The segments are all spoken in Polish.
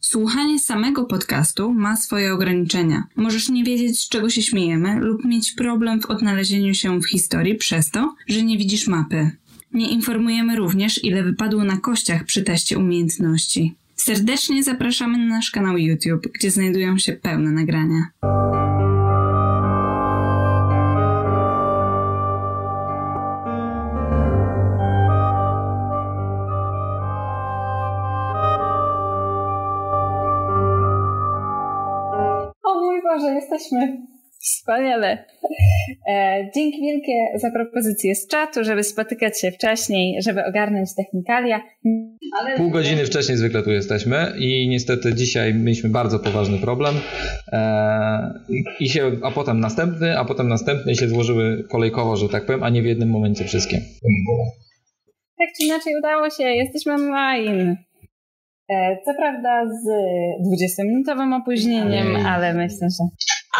Słuchanie samego podcastu ma swoje ograniczenia. Możesz nie wiedzieć, z czego się śmiejemy, lub mieć problem w odnalezieniu się w historii przez to, że nie widzisz mapy. Nie informujemy również, ile wypadło na kościach przy teście umiejętności. Serdecznie zapraszamy na nasz kanał YouTube, gdzie znajdują się pełne nagrania. Jesteśmy. Wspaniale. E, dzięki wielkie za propozycję z czatu, żeby spotykać się wcześniej, żeby ogarnąć technikalia. Ale... Pół godziny wcześniej zwykle tu jesteśmy i niestety dzisiaj mieliśmy bardzo poważny problem e, i się, a potem następny, a potem następny się złożyły kolejkowo, że tak powiem, a nie w jednym momencie wszystkie. Tak czy inaczej udało się, jesteśmy online. E, co prawda z 20-minutowym opóźnieniem, ale myślę, że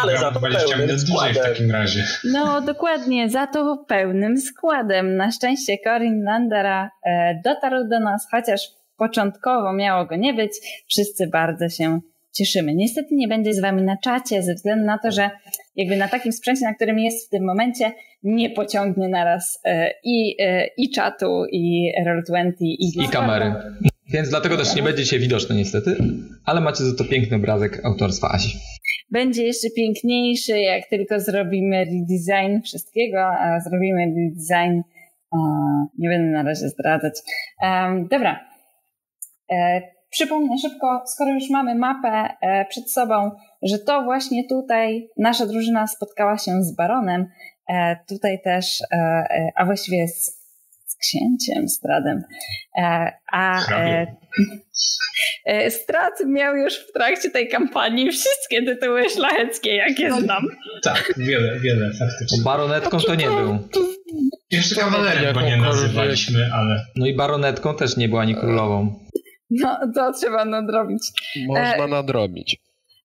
ale za to 20 minut dłużej w takim razie. No dokładnie, za to pełnym składem. Na szczęście Corin Landera e, dotarł do nas, chociaż początkowo miało go nie być. Wszyscy bardzo się cieszymy. Niestety nie będzie z wami na czacie ze względu na to, że jakby na takim sprzęcie, na którym jest w tym momencie, nie pociągnie naraz e, i, i czatu, i Roll20, i, I kamery. Więc dlatego też nie będzie dzisiaj widoczny niestety, ale macie za to piękny obrazek autorstwa Asi będzie jeszcze piękniejszy, jak tylko zrobimy redesign wszystkiego, a zrobimy redesign, nie będę na razie zdradzać. dobra. E, przypomnę szybko, skoro już mamy mapę e, przed sobą, że to właśnie tutaj nasza drużyna spotkała się z baronem, e, tutaj też, a właściwie z księciem Stradem. E, a e, e, Strad miał już w trakcie tej kampanii wszystkie tytuły szlacheckie, jakie no, znam. Tak, wiele, wiele faktycznie. Baronetką to nie był. Jeszcze kawalerem go nie nazywaliśmy, ale... No i baronetką też nie była ani królową. No, to trzeba nadrobić. Można nadrobić.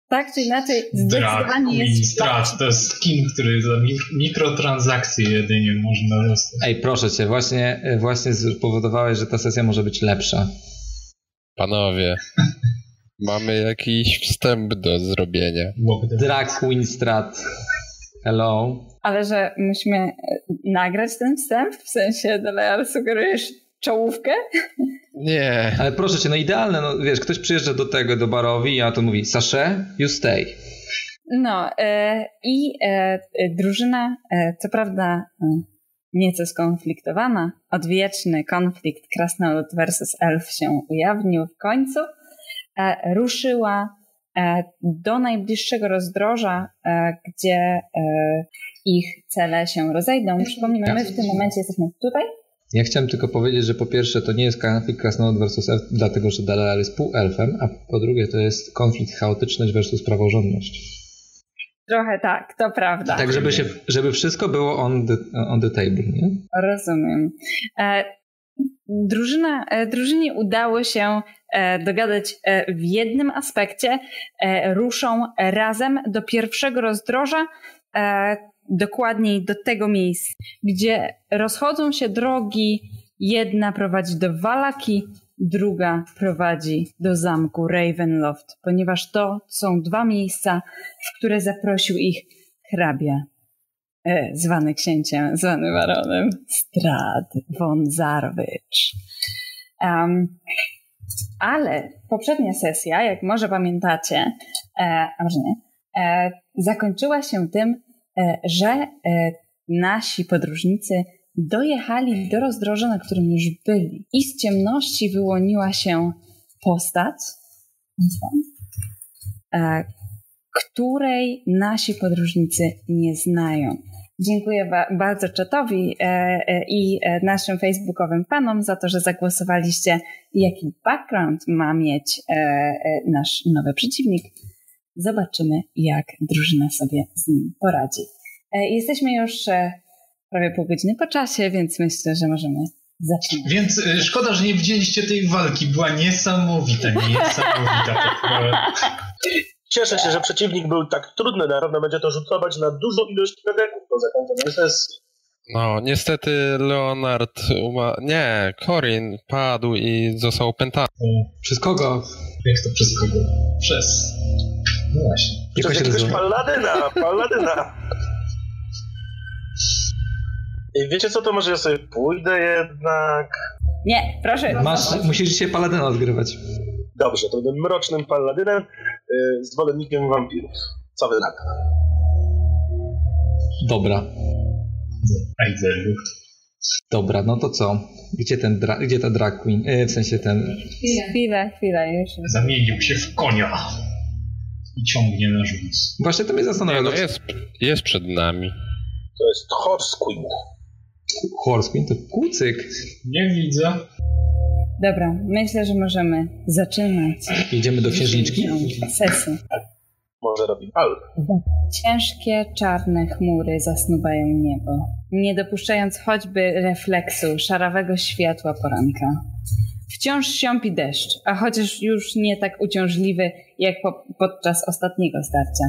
Tak czy inaczej, zdecydowanie jest... Strat, to jest skin, który za mikrotransakcje jedynie można dostać. Ej, proszę cię, właśnie, właśnie spowodowałeś, że ta sesja może być lepsza. Panowie, mamy jakiś wstęp do zrobienia. Drag Queen Strat. Hello. Ale że musimy nagrać ten wstęp? W sensie, Delear, sugerujesz czołówkę? Nie. Ale proszę cię, no idealne, no wiesz, ktoś przyjeżdża do tego, do barowi i a to mówi, Sasze, you stay. No e, i e, drużyna, e, co prawda e, nieco skonfliktowana, odwieczny konflikt Krasnolud versus Elf się ujawnił w końcu, e, ruszyła e, do najbliższego rozdroża, gdzie ich cele się rozejdą. Przypomnijmy, my w tym momencie jesteśmy tutaj, ja chciałem tylko powiedzieć, że po pierwsze to nie jest konflikt krasnolud versus elf, dlatego że Dalalar jest półelfem, a po drugie to jest konflikt chaotyczność versus praworządność. Trochę tak, to prawda. Tak, żeby, się, żeby wszystko było on the, on the table, nie? Rozumiem. E, drużyna, e, drużynie udało się e, dogadać e, w jednym aspekcie. E, ruszą razem do pierwszego rozdroża e, dokładniej do tego miejsca, gdzie rozchodzą się drogi. Jedna prowadzi do Walaki, druga prowadzi do zamku Ravenloft, ponieważ to są dwa miejsca, w które zaprosił ich hrabia, e, zwany księciem, zwany baronem, Strad von Zarwicz. Um, ale poprzednia sesja, jak może pamiętacie, e, a może nie, e, zakończyła się tym, że e, nasi podróżnicy dojechali do rozdroża, na którym już byli. I z ciemności wyłoniła się postać, e, której nasi podróżnicy nie znają. Dziękuję bardzo czatowi i naszym facebookowym panom za to, że zagłosowaliście, jaki background ma mieć nasz nowy przeciwnik zobaczymy, jak drużyna sobie z nim poradzi. E, jesteśmy już e, prawie pół godziny po czasie, więc myślę, że możemy zaczynać. Więc y, szkoda, że nie widzieliście tej walki. Była niesamowita, niesamowita. Cieszę się, że przeciwnik był tak trudny, na pewno będzie to rzutować na dużą ilość kredeków po zakończeniu sesji. No, niestety Leonard umarł. Nie, Corin padł i został opętany. Przez kogo? Jak to przez kogo? Przez... No właśnie. Jak on Przez się jakiegoś nazywa? palladyna, palladyna. I wiecie co, to może ja sobie pójdę jednak... Nie, proszę. Masz, musisz dzisiaj paladyna odgrywać. Dobrze, to będę mrocznym palladynem, y, zwolennikiem wampirów. Co wy na to? Dobra, dobra, no to co? Gdzie ten dra- gdzie ta drag queen? E, w sensie ten... Chwilę, chwilę już. Zamienił się w konia. I ciągnie na rzuc. Właśnie to mnie Nie, zastanawia. no jest, jest przed nami. To jest Horse Queen. Horse queen to kucyk. Nie widzę. Dobra, myślę, że możemy zaczynać Jedziemy do księżniczki? sesję. Może robi pal. Ciężkie, czarne chmury zasnuwają niebo, nie dopuszczając choćby refleksu szarawego światła poranka. Wciąż siąpi deszcz, a chociaż już nie tak uciążliwy jak po, podczas ostatniego starcia.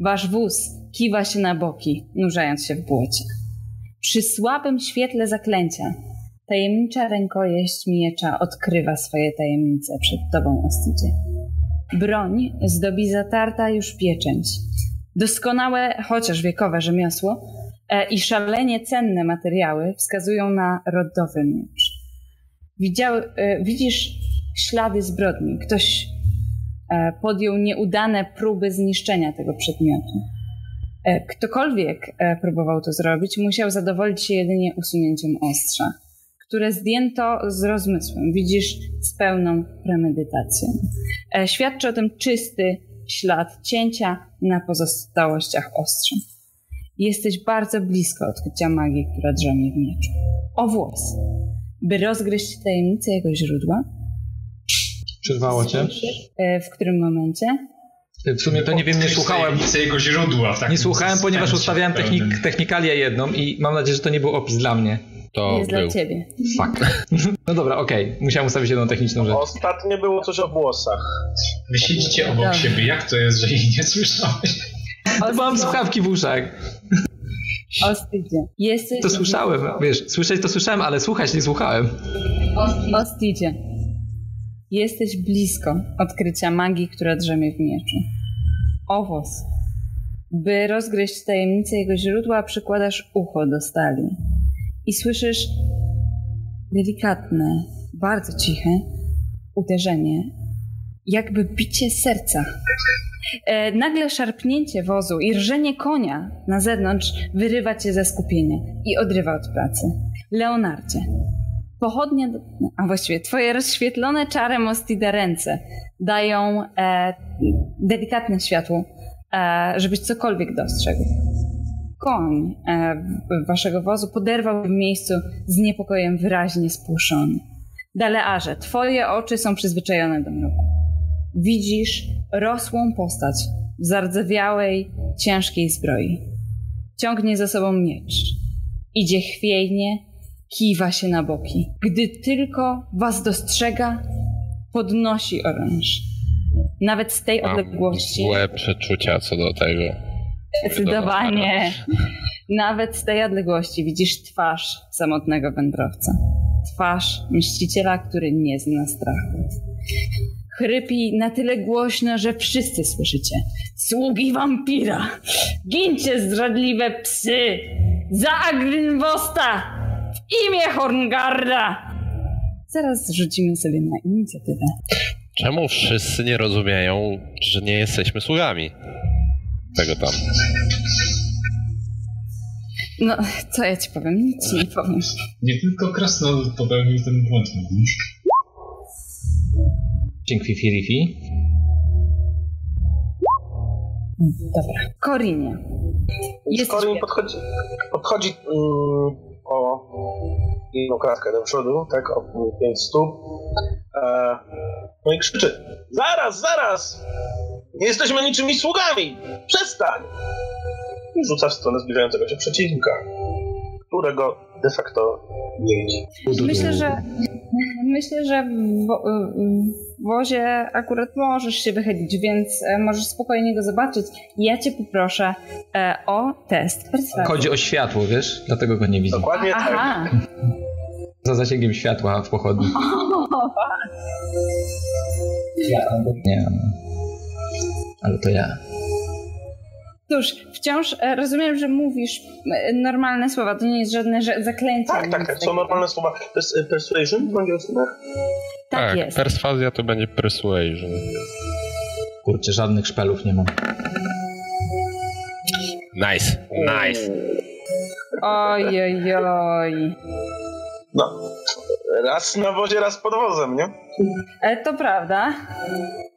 Wasz wóz kiwa się na boki, nurzając się w błocie. Przy słabym świetle zaklęcia tajemnicza rękojeść miecza odkrywa swoje tajemnice przed tobą, Ostidzie. Broń zdobi zatarta już pieczęć. Doskonałe, chociaż wiekowe rzemiosło e, i szalenie cenne materiały wskazują na rodowy miecz. Widziały, e, widzisz ślady zbrodni. Ktoś podjął nieudane próby zniszczenia tego przedmiotu. E, ktokolwiek e, próbował to zrobić, musiał zadowolić się jedynie usunięciem ostrza, które zdjęto z rozmysłem. Widzisz z pełną premedytacją. E, Świadczy o tym czysty ślad cięcia na pozostałościach ostrza. Jesteś bardzo blisko odkrycia magii, która drzemie w mieczu. O włos! By rozgryźć tajemnicę jego źródła, Przerwało cię? e, w którym momencie W sumie to nie wiem, nie słuchałem. Jego źródła. W Nie słuchałem, ponieważ ustawiałem technik, jedną i mam nadzieję, że to nie był opis dla mnie. To jest był. dla ciebie. Fuck. No dobra, okej. Musiałem ustawić jedną techniczną rzecz. Ostatnio było coś o włosach. Wy siedzicie obok Dobra. siebie. Jak to jest, że jej nie słyszałeś? Mam słuchawki w uszach. Ostydzie. Jesteś To słyszałem, wiesz, słyszeć to słyszałem, ale słuchać nie słuchałem. Ostidzie. Jesteś blisko odkrycia magii, która drzemie w mieczu. Owoc. By rozgryźć tajemnicę jego źródła, przykładasz ucho do stali i słyszysz delikatne, bardzo ciche uderzenie, jakby bicie serca. E, nagle szarpnięcie wozu i rżenie konia na zewnątrz wyrywa cię ze skupienia i odrywa od pracy. Leonardzie, pochodnie, a właściwie twoje rozświetlone czarem Ostida ręce dają e, delikatne światło, e, żebyś cokolwiek dostrzegł. Koń e, waszego wozu poderwał w miejscu z niepokojem wyraźnie spłuszony. Dalearze, twoje oczy są przyzwyczajone do mroku. Widzisz rosłą postać w zardzewiałej, ciężkiej zbroi. Ciągnie za sobą miecz. Idzie chwiejnie, kiwa się na boki. Gdy tylko was dostrzega, podnosi oręż. Nawet z tej Mam odległości. złe przeczucia co do tego. Zdecydowanie. Nawet z tej odległości widzisz twarz samotnego wędrowca. Twarz mściciela, który nie zna strachu. Chrypi na tyle głośno, że wszyscy słyszycie. Sługi wampira! Gincie zdradliwe psy! Za Agrinwosta! W imię Horngarda! Zaraz rzucimy sobie na inicjatywę. Czemu wszyscy nie rozumieją, że nie jesteśmy sługami? Tego tam. No, co ja ci powiem? Nic ci nie powiem. Nie tylko Krasnolud popełnił ten błąd, mówisz? Dzięki Fifi. Dobra. Korinie. Jest Corin podchodzi, podchodzi mm, o jedną kratkę do przodu, tak, o 5 stóp. E, no i krzyczy: Zaraz, zaraz! Nie jesteśmy niczymi sługami! Przestań! I rzuca w stronę zbliżającego się przeciwnika. którego de facto nie. Myślę, że myślę, że w, wo- w wozie akurat możesz się wychylić, więc e, możesz spokojnie go zobaczyć. Ja cię poproszę e, o test perswazji. Chodzi o światło, wiesz? Dlatego go nie widzę. Dokładnie tak. Aha. Za zasięgiem światła w pochodni. Nie. no. Ale to ja. Cóż, wciąż e, rozumiem, że mówisz e, normalne słowa, to nie jest żadne zaklęcie. Tak, tak, tak. Są normalne słowa. To jest persuasion w angielskim? tak? Tak jest. perswazja to będzie persuasion. Kurczę, żadnych szpelów nie mam. Nice, nice. Oj, oj, oj. No. Raz na wozie, raz pod wozem, nie? E, To prawda.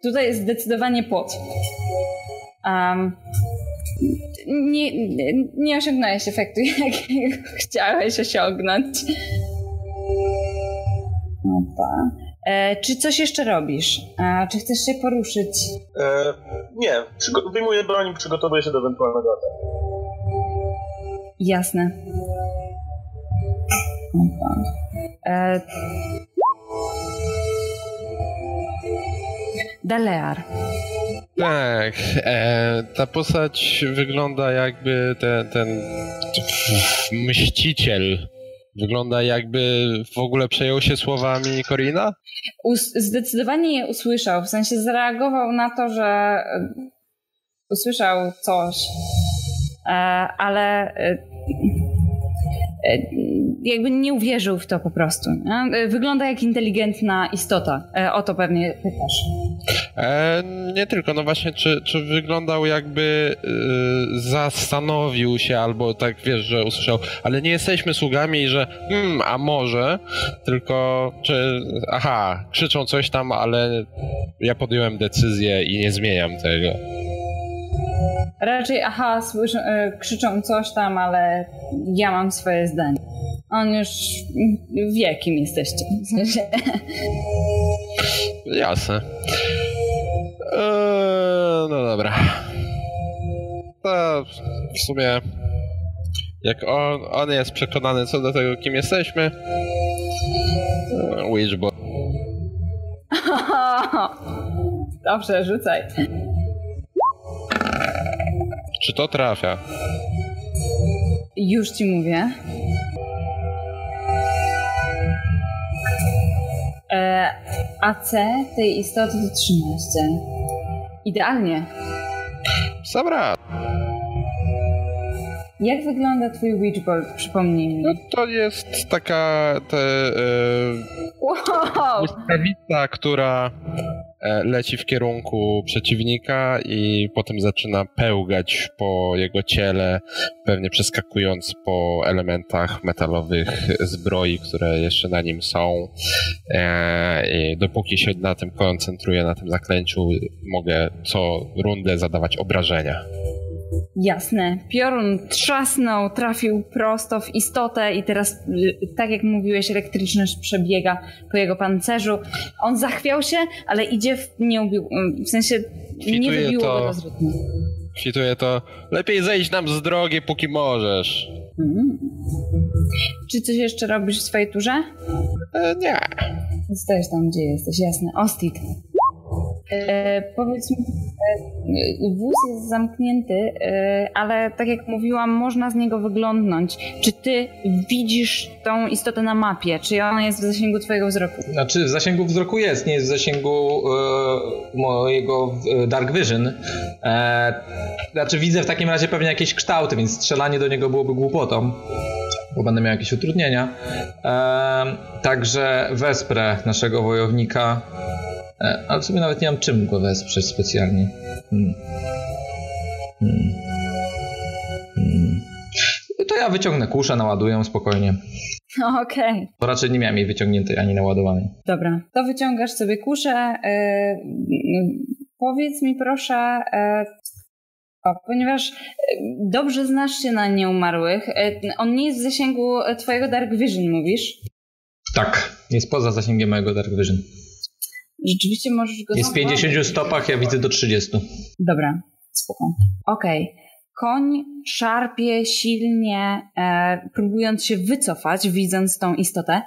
Tutaj jest zdecydowanie pot. Um, nie, nie- nie osiągnąłeś efektu, jakiego chciałeś osiągnąć. Opa. E, czy coś jeszcze robisz? E, czy chcesz się poruszyć? E, nie. Przygo- wyjmuję broń i przygotowuję się do ewentualnego ataku. Jasne. Opa. E, Dalear. Tak, e, ta postać wygląda jakby ten, ten mściciel. Wygląda jakby w ogóle przejął się słowami Korina? Us- zdecydowanie je usłyszał, w sensie zareagował na to, że e, usłyszał coś, e, ale e, e, jakby nie uwierzył w to po prostu. nie? E, Wygląda jak inteligentna istota. E, O to pewnie pytasz. E, nie tylko, no właśnie, czy, czy wyglądał jakby y, zastanowił się, albo tak wiesz, że usłyszał, ale nie jesteśmy sługami i że hmm, a może, tylko czy, aha, krzyczą coś tam, ale ja podjąłem decyzję i nie zmieniam tego. Raczej, aha, słyszę, e, krzyczą coś tam, ale ja mam swoje zdanie. On już wie, kim jesteście. Jasne. Eee, no dobra. To w sumie jak on, on jest przekonany co do tego, kim jesteśmy, eee, Witchboy. Dobrze, rzucaj. Czy to trafia? Już ci mówię. E, AC tej istoty to 13. Idealnie. Sam raz. Jak wygląda twój Witchbolt? Przypomnij mi. No to jest taka te, e, Wow! błyskawica, która leci w kierunku przeciwnika i potem zaczyna pełgać po jego ciele, pewnie przeskakując po elementach metalowych zbroi, które jeszcze na nim są. E, I dopóki się na tym koncentruję, na tym zaklęciu, mogę co rundę zadawać obrażenia. Jasne. Piorun trzasnął, trafił prosto w istotę i teraz, y, tak jak mówiłeś, elektryczność przebiega po jego pancerzu. On zachwiał się, ale idzie w, nie ubił, y, w sensie nie Kwituje wybiło to- go z rytmu. To, lepiej zejść nam z drogi, póki możesz. Mm. Czy coś jeszcze robisz w swojej turze? E, nie. Zostajesz tam, gdzie jesteś, jasne. Ostit. E, powiedz mi, e, wóz jest zamknięty, e, ale tak jak mówiłam, można z niego wyglądnąć. Czy ty widzisz tą istotę na mapie? Czy ona jest w zasięgu twojego wzroku? Znaczy, w zasięgu wzroku jest, nie jest w zasięgu e, mojego Dark Vision. E, znaczy, widzę w takim razie pewnie jakieś kształty, więc strzelanie do niego byłoby głupotą, bo będę miał jakieś utrudnienia. Także wesprę naszego wojownika, ale w sumie nawet nie mam czym go wesprzeć specjalnie. Hmm. Hmm. Hmm. To ja wyciągnę kuszę, naładuję spokojnie. Okej. Bo raczej nie miałem jej wyciągniętej ani naładowanej. Dobra, to wyciągasz sobie kuszę. E, mm, powiedz mi proszę, e, o, ponieważ e, dobrze znasz się na nieumarłych, e, on nie jest w zasięgu e, twojego Dark Vision, mówisz? Tak, jest poza zasięgiem mojego Dark Vision. Rzeczywiście możesz go Jest w zauważyć. 50 stopach, ja widzę do 30. Dobra, spoko. Okej. Koń szarpie silnie, e, próbując się wycofać, widząc tą istotę.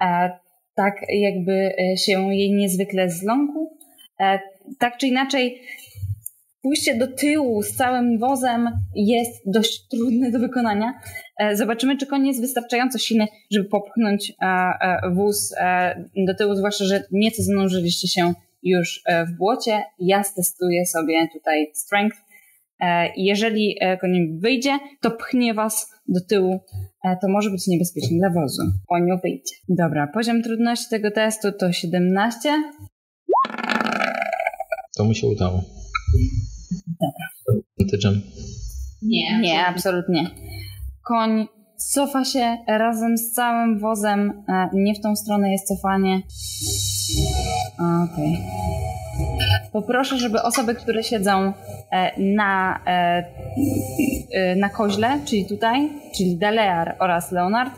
E, tak jakby e, się jej niezwykle zląkł. E, tak czy inaczej, pójście do tyłu z całym wozem jest dość trudne do wykonania. E, zobaczymy, czy koń jest wystarczająco silny, żeby popchnąć e, e, wóz do tyłu, zwłaszcza, że nieco zanurzyliście się już w błocie. Ja testuję sobie tutaj strength. Jeżeli koń wyjdzie, to pchnie was do tyłu. To może być niebezpieczne dla wozu. Koniu wyjdzie. Dobra, poziom trudności tego testu to 17. To mu się udało. Dobra. Dotyczem. Nie. Nie, absolutnie. Koń cofa się razem z całym wozem. E, nie w tą stronę jest cofanie. Okej. Okay. Poproszę, żeby osoby, które siedzą e, na, e, na koźle, czyli tutaj, czyli Delear oraz Leonard,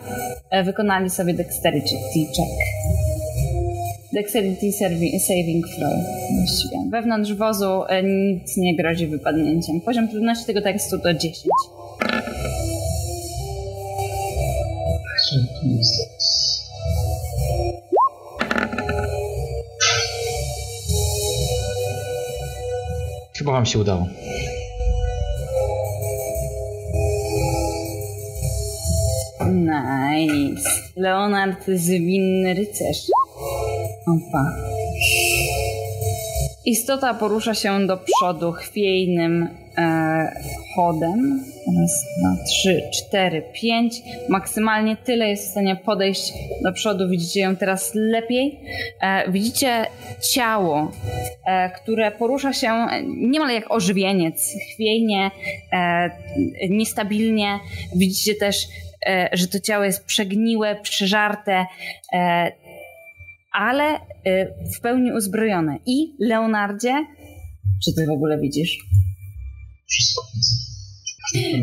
wykonali sobie dexterity check. Dexterity Saving Throw właściwie. Wewnątrz wozu e, nic nie grozi wypadnięciem. Poziom trudności tego tekstu to 10. Chyba wam się udało. Nice. Leonard zwinny rycerz. Opa. Istota porusza się do przodu chwiejnym e, chodem. Raz, dwa, trzy, cztery, pięć. Maksymalnie tyle jest w stanie podejść do przodu. Widzicie ją teraz lepiej. E, widzicie ciało, e, które porusza się niemal jak ożywieniec. Chwiejnie, e, niestabilnie. Widzicie też że to ciało jest przegniłe, przeżarte, e, ale y, w pełni uzbrojone. I Leonardzie, czy ty w ogóle widzisz? Wszystko.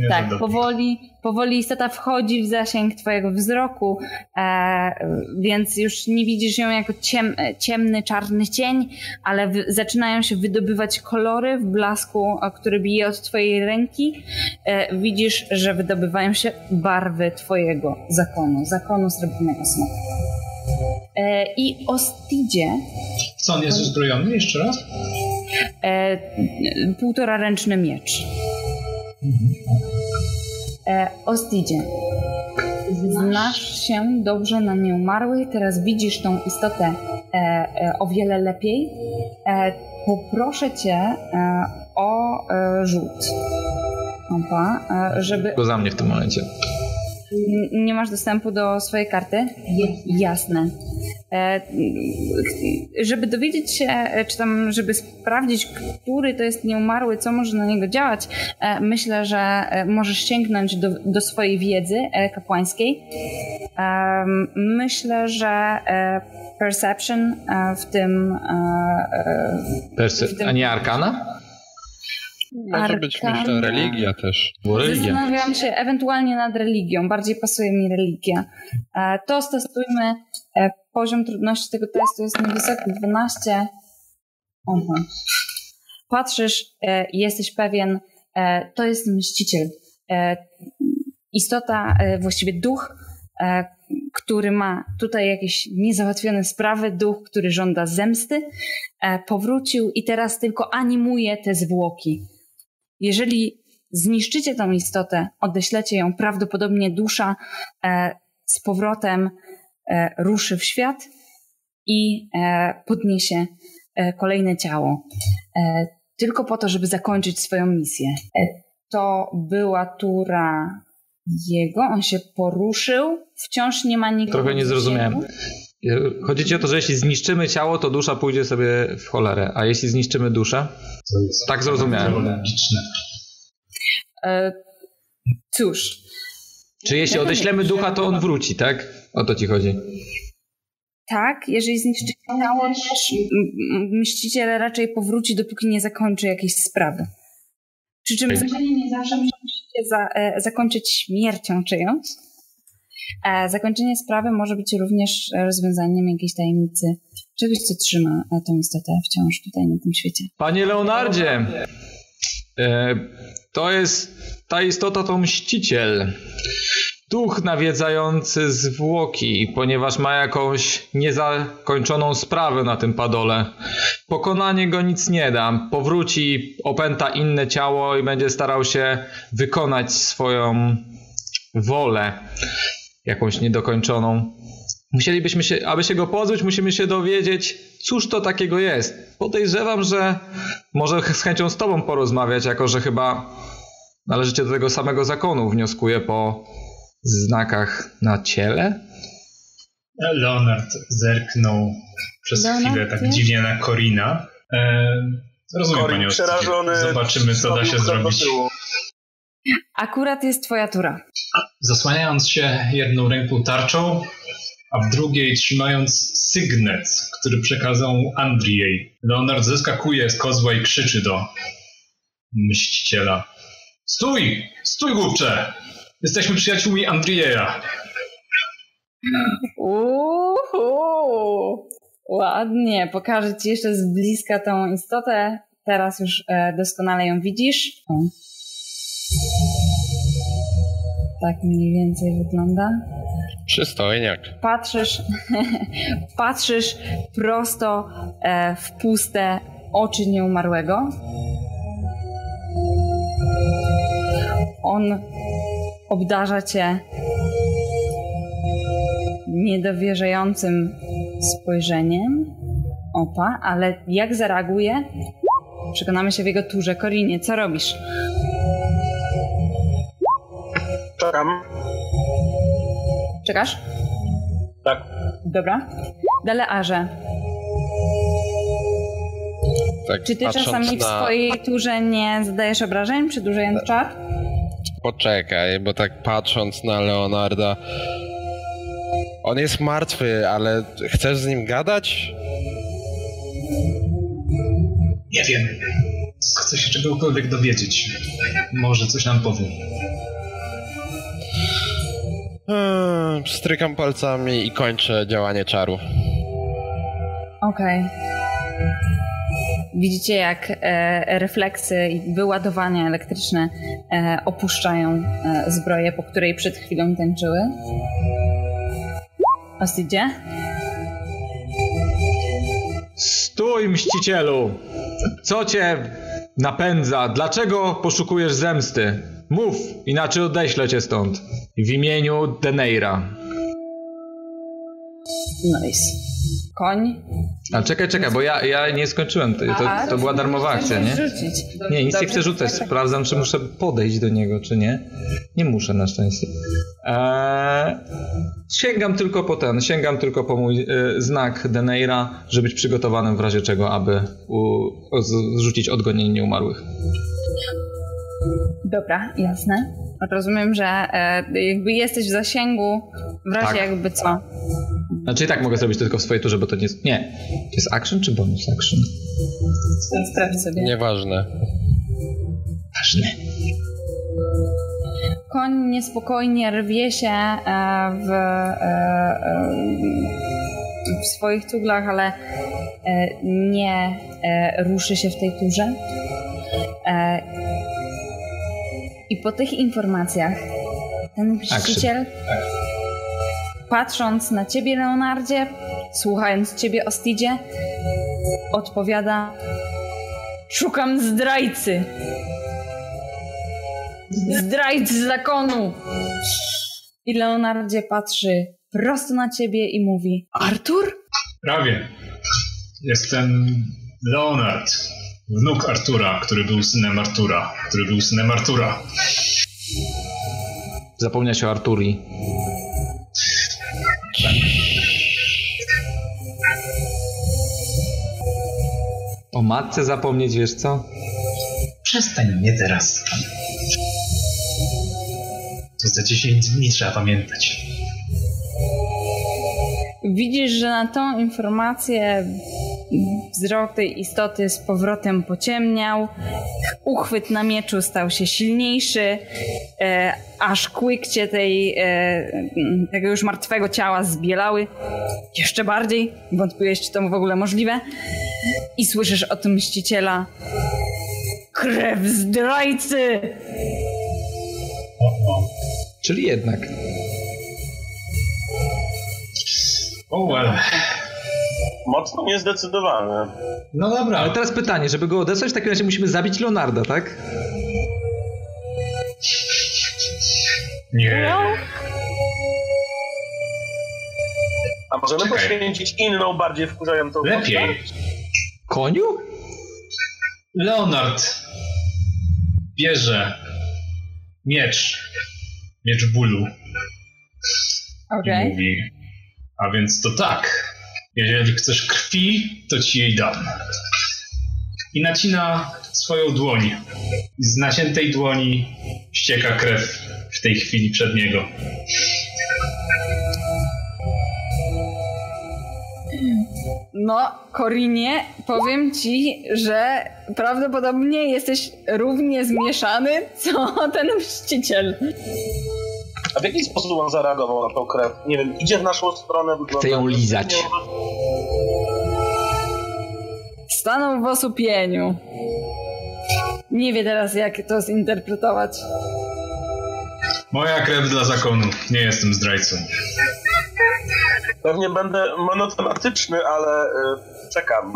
Tak, powoli, powoli istota wchodzi w zasięg twojego wzroku, e, więc już nie widzisz ją jako ciem, ciemny, czarny cień, ale w, zaczynają się wydobywać kolory w blasku, który bije od twojej ręki. E, widzisz, że wydobywają się barwy twojego zakonu, zakonu srebrnego smoka. E, I Ostidzie. Co on jest uzbrojony jeszcze raz? E, półtora ręczny miecz. E, Ostidzie. Znasz się dobrze na nieumarłych, teraz widzisz tą istotę e, e, o wiele lepiej. E, poproszę cię o rzut. Opa, żeby. Go za mnie w tym momencie. Nie masz dostępu do swojej karty? Jasne. E, żeby dowiedzieć się, e, czy tam, żeby sprawdzić, który to jest nieumarły, co może na niego działać, e, myślę, że możesz sięgnąć do, do swojej wiedzy kapłańskiej. Myślę, że perception w tym. Perce- w tym... A nie arkana? Może być myślę religia też. religia. Zastanawiam się ewentualnie nad religią. Bardziej pasuje mi religia. E, to stosujmy. E, poziom trudności tego testu jest niewysoki 12. Aha. Patrzysz, e, jesteś pewien, to jest mściciel. Istota, właściwie duch, który ma tutaj jakieś niezałatwione sprawy, duch, który żąda zemsty, powrócił i teraz tylko animuje te zwłoki. Jeżeli zniszczycie tą istotę, odeślecie ją, prawdopodobnie dusza e, z powrotem e, ruszy w świat i e, podniesie kolejne ciało. Tylko po to, żeby zakończyć swoją misję. To była tura jego, on się poruszył, wciąż nie ma nikogo. Trochę nie zrozumiałem. Chodzi ci o to, że jeśli zniszczymy ciało, to dusza pójdzie sobie w cholerę, a jeśli zniszczymy duszę? Tak zrozumiałem. Logiczne. E, cóż. Czy jeśli odeślemy ducha, to on wróci, tak? O to ci chodzi. Tak, jeżeli zniszczycie ciało, też mściciel raczej powróci, dopóki nie zakończy jakiejś sprawy. Przy czym zakończenie nie zawsze musicie za, e, zakończyć śmiercią czyjąś. E, zakończenie sprawy może być również rozwiązaniem jakiejś tajemnicy, czegoś, co trzyma tą istotę wciąż tutaj na tym świecie. Panie Leonardzie! E, to jest ta istota to mściciel. Duch nawiedzający zwłoki, ponieważ ma jakąś niezakończoną sprawę na tym padole. Pokonanie go nic nie da. Powróci, opęta inne ciało i będzie starał się wykonać swoją wolę, jakąś niedokończoną. Musielibyśmy się, aby się go pozbyć, musimy się dowiedzieć, cóż to takiego jest. Podejrzewam, że może z chęcią z tobą porozmawiać, jako że chyba należycie do tego samego zakonu, wnioskuję po znakach na ciele. Leonard zerknął przez Leonard, chwilę tak nie? dziwnie na Korina. E, rozumiem, Corin panie. Zobaczymy, co da się zrobić. tyłu. Akurat jest twoja tura. Zasłaniając się jedną ręką tarczą, a w drugiej trzymając sygnet, który przekazał Andrzej. Leonard zeskakuje z kozła i krzyczy do mściciela. Stój! Stój, głupcze! Jesteśmy przyjaciółmi Andrieja. Uhu, ładnie. Pokażę ci jeszcze z bliska tą istotę. Teraz już e, doskonale ją widzisz. Tak mniej więcej wygląda. Przystojniak. Patrzysz, patrzysz prosto e, w puste oczy nieumarłego. On obdarza cię niedowierzającym spojrzeniem opa, ale jak zareaguje? Przekonamy się w jego turze. Korinie, co robisz? Czekam. Czekasz? Tak. Dobra. Delearze, Tak, czy ty czasami w na... swojej turze nie zadajesz obrażeń, przedłużając czar? Poczekaj, bo tak patrząc na Leonarda... On jest martwy, ale chcesz z nim gadać? Nie wiem. Chcę się czegokolwiek dowiedzieć. Może coś nam powie. Hmm, strykam palcami i kończę działanie czaru. Okej. Widzicie, jak e, refleksy i wyładowania elektryczne e, opuszczają e, zbroję, po której przed chwilą tańczyły. Ostidzie? Stój, mścicielu! Co cię napędza? Dlaczego poszukujesz zemsty? Mów, inaczej odeślę cię stąd. W imieniu Deneira. Nice. Koń? Ale czekaj, czekaj, bo ja, ja nie skończyłem. To, to, A, to była darmowa akcja, nie? Rzucić. Nie, nic nie chcę rzucać. tak, tak. Sprawdzam, czy muszę podejść do niego, czy nie. Nie muszę na szczęście. Eee, sięgam tylko po ten, sięgam tylko po mój e, znak Deneira, żeby być przygotowanym w razie czego, aby u, o, zrzucić odgonienie nieumarłych. Dobra, jasne. Rozumiem, że e, jakby jesteś w zasięgu, w razie Tak. jakby co. Znaczy i tak mogę zrobić to tylko w swojej turze, bo to nie jest... Nie. To jest action czy bonus action? Sprawdź sobie. Nieważne. Ważne. Koń niespokojnie rwie się e, w, e, e, w swoich cuglach, ale e, nie e, ruszy się w tej turze. I po tych informacjach ten mściciel, patrząc na ciebie, Leonardzie, słuchając ciebie, Ostidzie, odpowiada: Szukam zdrajcy. Zdrajcy zakonu! I Leonardzie patrzy prosto na ciebie i mówi: Artur? Prawie. Jestem Leonard, wnuk Artura, który był synem Artura, który był synem Artura. Zapomnia się o Arturi. O matce zapomnieć, wiesz co? Przestań mnie teraz. To za 10 dni trzeba pamiętać. Widzisz, że na tą informację wzrok tej istoty z powrotem pociemniał, uchwyt na mieczu stał się silniejszy, e, aż kłykcie tej, e, tego już martwego ciała zbielały jeszcze bardziej. Wątpiłeś, czy to w ogóle możliwe. I słyszysz o tym mściciela. Krew zdrajcy! Czyli jednak. Oh well. Mocno niezdecydowany. No dobra. Ale teraz pytanie, żeby go odesłać, w takim razie musimy zabić Leonarda, tak? Nie. A możemy Czekaj. poświęcić inną, bardziej wkurzającą Lepiej. Koniu? Leonard bierze miecz. Miecz bólu. I Okej. mówi. A więc to tak. Jeżeli chcesz krwi, to ci jej dam. I nacina swoją dłoń. Z naciętej dłoni ścieka krew w tej chwili przed niego. No, Korinie, powiem ci, że prawdopodobnie jesteś równie zmieszany, co ten mściciel. A w jaki sposób on zareagował na tą krew? Nie wiem, idzie w naszą stronę, wygląda... Chce ją lizać. Stanął w osłupieniu. Nie wie teraz, jak to zinterpretować. Moja krew dla zakonu. Nie jestem zdrajcą. Pewnie będę monotematyczny, ale y, czekam.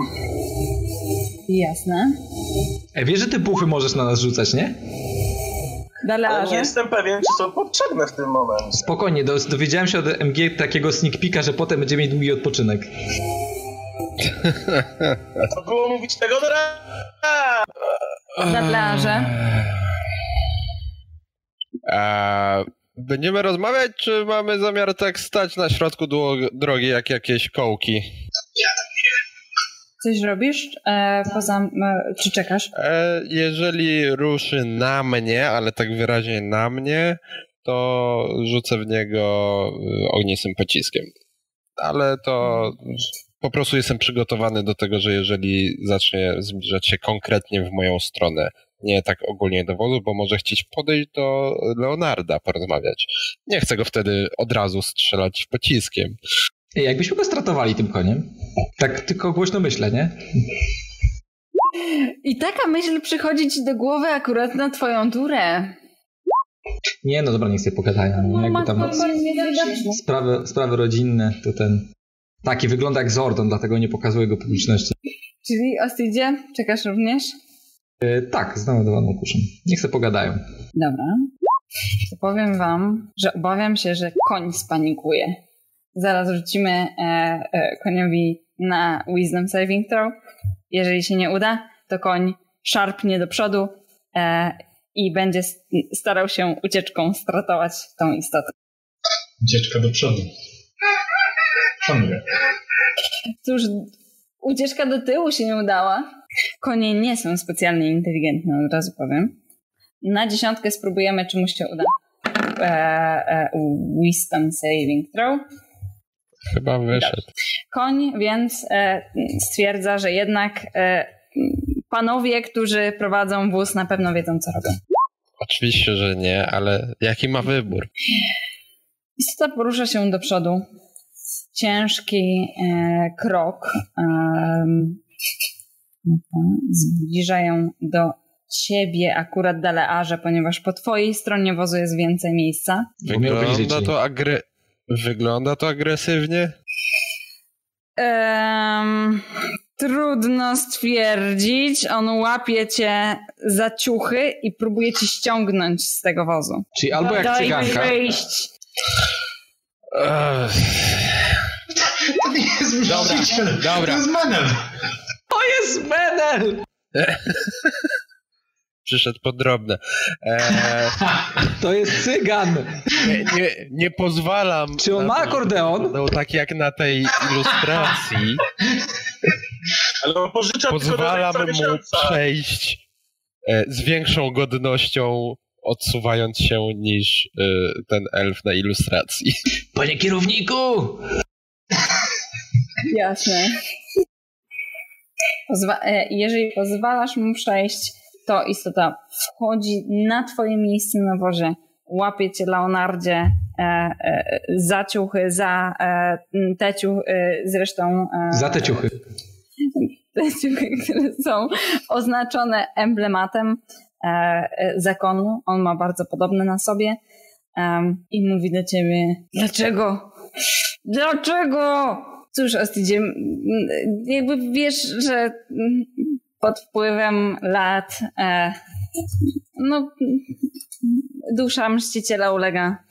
Jasne. E, wiesz, że te puchy możesz na nas rzucać, nie? Ale nie jestem pewien, czy są potrzebne w tym momencie. Spokojnie, do, dowiedziałem się od MG takiego sneak peeka, że potem będzie mieć długi odpoczynek. To było mówić tego do ra- Dalarze. A będziemy rozmawiać, czy mamy zamiar tak stać na środku drogi jak jakieś kołki? Coś robisz? E, poza... E, czy czekasz? E, jeżeli ruszy na mnie, ale tak wyraźnie na mnie, to rzucę w niego y, ognistym pociskiem. Ale to po prostu jestem przygotowany do tego, że jeżeli zacznie zbliżać się konkretnie w moją stronę, nie tak ogólnie do wozu, bo może chcieć podejść do Leonarda, porozmawiać. Nie chcę go wtedy od razu strzelać pociskiem. Jakbyśmy go stratowali tym koniem? Tak tylko głośno myślę, nie? I taka myśl przychodzi ci do głowy akurat na twoją turę. Nie, no dobra, niech sobie pogadają. No, jakby tam sprawy, sprawy rodzinne, to ten... Taki wygląda jak Zordon, dlatego nie pokazuję go publiczności. Czyli Ostidzie, czekasz również? E, tak, znamodowaną kuszą. Niech sobie pogadają. Dobra. To powiem wam, że obawiam się, że koń spanikuje. Zaraz rzucimy e, e, koniowi na Wisdom Saving Throw. Jeżeli się nie uda, to koń szarpnie do przodu e, i będzie starał się ucieczką stratować tą istotę. Ucieczka do przodu. Szanuję. Cóż, ucieczka do tyłu się nie udała. Konie nie są specjalnie inteligentne, od razu powiem. Na dziesiątkę spróbujemy, czy mu się uda. E, wisdom saving throw. Chyba wyszedł. Koń więc e, stwierdza, że jednak e, panowie, którzy prowadzą wóz, na pewno wiedzą, co robią. Oczywiście, że nie, ale jaki ma wybór? Istota porusza się do przodu. Ciężki e, krok. em, zbliżają do ciebie akurat Dalearze, ponieważ po twojej stronie wozu jest więcej miejsca. Wygląda to, agre... Wygląda to agresywnie? Em, trudno stwierdzić. On łapie cię za ciuchy i próbuje ci ściągnąć z tego wozu. Czyli albo jak Daj cyganka. wyjść. To nie jest Dobra, dobra. To jest menel. To jest Menel! przyszedł pod drobne. Eee, To jest cygan! nie, nie, nie pozwalam. Czy on ma akordeon? No tak jak na tej ilustracji. Ale on pożycza Pozwalam mu przejść e, z większą godnością, odsuwając się niż e, ten elf na ilustracji. Panie kierowniku! Jasne. Pozwa- e, jeżeli pozwalasz mu przejść, to istota wchodzi na twoje miejsce na wozie, łapie cię Leonardzie e, e, za ciuchy, za e, te ciuchy, e, zresztą... E, Za te ciuchy. te ciuchy, które są oznaczone emblematem e, zakonu. On ma bardzo podobne na sobie i mówi do ciebie, dlaczego? Dlaczego? Cóż, Ostidzie, jakby wiesz, że pod wpływem lat e, no, dusza mściciela ulega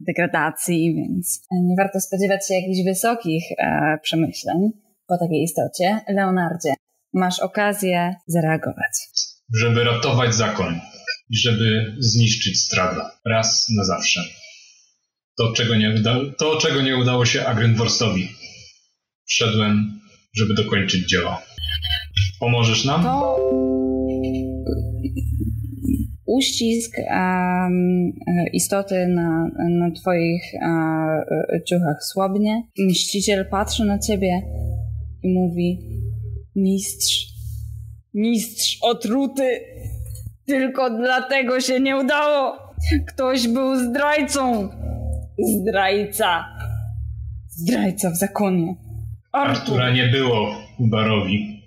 degradacji, więc nie warto spodziewać się jakichś wysokich e, przemyśleń po takiej istocie. Leonardzie, masz okazję zareagować. Żeby ratować zakon i żeby zniszczyć Strada raz na zawsze. To, czego nie, uda to, czego nie udało się Agrenworstowi. Wszedłem, żeby dokończyć dzieło. Pomożesz nam? To uścisk um, istoty na, na twoich um, ciuchach słabnie. Mściciel patrzy na ciebie i mówi mistrz, mistrz otruty, tylko dlatego się nie udało. Ktoś był zdrajcą. Zdrajca. Zdrajca w zakonie. Artur. Artura nie było Barowi.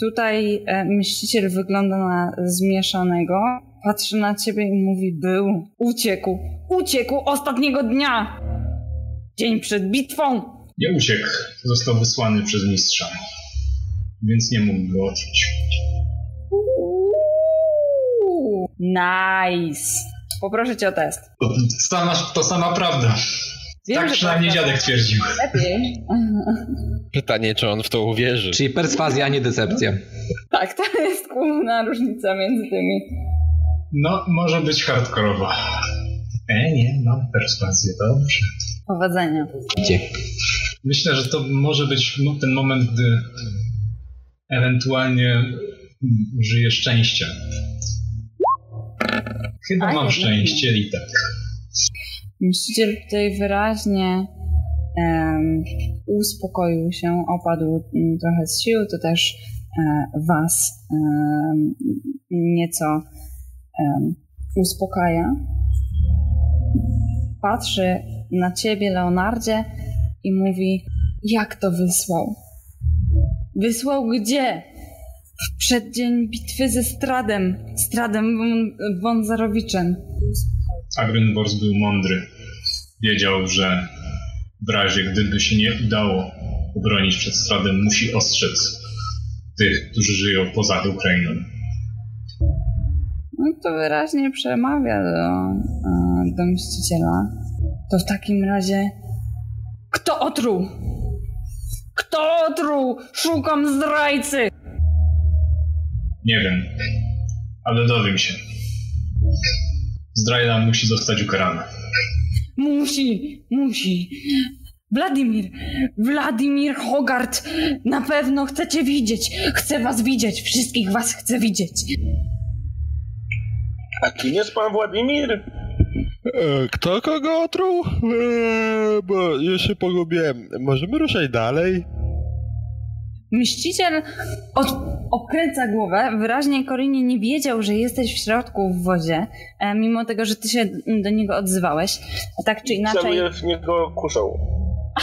Tutaj e, myśliciel wygląda na zmieszanego, patrzy na ciebie i mówi: Był, uciekł, uciekł ostatniego dnia! Dzień przed bitwą! Nie uciekł, został wysłany przez mistrza, więc nie mógł go odczuć. Nice! Poproszę cię o test. To sama, to sama prawda. Wiem, tak przynajmniej dziadek twierdził. Lepiej. Pytanie, czy on w to uwierzy. Czyli perswazja, a nie decepcja. Tak, to jest główna różnica między tymi. No, może być hardkorowa. E, nie, mam perswazję, dobrze. Powodzenia. Gdzie? Myślę, że to może być ten moment, gdy ewentualnie żyje szczęście. Chyba a mam szczęście i tak. Myśliciel tutaj wyraźnie um, uspokoił się, opadł mm, trochę z sił, to też um, was um, nieco uspokaja. Patrzy na ciebie, Leonardzie, i mówi: Jak to wysłał? Wysłał gdzie? W przeddzień bitwy ze Stradem, Stradem Wązarowiczem. Agrenbors był mądry. Wiedział, że w razie gdyby się nie udało obronić przed Stradem, musi ostrzec tych, którzy żyją poza Ukrainą. No to wyraźnie przemawia do, e, do mściciela. To w takim razie kto otruł? Kto otruł? Szukam zdrajcy! Nie wiem, ale dowiem się. Zdrajca musi zostać ukarana. Musi, musi. Wladimir, Wladimir Hogart, na pewno chcecie widzieć. Chcę was widzieć, wszystkich was chcę widzieć. A kim jest pan Władimir? E, kto kogo otruł? Eee, bo ja się pogubiłem. Możemy ruszać dalej? Mściciel od, okręca głowę. Wyraźnie Korinie nie wiedział, że jesteś w środku w wozie, e, mimo tego, że ty się do niego odzywałeś. A tak czy inaczej... Celuje w niego kuszą.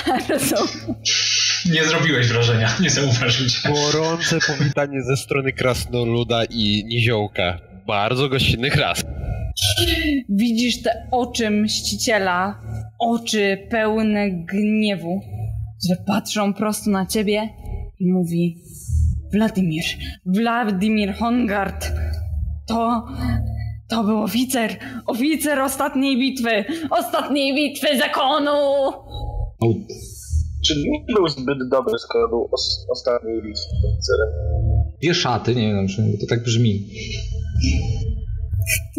Nie zrobiłeś wrażenia, nie zauważył cię. Gorące powitanie ze strony Krasnoluda i Niziołka. Bardzo gościnnych raz. Widzisz te oczy mściciela, oczy pełne gniewu, które patrzą prosto na ciebie i mówi Wladimir, Wladimir Hongard, to, to był oficer, oficer ostatniej bitwy, ostatniej bitwy zakonu! Czy nie był zbyt dobry, skoro był os ostatniej bitwy oficerem? Dwie szaty, nie wiem, czy to tak brzmi.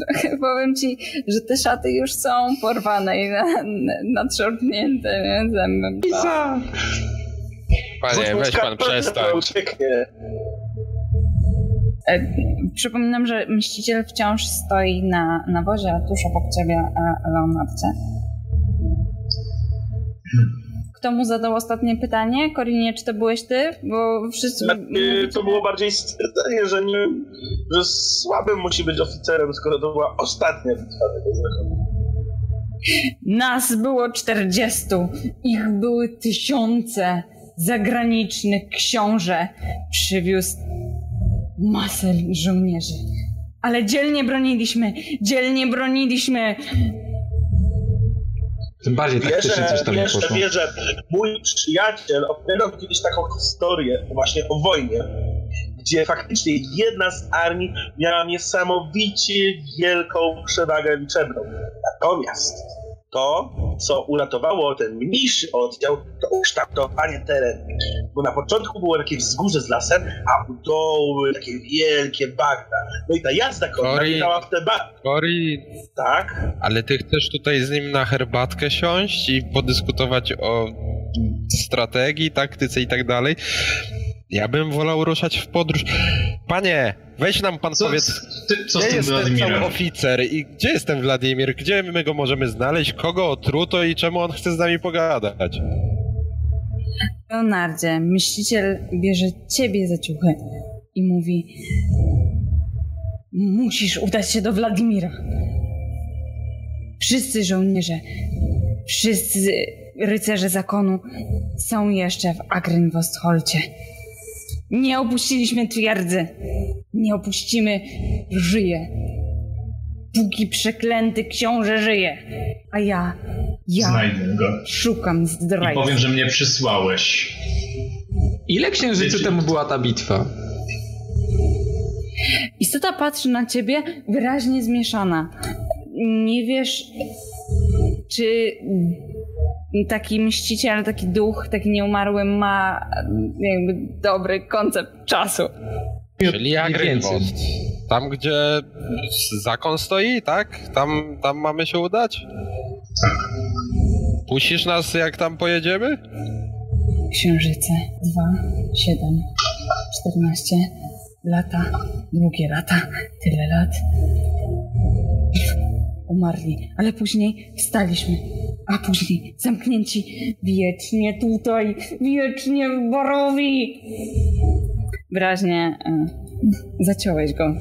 Trochę powiem ci, że te szaty już są porwane i nadszorpnięte zębem. Pisa! Panie, weź pan przestań. E, przypominam, że mściciel wciąż stoi na, na wozie, a tuż obok ciebie e, Leonardzie. Kto mu zadał ostatnie pytanie? Korinie, czy to byłeś ty? Bo wszyscy... Znaczy, to było bardziej stwierdzenie, że, nie, że słabym musi być oficerem, skoro to była ostatnia bitwa tego. Nas było czterdziestu, ich były tysiące. Zagraniczny książę przywiózł masę żołnierzy. Ale dzielnie broniliśmy, dzielnie broniliśmy. Tym bardziej taktycznie Wierzę, coś tam nie wierzę, poszło. wierzę. Mój przyjaciel opowiadał kiedyś taką historię właśnie o wojnie, gdzie faktycznie jedna z armii miała niesamowicie wielką przewagę liczebną. Natomiast to, co uratowało ten mniejszy oddział, to ukształtowanie terenu. Bo na początku było takie wzgórze z lasem, a u dołu takie wielkie bagna. No i ta jazda konna jechała w te bagna. Cory, Tak? ale ty chcesz tutaj z nim na herbatkę siąść i podyskutować o strategii, taktyce i tak dalej? Ja bym wolał ruszać w podróż. Panie, weź nam pan Co, powiedz, ty, co gdzie jest ten cały oficer i gdzie jest ten Wladimir? Gdzie my go możemy znaleźć? Kogo otruto i czemu on chce z nami pogadać? Leonardzie, myśliciel bierze ciebie za ciuchy i mówi: Musisz udać się do Wladimira. Wszyscy żołnierze, wszyscy rycerze zakonu są jeszcze w Agrynwostholcie. Nie opuściliśmy twierdzy. Nie opuścimy. Żyję. Póki przeklęty książę żyje. A ja, ja Znajdę go. szukam I zdrajcy. powiem, że mnie przysłałeś. Ile księżycy Wiecie- temu była ta bitwa? Istota patrzy na ciebie wyraźnie zmieszana. Nie wiesz, czy taki mściciel, taki duch, taki nieumarły ma jakby dobry koncept czasu. Czyli Agrynwost. Tam, gdzie zakon stoi, tak? Tam, tam mamy się udać? Puścisz nas, jak tam pojedziemy? Księżyce. Dwa, siedem, czternaście lata, długie lata, tyle lat. Umarli, ale później wstaliśmy. A później zamknięci wiecznie tutaj, wiecznie w Borowi. Wyraźnie e, zaciąłeś go.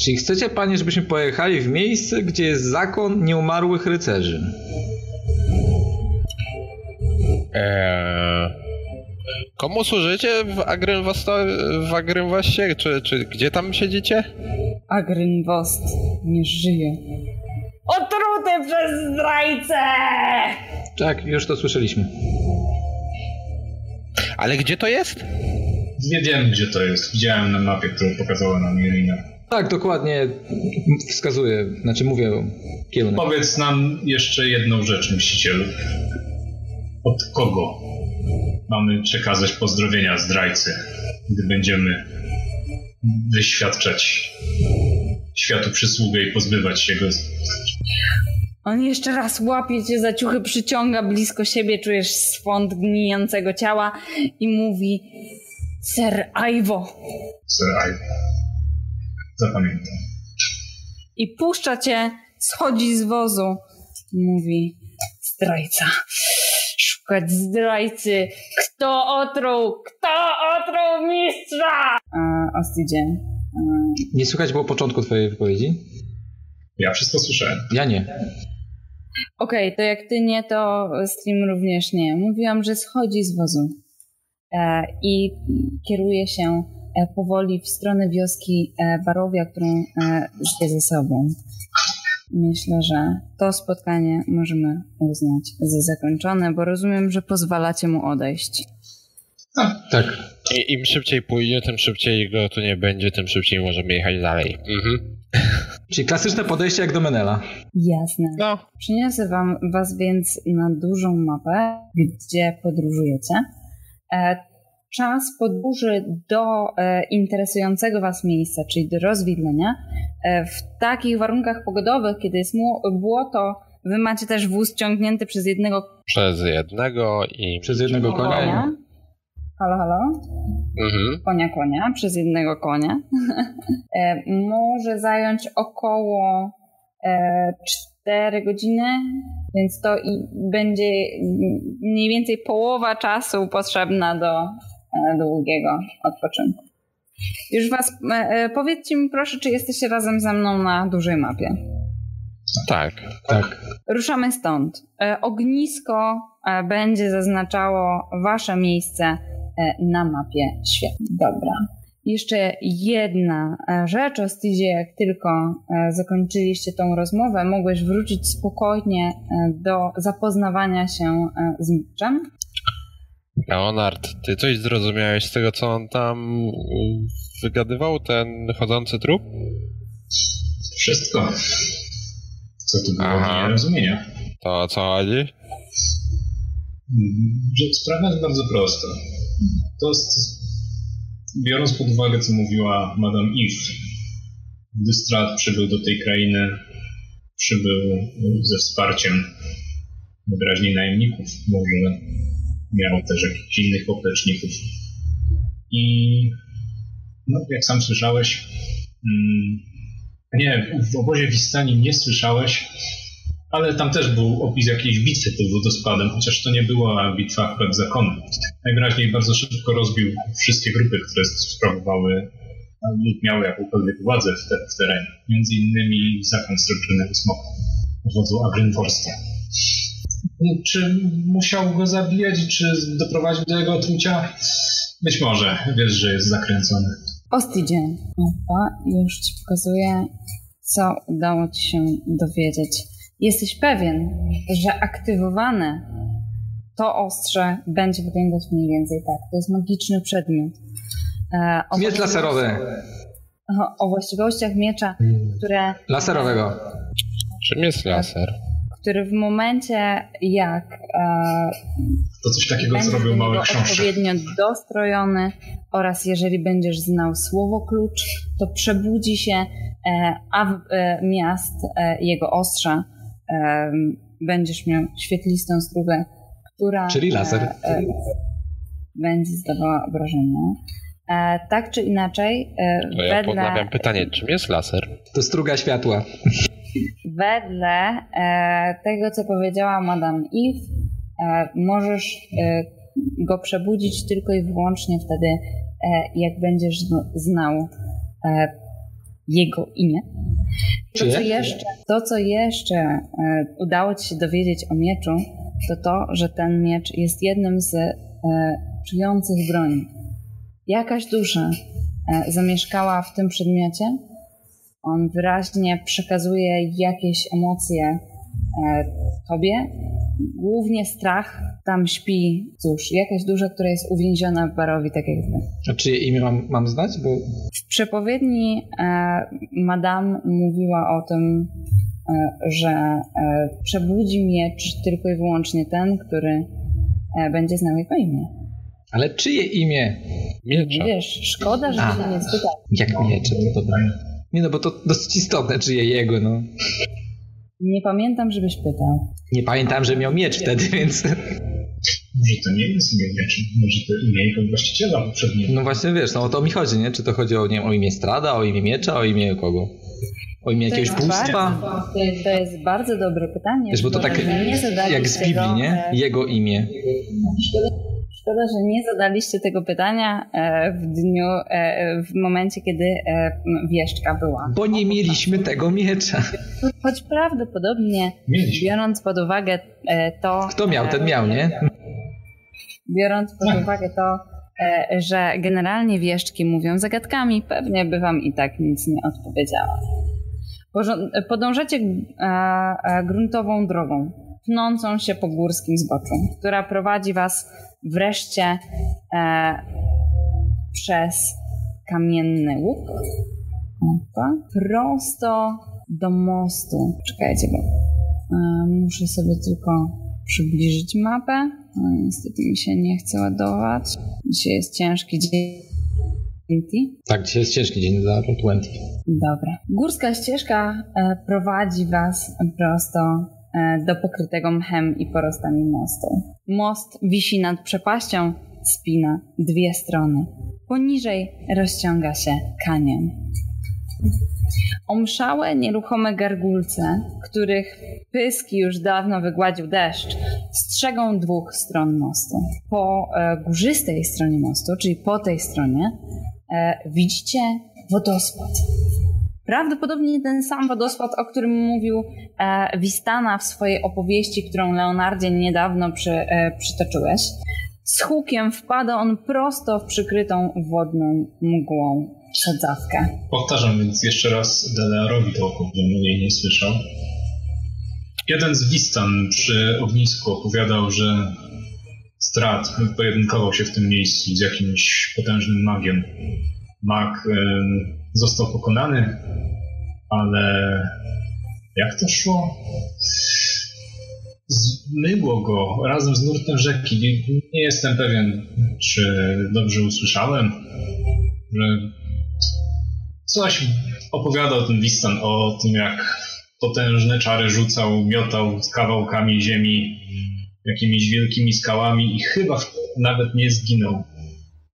Czyli chcecie, panie, żebyśmy pojechali w miejsce, gdzie jest zakon nieumarłych rycerzy? Eee, komu służycie w Agrynwoście? Czy, czy gdzie tam siedzicie? Agrynwost nie żyje. Otruty przez zdrajcę! Tak, już to słyszeliśmy. Ale gdzie to jest? Nie wiem, gdzie to jest. Widziałem na mapie, którą pokazała nam Jelina. Tak, dokładnie wskazuję, znaczy mówię o kierunek. Powiedz nam jeszcze jedną rzecz, myślicielu. Od kogo mamy przekazać pozdrowienia zdrajcy, gdy będziemy wyświadczać światu przysługę i pozbywać się go? On jeszcze raz łapie cię za ciuchy, przyciąga blisko siebie, czujesz swąd gnijącego ciała i mówi Sir Ivo. Sir Ivo. Zapamiętam. I puszcza cię, schodzi z wozu. Mówi zdrajca. Szukać zdrajcy. Kto otruł? Kto otruł mistrza? A, Ostidzie. Nie słychać było początku twojej wypowiedzi? Ja wszystko słyszałem. Ja nie. Okej, to jak ty nie, to stream również nie. Mówiłam, że schodzi z wozu e, i kieruje się e, powoli w stronę wioski e, Barowia, którą zwie ze sobą. Myślę, że to spotkanie możemy uznać za zakończone, bo rozumiem, że pozwalacie mu odejść. Tak. I, Im szybciej pójdzie, tym szybciej go tu nie będzie, tym szybciej możemy jechać dalej. Mhm. Czyli klasyczne podejście jak do Menela. Jasne. No, Przyniosę wam, was więc na dużą mapę, gdzie podróżujecie. E, czas podróży do e, interesującego was miejsca, czyli do rozwidlenia, e, w takich warunkach pogodowych, kiedy jest mu- błoto, wy macie też wóz ciągnięty przez jednego przez jednego i... Przez jednego konia. Halo, halo? Mhm. konia konia przez jednego konia e, może zająć około e, 4 godziny, więc to i będzie mniej więcej połowa czasu potrzebna do e, długiego odpoczynku. Już was, e, e, powiedzcie mi proszę, czy jesteście razem ze mną na dużej mapie? Tak. Tak. Ruszamy stąd. E, ognisko e, będzie zaznaczało wasze miejsce e, na mapie świata. Dobra. Jeszcze jedna e, rzecz, Ostidzie, jak tylko e, zakończyliście tą rozmowę, mogłeś wrócić spokojnie e, do zapoznawania się e, z mieczem. Leonard, ty coś zrozumiałeś z tego, co on tam wygadywał, ten chodzący trup? Wszystko. Co tu było Aha. niezrozumienia? To o co chodzi? Że Sprawa jest bardzo prosta. To jest, biorąc pod uwagę, co mówiła Madame Eve, gdy Strat przybył do tej krainy, przybył ze wsparciem najwyraźniej najemników, może miał też jakichś innych popleczników. I no, jak sam słyszałeś, mm, nie, w obozie Wistani nie słyszałeś, ale tam też był opis jakiejś bitwy pod wodospadem, chociaż to nie była bitwa akurat zakonu. Najwyraźniej bardzo szybko rozbił wszystkie grupy, które sprawowały lub miały jakąkolwiek władzę w, te, w terenie. Między innymi zakon Srebrnego Smoka, wodzu Agrenforsta. Czy musiał go zabijać, czy doprowadził do jego otrucia? Być może. Wiesz, że jest zakręcony. Ostidzie, opa, już ci pokazuję, co udało ci się dowiedzieć. Jesteś pewien, że aktywowane to ostrze będzie wyglądać mniej więcej tak. To jest magiczny przedmiot. E, o Miecz laserowy. o, o właściwościach miecza, które, Laserowego. Czym jest laser? który w momencie jak e, To coś takiego, co będziesz robił do mały książek. odpowiednio dostrojony oraz jeżeli będziesz znał słowo klucz, to przebudzi się, e, a e, miast e, jego ostrza e, będziesz miał świetlistą strugę, która Czyli laser. E, e, będzie zdawała obrażenia. E, tak czy inaczej, e, To ja wedle, pytanie, czym jest laser? To struga światła. wedle e, tego, co powiedziała Madame Eve, e, możesz e, go przebudzić tylko i wyłącznie wtedy, e, jak będziesz znał e, jego imię. To co, jeszcze, to, co jeszcze e, udało Ci się dowiedzieć o mieczu, to to, że ten miecz jest jednym z e, czujących broni. Jakaś dusza e, zamieszkała w tym przedmiocie. On wyraźnie przekazuje jakieś emocje e, Tobie. Głównie strach. Tam śpi, cóż, jakaś dusza, która jest uwięziona w barowi, tak jak wy. A czyje imię mam, mam znać? Bo W przepowiedni e, Madame mówiła o tym, e, że e, przebudzi miecz tylko i wyłącznie ten, który e, będzie znał jego imię. Ale czyje imię? Miecza. Wiesz, szkoda, że A. się nie spytał. Jak miecze, to dobra. Nie no, bo to dosyć istotne, czyje jego, no. Nie pamiętam, żebyś pytał. Nie pamiętałem, że miał miecz wtedy, więc... Może to nie jest imię mieczy, może to imię jego właściciela poprzedniego. No właśnie, wiesz, no o to mi chodzi, nie? Czy to chodzi o, nie wiem, o imię Strada, o imię miecza, o imię kogo? O imię jakiegoś bóstwa? To jest, bardzo dobre pytanie. Wiesz, bo to tak jak z Biblii, nie? e, Jego imię. Szkoda, że nie zadaliście tego pytania e, w dniu, e, w momencie, kiedy wieszczka była. Bo nie mieliśmy tego miecza. Choć prawdopodobnie, Mieliśmy. biorąc pod uwagę to... Kto miał, ten miał, nie? Biorąc pod uwagę to, e, że generalnie wieszczki mówią zagadkami, pewnie by wam i tak nic nie odpowiedziała. Podążacie e, e, gruntową drogą, pnącą się po górskim zboczu, która prowadzi was wreszcie przez kamienny łuk. Opa, prosto do mostu. Czekajcie, bo muszę sobie tylko przybliżyć mapę. No, niestety mi się nie chce ładować. Dzisiaj jest ciężki dzień. Tak, dzisiaj jest ciężki dzień dla Roll20. Dobra. Górska ścieżka e, prowadzi Was prosto e, do pokrytego mchem i porostami mostu. Most wisi nad przepaścią, spina dwie strony. Poniżej rozciąga się kanion. Omszałe, nieruchome gargulce, których pyski już dawno wygładził deszcz, strzegą dwóch stron mostu. Po e, górzystej stronie mostu, czyli po tej stronie, e, widzicie wodospad. Prawdopodobnie ten sam wodospad, o którym mówił e, Wistana w swojej opowieści, którą Leonardzie niedawno przy, e, przytoczyłeś. Z hukiem wpada on prosto w przykrytą wodną mgłą sadzawkę. Powtarzam więc jeszcze raz Delearowi to, o którym jej nie słyszał. Jeden z Wistan przy ognisku opowiadał, że Strat pojedynkował się w tym miejscu z jakimś potężnym magiem. Mag e, został pokonany, ale jak to szło? Zmyło go razem z nurtem rzeki. Nie jestem pewien, czy dobrze usłyszałem, że coś opowiadał ten Wistan o tym, jak potężne czary rzucał, miotał z kawałkami ziemi, jakimiś wielkimi skałami i chyba nawet nie zginął.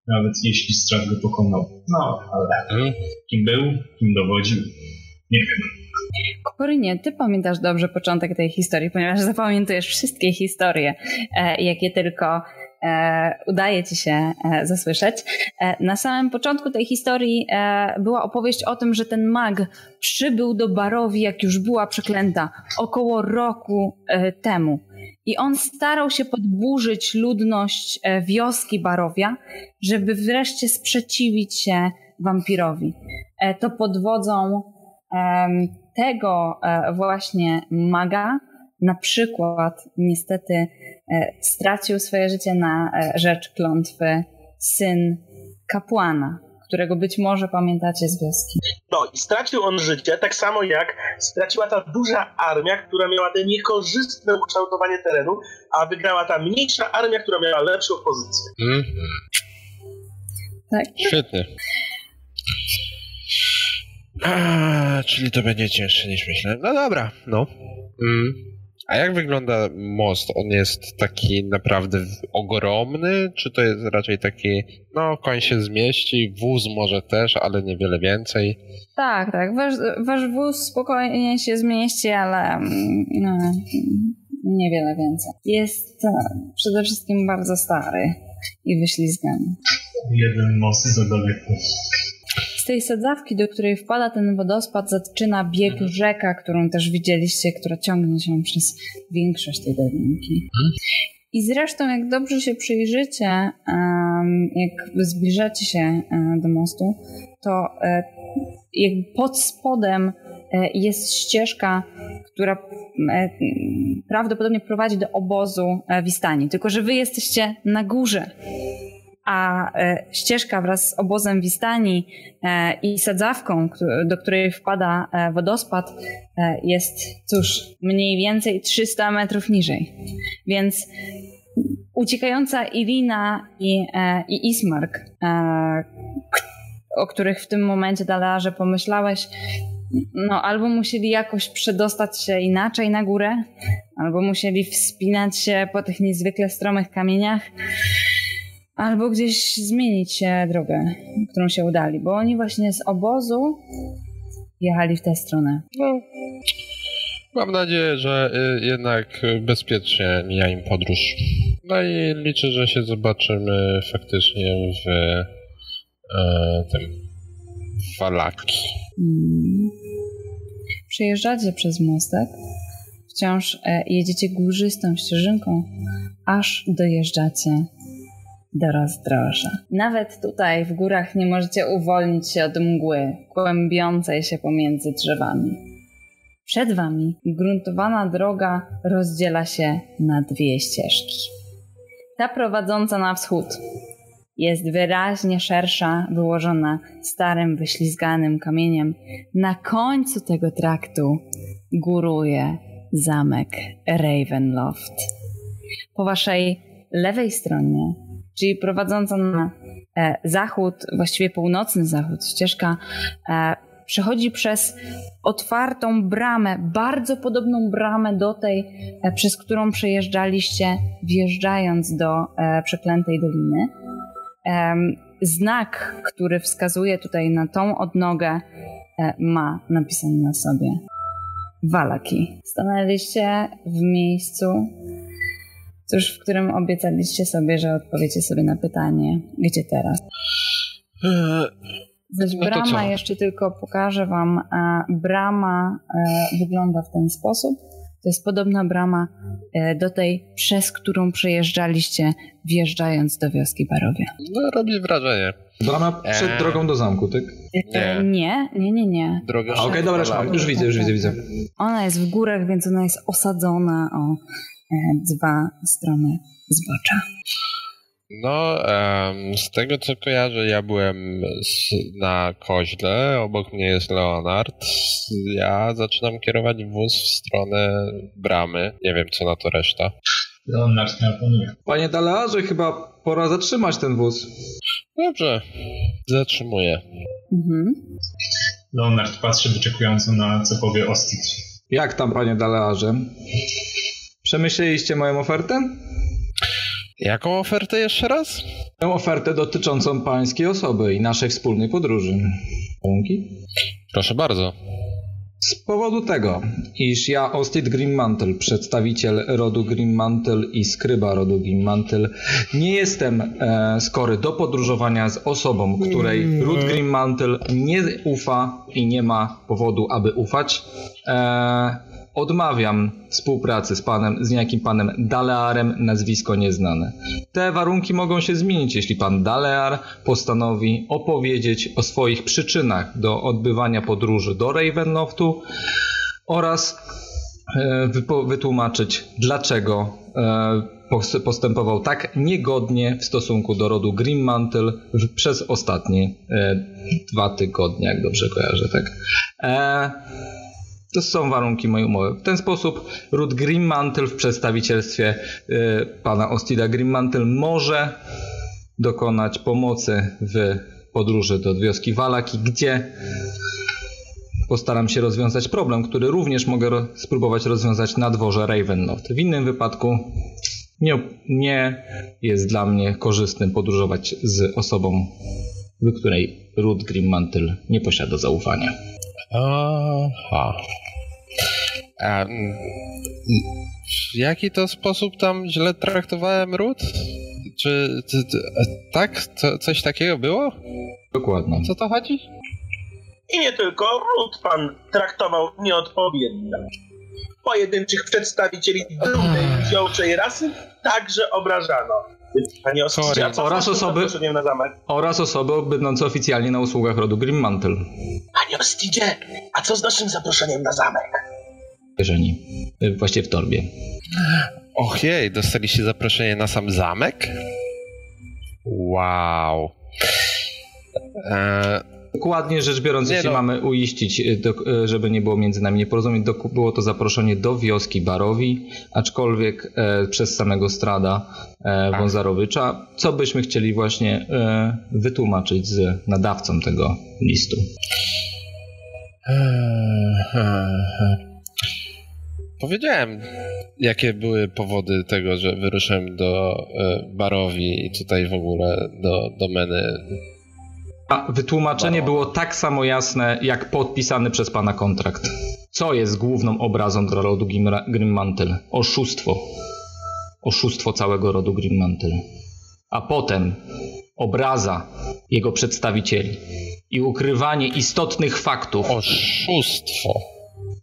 Nawet jeśli strat go pokonał. No, ale Mhm. kim był, kim dowodził, nie wiem. Korynie, ty pamiętasz dobrze początek tej historii, ponieważ zapamiętujesz wszystkie historie, e, jakie tylko udaje ci się e, zasłyszeć. E, na samym początku tej historii e, była opowieść o tym, że ten mag przybył do Barowi, jak już była przeklęta, około roku e, temu. I on starał się podburzyć ludność e, wioski Barowia, żeby wreszcie sprzeciwić się wampirowi. E, to pod wodzą tego e, właśnie maga na przykład niestety e, stracił swoje życie na e, rzecz klątwy syn kapłana, którego być może pamiętacie z wioski. No i stracił on życie, tak samo jak straciła ta duża armia, która miała te niekorzystne ukształtowanie terenu, a wygrała ta mniejsza armia, która miała lepszą pozycję. Mhm. Tak. Świetnie. A, czyli to będzie cięższe niż myślałem. No dobra, no. Mm. A jak wygląda most? On jest taki naprawdę ogromny, czy to jest raczej taki, no koń się zmieści, wóz może też, ale niewiele więcej? Tak, tak. Wasz, wasz wóz spokojnie się zmieści, ale mm, no, niewiele więcej. Jest e, przede wszystkim bardzo stary i wyślizgany. Jeden most za daleko. Tej sadzawki, do której wpada ten wodospad, zaczyna bieg rzeka, którą też widzieliście, która ciągnie się przez większość tej dolinki. I zresztą, jak dobrze się przyjrzycie, jak zbliżacie się e, do mostu, to e, jakby pod spodem e, jest ścieżka, która prawdopodobnie prowadzi do obozu Wistani. Tylko, że wy jesteście na górze a e, ścieżka wraz z obozem Wistani e, i sadzawką, do której wpada e, wodospad, jest, cóż, mniej więcej 300 metrów niżej. Więc uciekająca Irina i, i Ismark, o których w tym momencie, Dalarze, pomyślałeś, no albo musieli jakoś przedostać się inaczej na górę, albo musieli wspinać się po tych niezwykle stromych kamieniach, albo gdzieś zmienić się drogę, którą się udali, bo oni właśnie z obozu jechali w tę stronę. No, mam nadzieję, że y, jednak bezpiecznie mija im podróż. No i liczę, że się zobaczymy faktycznie w e, tym Walaki. Mm. Przejeżdżacie przez mostek, wciąż e, jedziecie górzystą ścieżynką, aż dojeżdżacie do rozdroża. Nawet tutaj w górach nie możecie uwolnić się od mgły, kłębiącej się pomiędzy drzewami. Przed wami gruntowana droga rozdziela się na dwie ścieżki. Ta prowadząca na wschód jest wyraźnie szersza, wyłożona starym, wyślizganym kamieniem. Na końcu tego traktu góruje zamek Ravenloft. Po waszej lewej stronie, czyli prowadząca na e, zachód, właściwie północny zachód, ścieżka e, przechodzi przez otwartą bramę, bardzo podobną bramę do tej, e, przez którą przejeżdżaliście, wjeżdżając do przeklętej doliny. Znak, który wskazuje tutaj na tą odnogę, ma napisane na sobie Walaki. Stanęliście w miejscu, cóż, w którym obiecaliście sobie, że odpowiecie sobie na pytanie, gdzie teraz. E, Zaś No brama, jeszcze tylko pokażę wam, e, brama e, wygląda w ten sposób. To jest podobna brama e, do tej, przez którą przejeżdżaliście, wjeżdżając do wioski Barowie. No, robi wrażenie. Brama przed Eee. drogą do zamku, tak? E, nie, nie, nie, nie. Droga A, Okej, dobra, już, już widzę, już widzę, widzę. Ona jest w górach, więc ona jest osadzona o dwa strony zbocza. No, z tego co kojarzę, ja byłem na koźle, obok mnie jest Leonard. Ja zaczynam kierować wóz w stronę bramy. Nie wiem, co na to reszta. Leonard nie oponuje. Panie Dalearze, chyba pora zatrzymać ten wóz. Dobrze, zatrzymuję. Mhm. Leonard patrzy wyczekująco na co powie Ostit. Jak tam, panie Dalearze? Przemyśleliście moją ofertę? Jaką ofertę jeszcze raz? Moją ofertę dotyczącą pańskiej osoby i naszej wspólnej podróży. Warunki? Proszę bardzo. Z powodu tego, iż ja, Ostit Grimmantle, przedstawiciel rodu Grimmantle i skryba rodu Grimmantle, nie jestem e, skory do podróżowania z osobą, której ród Grimmantle nie ufa i nie ma powodu, aby ufać. E, odmawiam współpracy z panem, z niejakim panem Dalearem, nazwisko nieznane. Te warunki mogą się zmienić, jeśli pan Dalear postanowi opowiedzieć o swoich przyczynach do odbywania podróży do Ravenloftu oraz e, wytłumaczyć, dlaczego e, pos- postępował tak niegodnie w stosunku do rodu Grimmantle przez ostatnie e, dwa tygodnie, jak dobrze kojarzę, tak? To są warunki mojej umowy. W ten sposób ród Grimmantle w przedstawicielstwie e, pana Ostida Grimmantle może dokonać pomocy w podróży do wioski Walaki, gdzie postaram się rozwiązać problem, który również mogę spróbować rozwiązać na dworze Ravenloft. W innym wypadku nie, nie jest dla mnie korzystnym podróżować z osobą, do której ród Grimmantle nie posiada zaufania. Aha. A, mm, w jaki to sposób tam źle traktowałem ród? Czy, e, tak? Co, coś takiego było? Dokładnie. Co to chodzi? I nie tylko ród pan traktował nieodpowiednio. Pojedynczych przedstawicieli dumnej, ziołczej rasy także obrażano. A co Oraz osoby- zaproszeniem na zamek? Oraz osoby będące oficjalnie na usługach rodu Grimmantle. Panie Ostidzie, a co z naszym zaproszeniem na zamek? Jeżeli. y, Właściwie w torbie. Och jej, dostaliście zaproszenie na sam zamek? Wow. E, Dokładnie rzecz biorąc, Nie jeśli no. mamy uiścić, y, do, y, żeby nie było między nami nieporozumień, do, było to zaproszenie do wioski Barowi, aczkolwiek e, przez samego Strada e, Ach. Wązarowicza, co byśmy chcieli właśnie e, wytłumaczyć z nadawcą tego listu. Powiedziałem, jakie były powody tego, że wyruszyłem do e, Barowi i tutaj w ogóle do domeny. A wytłumaczenie było tak samo jasne, jak podpisany przez pana kontrakt. Co jest główną obrazą dla rodu Grimmantle? Oszustwo. Oszustwo całego rodu Grimmantle. A potem obraza jego przedstawicieli i ukrywanie istotnych faktów. Oszustwo.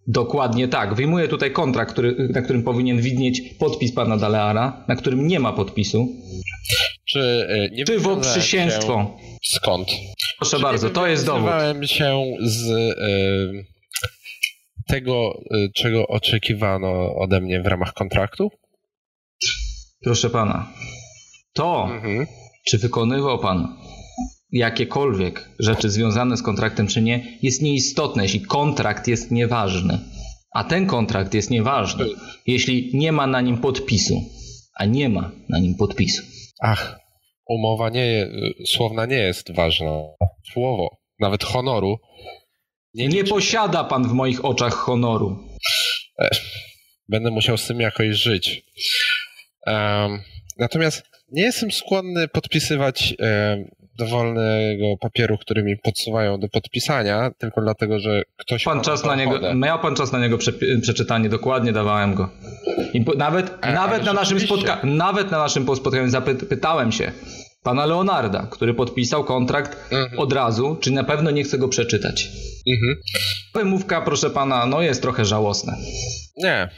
Dokładnie tak. Wyjmuję tutaj kontrakt, który, na którym powinien widnieć podpis pana Daleara, na którym nie ma podpisu. Czy e, nie Czy wywiązałem przysięstwo? Się... Skąd? Proszę Czy bardzo, to jest dowód. się z e, tego, e, czego oczekiwano ode mnie w ramach kontraktu? Proszę pana. To, Mhm. czy wykonywał pan jakiekolwiek rzeczy związane z kontraktem, czy nie, jest nieistotne, jeśli kontrakt jest nieważny. A ten kontrakt jest nieważny, jeśli nie ma na nim podpisu. A nie ma na nim podpisu. Ach, umowa nie słowna nie jest ważna. Słowo, nawet honoru. Nie, Nie posiada pan w moich oczach honoru. Będę musiał z tym jakoś żyć. Em, natomiast nie jestem skłonny podpisywać em, dowolnego papieru, który mi podsuwają do podpisania, tylko dlatego, że ktoś Pan czas na niego, miał pan czas na niego przepi- przeczytanie, dokładnie dawałem go. I po, nawet, A- nawet na naszym rzeczywiście. spotkaniu, nawet na naszym spotkaniu zapytałem się, Pana Leonarda, który podpisał kontrakt Mhm. od razu, czy na pewno nie chce go przeczytać. Mhm. Wymówka, proszę pana, no jest trochę żałosna. Nie,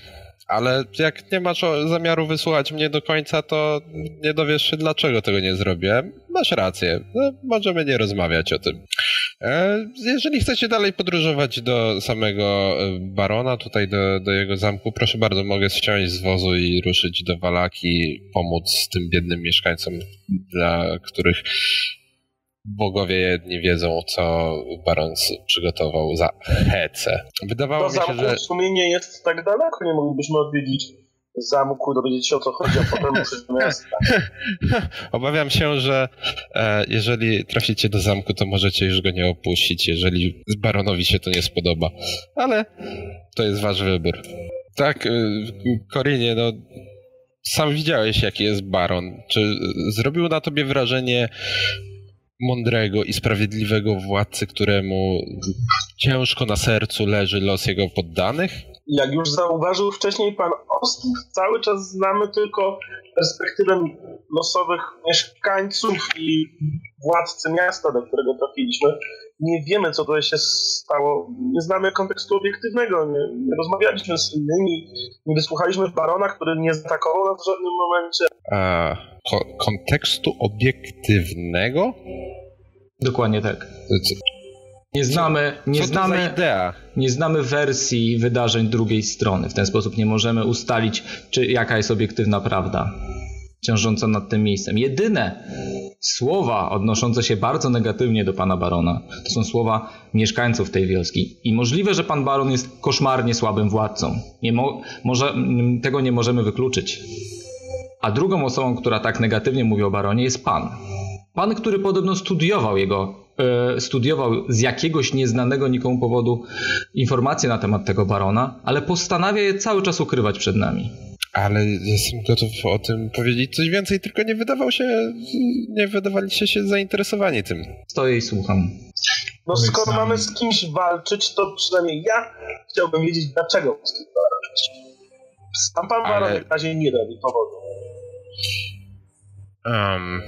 ale jak nie masz zamiaru wysłuchać mnie do końca, to nie dowiesz się, dlaczego tego nie zrobiłem. Masz rację, no, możemy nie rozmawiać o tym. E, jeżeli chcecie dalej podróżować do samego e, barona, tutaj do, do jego zamku, proszę bardzo, mogę zsiąść z wozu i ruszyć do Walaki, pomóc tym biednym mieszkańcom, dla których bogowie jedni wiedzą, co baron przygotował za hece. Wydawało Do mi się, zamku że... w sumie nie jest tak daleko, nie moglibyśmy odwiedzić zamku, dowiedzieć się o co chodzi, a potem do miasta. Obawiam się, że e, jeżeli traficie do zamku, to możecie już go nie opuścić, jeżeli baronowi się to nie spodoba. Ale to jest wasz wybór. Tak, y, Korinie, no sam widziałeś, jaki jest baron. Czy zrobił na tobie wrażenie mądrego i sprawiedliwego władcy, któremu ciężko na sercu leży los jego poddanych? Jak już zauważył wcześniej pan Ostów, cały czas znamy tylko perspektywę losowych mieszkańców i władcy miasta, do którego trafiliśmy. Nie wiemy, co tutaj się stało. Nie znamy kontekstu obiektywnego. Nie, nie rozmawialiśmy z innymi. Nie wysłuchaliśmy barona, który nie zaatakował nas w żadnym momencie. A, ko- kontekstu obiektywnego? Dokładnie tak. Nie znamy, nie co to za znamy, idea? nie znamy wersji wydarzeń drugiej strony. W ten sposób nie możemy ustalić, czy jaka jest obiektywna prawda ciążąca nad tym miejscem. Jedyne słowa odnoszące się bardzo negatywnie do pana barona to są słowa mieszkańców tej wioski. I możliwe, że pan baron jest koszmarnie słabym władcą. Nie mo- może, m, tego nie możemy wykluczyć. A drugą osobą, która tak negatywnie mówi o baronie jest pan. Pan, który podobno studiował jego, e, studiował z jakiegoś nieznanego nikomu powodu informacje na temat tego barona, ale postanawia je cały czas ukrywać przed nami. Ale jestem gotów o tym powiedzieć coś więcej, tylko nie wydawał się, nie wydawaliście się zainteresowani tym. Stoję i słucham. No Powiedz skoro nam- mamy z kimś walczyć, to przynajmniej ja chciałbym wiedzieć, dlaczego z kim walczyć. Sam pan Ale- baron w razie nie mi powodu. Um,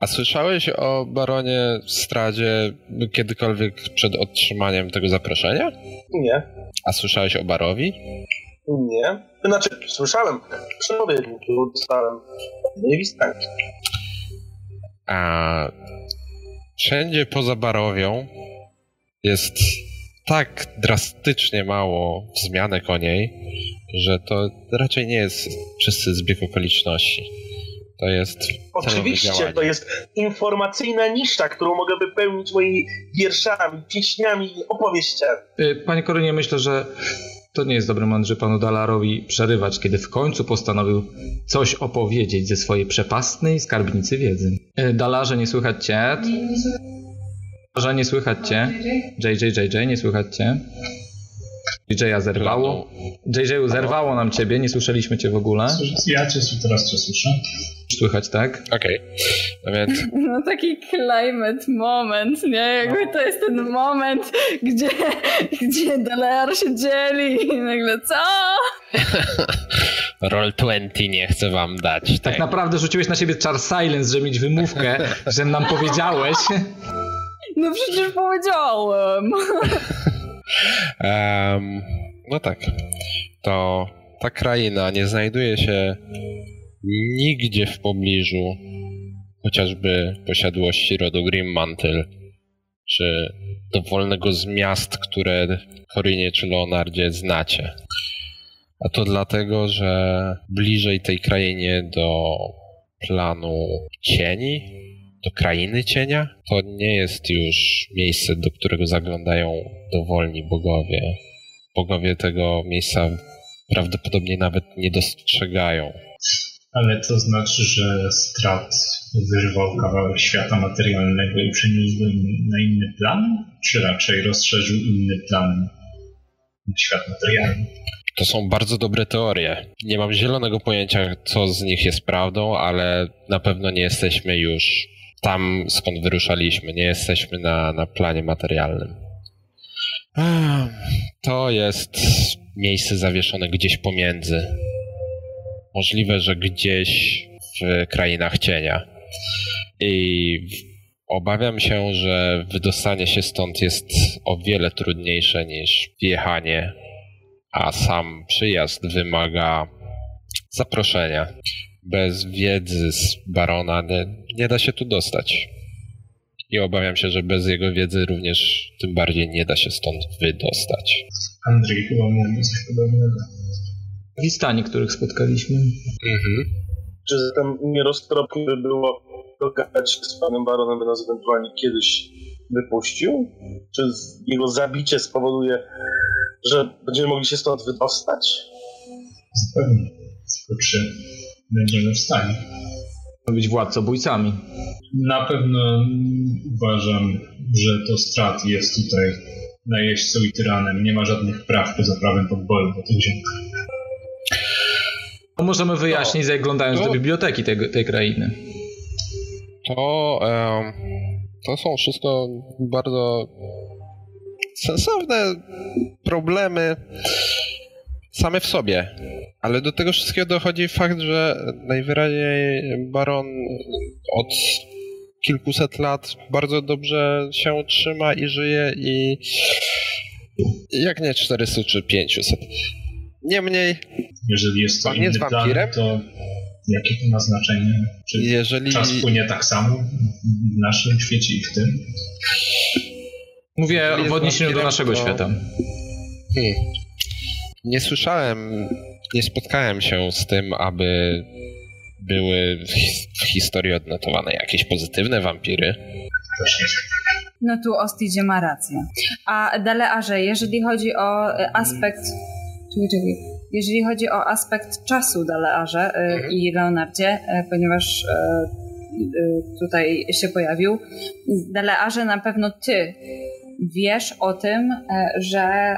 a słyszałeś o baronie Stradzie kiedykolwiek przed otrzymaniem tego zaproszenia? Nie, A słyszałeś o barowi? Nie. Znaczy, słyszałem, przemówię, którą dostałem nie wistanki. A wszędzie poza barowią jest tak drastycznie mało wzmianek o niej, że to raczej nie jest czysty zbieg okoliczności. To jest Oczywiście, to jest informacyjna nisza, którą mogę wypełnić moimi wierszami, pieśniami i opowieściami. Y, Panie Korynie, myślę, że to nie jest dobry moment, żeby panu Dalarowi przerywać, kiedy w końcu postanowił coś opowiedzieć ze swojej przepastnej skarbnicy wiedzy. Y, Dalarze, nie słychać cię. Dalarze, nie słychać cię. JJ, nie słychać cię. JJ-a zerwało. JJ zerwało nam ciebie, nie słyszeliśmy cię w ogóle. Ja cię teraz cię słyszę. Słychać, tak? Okej, no więc No taki climate moment, nie? Jakby to jest ten moment, gdzie, gdzie Dalar się dzieli i nagle co? Roll 20 nie chcę wam dać. Tak Tak, naprawdę rzuciłeś na siebie czar silence, żeby mieć wymówkę, że nam powiedziałeś. No przecież powiedziałem. Em, no tak. To ta kraina nie znajduje się nigdzie w pobliżu chociażby posiadłości rodu Grimmantle, czy dowolnego z miast, które Korynie czy Leonardzie znacie. A to dlatego, że bliżej tej krainie do planu cieni, do krainy cienia, to nie jest już miejsce, do którego zaglądają dowolni bogowie. Bogowie tego miejsca prawdopodobnie nawet nie dostrzegają. Ale to znaczy, że Strat wyrwał kawałek świata materialnego i przeniósł go na inny plan? Czy raczej rozszerzył inny plan na świat materialny? To są bardzo dobre teorie. Nie mam zielonego pojęcia, co z nich jest prawdą, ale na pewno nie jesteśmy już tam, skąd wyruszaliśmy. Nie jesteśmy na, na planie materialnym. Ech, To jest miejsce zawieszone gdzieś pomiędzy. Możliwe, że gdzieś w krainach cienia. I obawiam się, że wydostanie się stąd jest o wiele trudniejsze niż wjechanie, a sam przyjazd wymaga zaproszenia. Bez wiedzy z barona nie, nie da się tu dostać. I obawiam się, że bez jego wiedzy również tym bardziej nie da się stąd wydostać. Andrzej chyba mówi coś podobnego. Wistani, których spotkaliśmy. Mhm. Czy zatem nieroztropnie by było dogadać się z panem baronem, by nas ewentualnie kiedyś wypuścił? Czy jego zabicie spowoduje, że będziemy mogli się stąd wydostać? Tylko czy będziemy w stanie. Być władcobójcami. Na pewno uważam, że to strat jest tutaj najeźdźcą i tyranem. Nie ma żadnych praw poza prawem podboju do tych ziem. To możemy wyjaśnić, zaglądając do biblioteki tej, tej krainy. To, em, to są wszystko bardzo sensowne problemy same w sobie. Ale do tego wszystkiego dochodzi fakt, że najwyraźniej baron od kilkuset lat bardzo dobrze się trzyma i żyje i jak nie 400 czy 500. Niemniej, Jeżeli jest to On jest inny wampirem? plan, to jakie to ma znaczenie? Czy jeżeli... czas płynie tak samo w naszym świecie i w tym? Mówię w odniesieniu do naszego to- świata. Hmm. Nie słyszałem, nie spotkałem się z tym, aby były w, his- w historii odnotowane jakieś pozytywne wampiry. No tu Ostidzie ma rację. A Delearze, jeżeli chodzi o e, aspekt... Czekaj, czekaj. Jeżeli chodzi o aspekt czasu Delearze e, Mhm. i Leonardzie, e, ponieważ tutaj się pojawił, Delearze na pewno ty wiesz o tym, e, że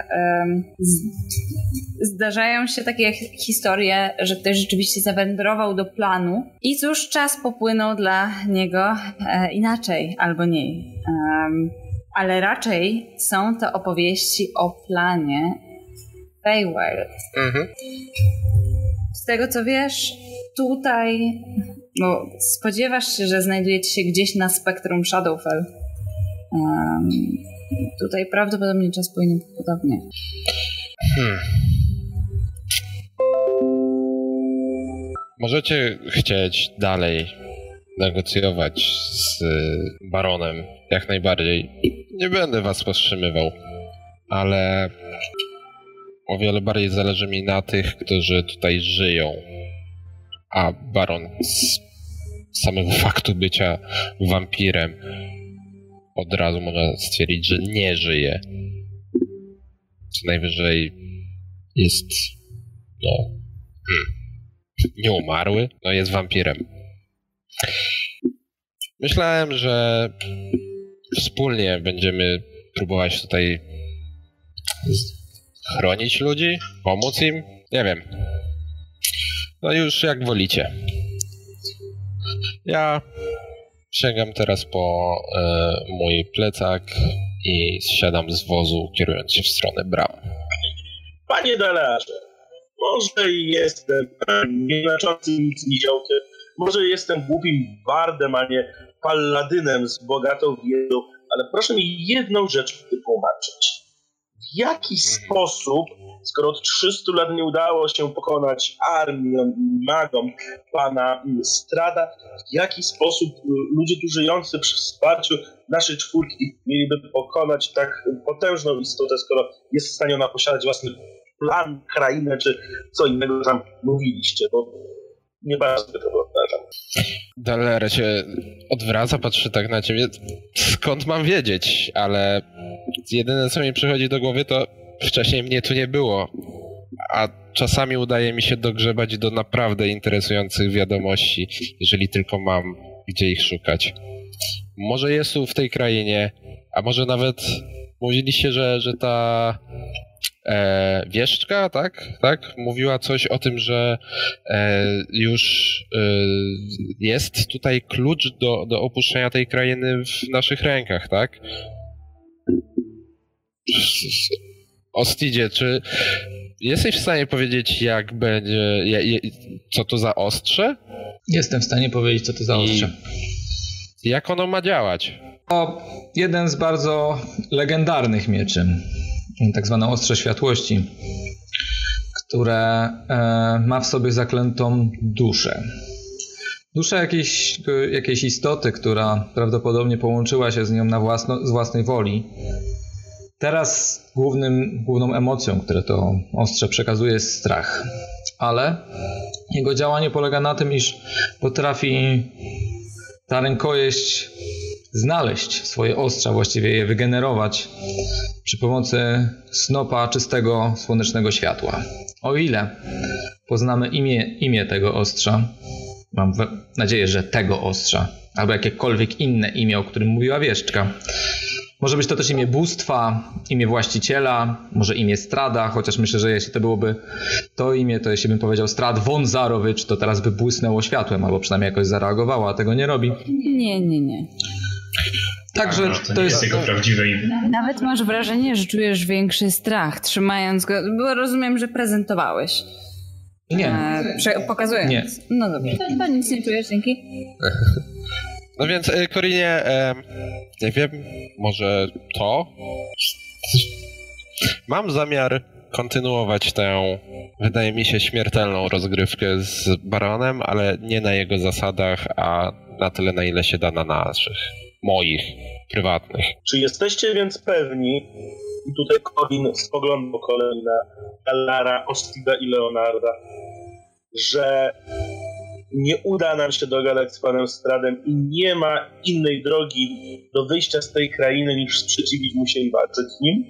zdarzają się takie hi- historie, że ktoś rzeczywiście zawędrował do planu i cóż, czas popłynął dla niego e, inaczej albo nie. Em, ale raczej są to opowieści o planie Feywild. Mhm. Z tego co wiesz, tutaj bo spodziewasz się, że znajdujecie się gdzieś na spektrum Shadowfell. Tutaj prawdopodobnie czas płynie podobnie. Hmm. Możecie chcieć dalej negocjować z baronem, jak najbardziej. Nie będę was powstrzymywał, ale o wiele bardziej zależy mi na tych, którzy tutaj żyją. A baron z samego faktu bycia wampirem od razu może stwierdzić, że nie żyje. Co najwyżej jest no hmm, nieumarły, no jest wampirem. Myślałem, że wspólnie będziemy próbować tutaj chronić ludzi, pomóc im. Nie wiem. No już jak wolicie. Ja sięgam teraz po e, mój plecak i zsiadam z wozu, kierując się w stronę bram. Panie Dalarze, może jestem nieznaczącym niziołkiem, może jestem głupim bardem, a nie palladynem z bogatą wiedzą, ale proszę mi jedną rzecz wytłumaczyć. W jaki sposób, skoro od 300 lat nie udało się pokonać armiom i magom pana Strada, w jaki sposób y, ludzie tu żyjący przy wsparciu naszej czwórki mieliby pokonać tak potężną istotę, skoro jest w stanie ona posiadać własny plan, krainę, czy co innego tam mówiliście, bo nie bardzo by to wyobrażam. Daler się odwraca, patrzy tak na ciebie. Skąd mam wiedzieć? Ale jedyne co mi przychodzi do głowy to wcześniej mnie tu nie było. A czasami udaje mi się dogrzebać do naprawdę interesujących wiadomości, jeżeli tylko mam gdzie ich szukać. Może jest tu w tej krainie, a może nawet mówiliście, że, że ta e, wieszczka, tak? tak? Mówiła coś o tym, że e, już e, jest tutaj klucz do, do opuszczenia tej krainy w naszych rękach, tak? Ostidzie, czy jesteś w stanie powiedzieć, jak będzie, co to za ostrze? Jestem w stanie powiedzieć, co to za ostrze. I jak ono ma działać? To jeden z bardzo legendarnych mieczy, tak zwane ostrze światłości, które e, ma w sobie zaklętą duszę. Duszę jakiejś, jakiejś istoty, która prawdopodobnie połączyła się z nią na własno, z własnej woli. Teraz głównym, główną emocją, które to ostrze przekazuje, jest strach. Ale jego działanie polega na tym, iż potrafi ta rękojeść znaleźć swoje ostrza, właściwie je wygenerować przy pomocy snopa czystego słonecznego światła. O ile poznamy imię, imię tego ostrza, mam nadzieję, że tego ostrza, albo jakiekolwiek inne imię, o którym mówiła wieszczka, może być to też imię bóstwa, imię właściciela, może imię Strada, chociaż myślę, że jeśli to byłoby to imię, to jeśli bym powiedział Strad von Zarowicz, to teraz by błysnęło światłem, albo przynajmniej jakoś zareagowała, a tego nie robi. Nie, nie, nie. Także to, to jest jego prawdziwe imię. Nawet masz wrażenie, że czujesz większy strach, trzymając go, bo rozumiem, że prezentowałeś. Nie. E, pokazując. Nie. No dobrze, to nic nie czujesz, dzięki. No więc, y, Korinie, nie wiem, może to? Mam zamiar kontynuować tę, wydaje mi się, śmiertelną rozgrywkę z Baronem, ale nie na jego zasadach, a na tyle, na ile się da na naszych, moich, prywatnych. Czy jesteście więc pewni, i tutaj Corin spoglądał kolei na Gallara, Ostida i Leonarda, że nie uda nam się dogadać z panem Stradem i nie ma innej drogi do wyjścia z tej krainy niż sprzeciwić mu się i walczyć z nim?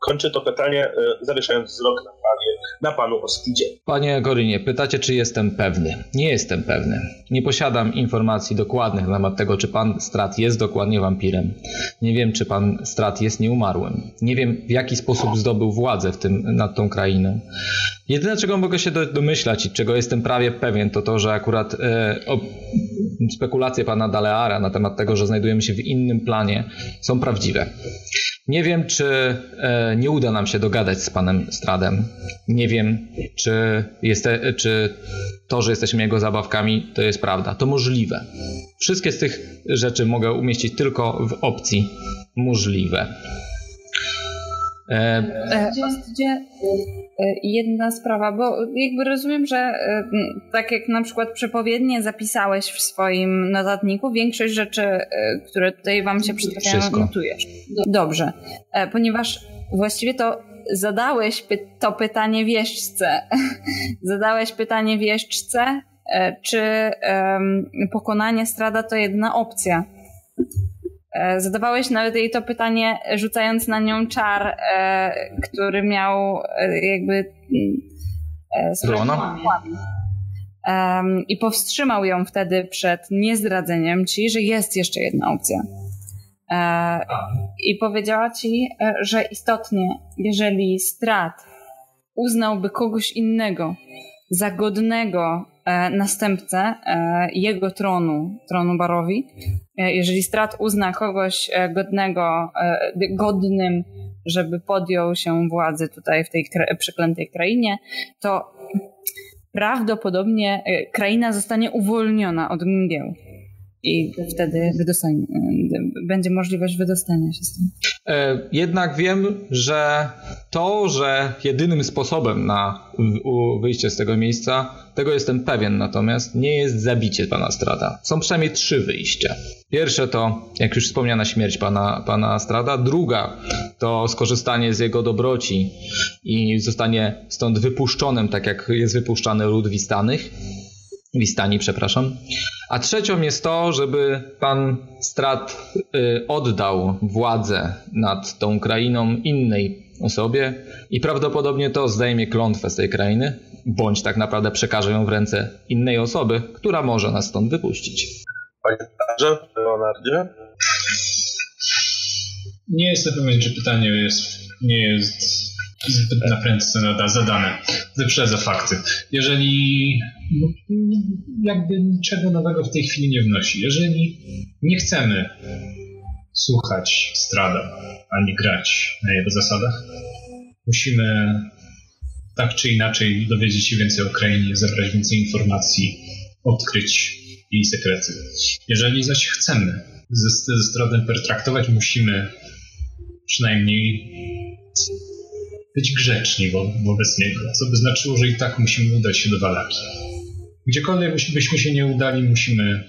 Kończę to pytanie, e, zawieszając wzrok na, panie, na panu Ostidzie. Panie Gorynie, pytacie, czy jestem pewny. Nie jestem pewny. Nie posiadam informacji dokładnych na temat tego, czy pan Strat jest dokładnie wampirem. Nie wiem, czy pan Strat jest nieumarłym. Nie wiem, w jaki sposób zdobył władzę w tym, nad tą krainą. Jedyne, czego mogę się domyślać i czego jestem prawie pewien, to to, że akurat e, o, spekulacje pana Daleara na temat tego, że znajdujemy się w innym planie, są prawdziwe. Nie wiem, czy e, nie uda nam się dogadać z panem Stradem. Nie wiem, czy, czy to, że jesteśmy jego zabawkami, to jest prawda. To możliwe. Wszystkie z tych rzeczy mogę umieścić tylko w opcji możliwe. E, e, e, jedna sprawa, bo jakby rozumiem, że e, tak jak na przykład przepowiednie zapisałeś w swoim notatniku, większość rzeczy, które tutaj wam się przytrafiają, notujesz. Dobrze, ponieważ właściwie to zadałeś py to pytanie wieszczce. zadałeś pytanie wieszczce, czy pokonanie strada to jedna opcja. E, zadawałeś nawet jej to pytanie, rzucając na nią czar, e, który miał e, jakby. Złona? Um, I powstrzymał ją wtedy przed niezdradzeniem ci, że jest jeszcze jedna opcja. I powiedziała ci, że istotnie, jeżeli strat uznałby kogoś innego za godnego następcę e, jego tronu, tronu Barowi. E, jeżeli Strat uzna kogoś godnego, godnym, żeby podjął się władzy tutaj w tej przeklętej krainie, to prawdopodobnie kraina zostanie uwolniona od mgieł i wtedy wydostanie, będzie możliwość wydostania się z tym. Jednak wiem, że to, że jedynym sposobem na wyjście z tego miejsca tego jestem pewien, natomiast nie jest zabicie pana Strada. Są przynajmniej trzy wyjścia. Pierwsze to, jak już wspomniana, śmierć pana, pana Strada. Druga to skorzystanie z jego dobroci i zostanie stąd wypuszczonym, tak jak jest wypuszczany lud Wistanych. Wistani, przepraszam. A trzecią jest to, żeby pan Strat y, oddał władzę nad tą krainą innej osobie i prawdopodobnie to zdejmie klątwę z tej krainy, bądź tak naprawdę przekaże ją w ręce innej osoby, która może nas stąd wypuścić. Panie Leonardzie? Nie jestem pewien, czy pytanie jest, nie jest zbyt na prędce zadane. Wyprzedzę fakty. Jeżeli no, jakby niczego nowego w tej chwili nie wnosi, jeżeli nie chcemy słuchać Strada, ani grać na jego zasadach, musimy tak czy inaczej dowiedzieć się więcej o Ukrainie, zebrać więcej informacji, odkryć jej sekrety. Jeżeli zaś chcemy ze, ze Stradem pertraktować, musimy przynajmniej być grzeczni wo, wobec niego, co by znaczyło, że i tak musimy udać się do Walaki. Gdziekolwiek byśmy się nie udali, musimy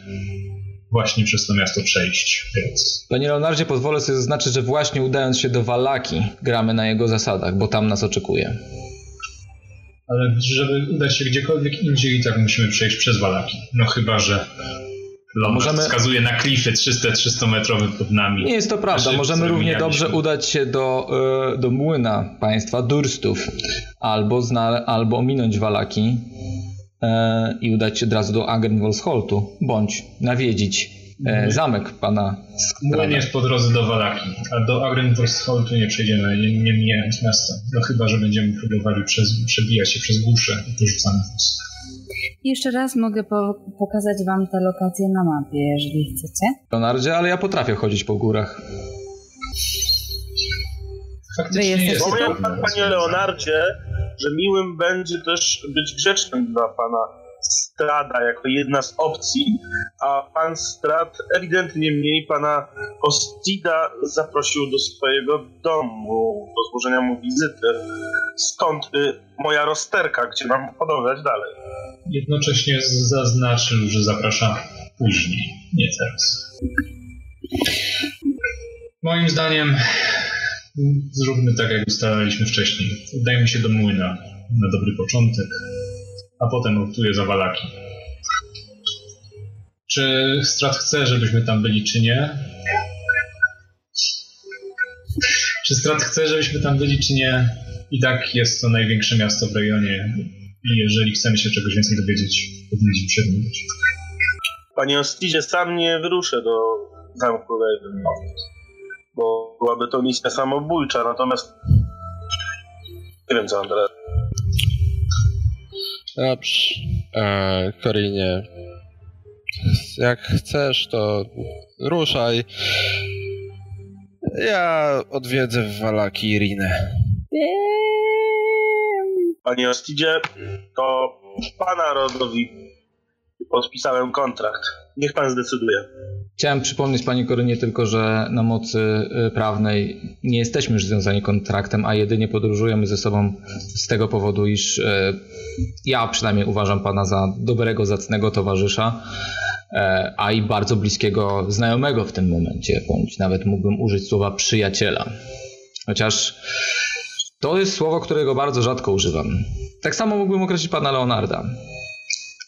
właśnie przez to miasto przejść, więc... Panie Leonardzie, pozwolę sobie zaznaczyć, że właśnie udając się do Walaki, gramy na jego zasadach, bo tam nas oczekuje. Ale żeby udać się gdziekolwiek indziej, i tak musimy przejść przez Walaki. No chyba, że Lombard Możemy... wskazuje na klify 300-300 metrowe pod nami. Nie jest to prawda. Możemy równie dobrze udać się do, e, do młyna państwa Durstów albo, zna, albo ominąć Walaki e, i udać się od razu do Agrenwolsholtu, bądź nawiedzić e, mhm. zamek pana Młyn jest po drodze do Walaki, a do Agrenwolsholtu nie przejdziemy, nie, nie mijając miasta. No chyba, że będziemy próbowali przez, przebijać się przez głusze i wyrzucamy jeszcze raz mogę po pokazać wam te lokacje na mapie, jeżeli chcecie. Leonardzie, ale ja potrafię chodzić po górach. Faktycznie Powiem pan, panie Leonardzie, że miłym będzie też być grzecznym dla pana Strada jako jedna z opcji, a pan Strad ewidentnie mniej pana Ostida zaprosił do swojego domu do złożenia mu wizyty. Stąd y, moja rozterka, gdzie mam podążać dalej. Jednocześnie zaznaczył, że zaprasza później, nie teraz. Moim zdaniem zróbmy tak, jak ustalaliśmy wcześniej. Udajmy się do młyna na dobry początek, a potem optuję za walaki. Czy Strat chce, żebyśmy tam byli, czy nie? Czy Strat chce, żebyśmy tam byli, czy nie? I tak jest to największe miasto w rejonie. I jeżeli chcemy się czegoś więcej dowiedzieć, powinniśmy się dowiedzieć. Panie Ostizie, sam nie wyruszę do zamku bo byłaby to misja samobójcza, natomiast nie wiem co Andrea. Dobrze. E, Korinie, jak chcesz, to ruszaj. Ja odwiedzę w Walaki Irinę. Panie Ostidzie, to pana rodowi podpisałem kontrakt. Niech pan zdecyduje. Chciałem przypomnieć Pani Korynie tylko, że na mocy y, prawnej nie jesteśmy już związani kontraktem, a jedynie podróżujemy ze sobą z tego powodu, iż y, ja przynajmniej uważam Pana za dobrego, zacnego towarzysza, y, a i bardzo bliskiego znajomego w tym momencie, bądź nawet mógłbym użyć słowa przyjaciela. Chociaż to jest słowo, którego bardzo rzadko używam. Tak samo mógłbym określić Pana Leonarda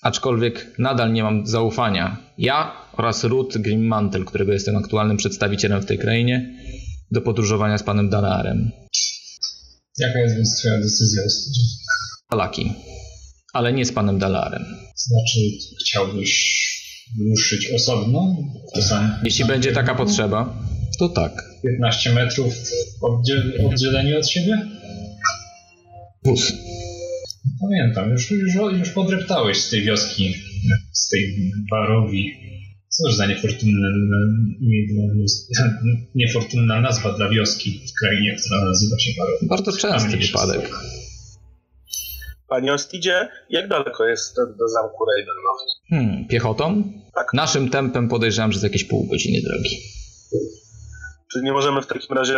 aczkolwiek nadal nie mam zaufania. Ja oraz Ruth Grimmantel, którego jestem aktualnym przedstawicielem w tej krainie, do podróżowania z panem Danarem. Jaka jest więc twoja decyzja? Alaki, ale nie z panem Dalarem. Znaczy, chciałbyś ruszyć osobno? To sam, Jeśli będzie taka potrzeba, to tak. 15 metrów oddziel oddzieleni od siebie? Wóz. Pamiętam, już, już, już podreptałeś z tej wioski, z tej barowi. Cóż za niefortunne, niefortunna nazwa dla wioski w krainie, która nazywa się Barowi. Bardzo częsty wypadek. Panie Ostidzie, jak daleko jest do zamku Ravenloft? Hmm, piechotą? Tak. Naszym tempem podejrzewam, że z jakieś pół godziny drogi. Czy nie możemy w takim razie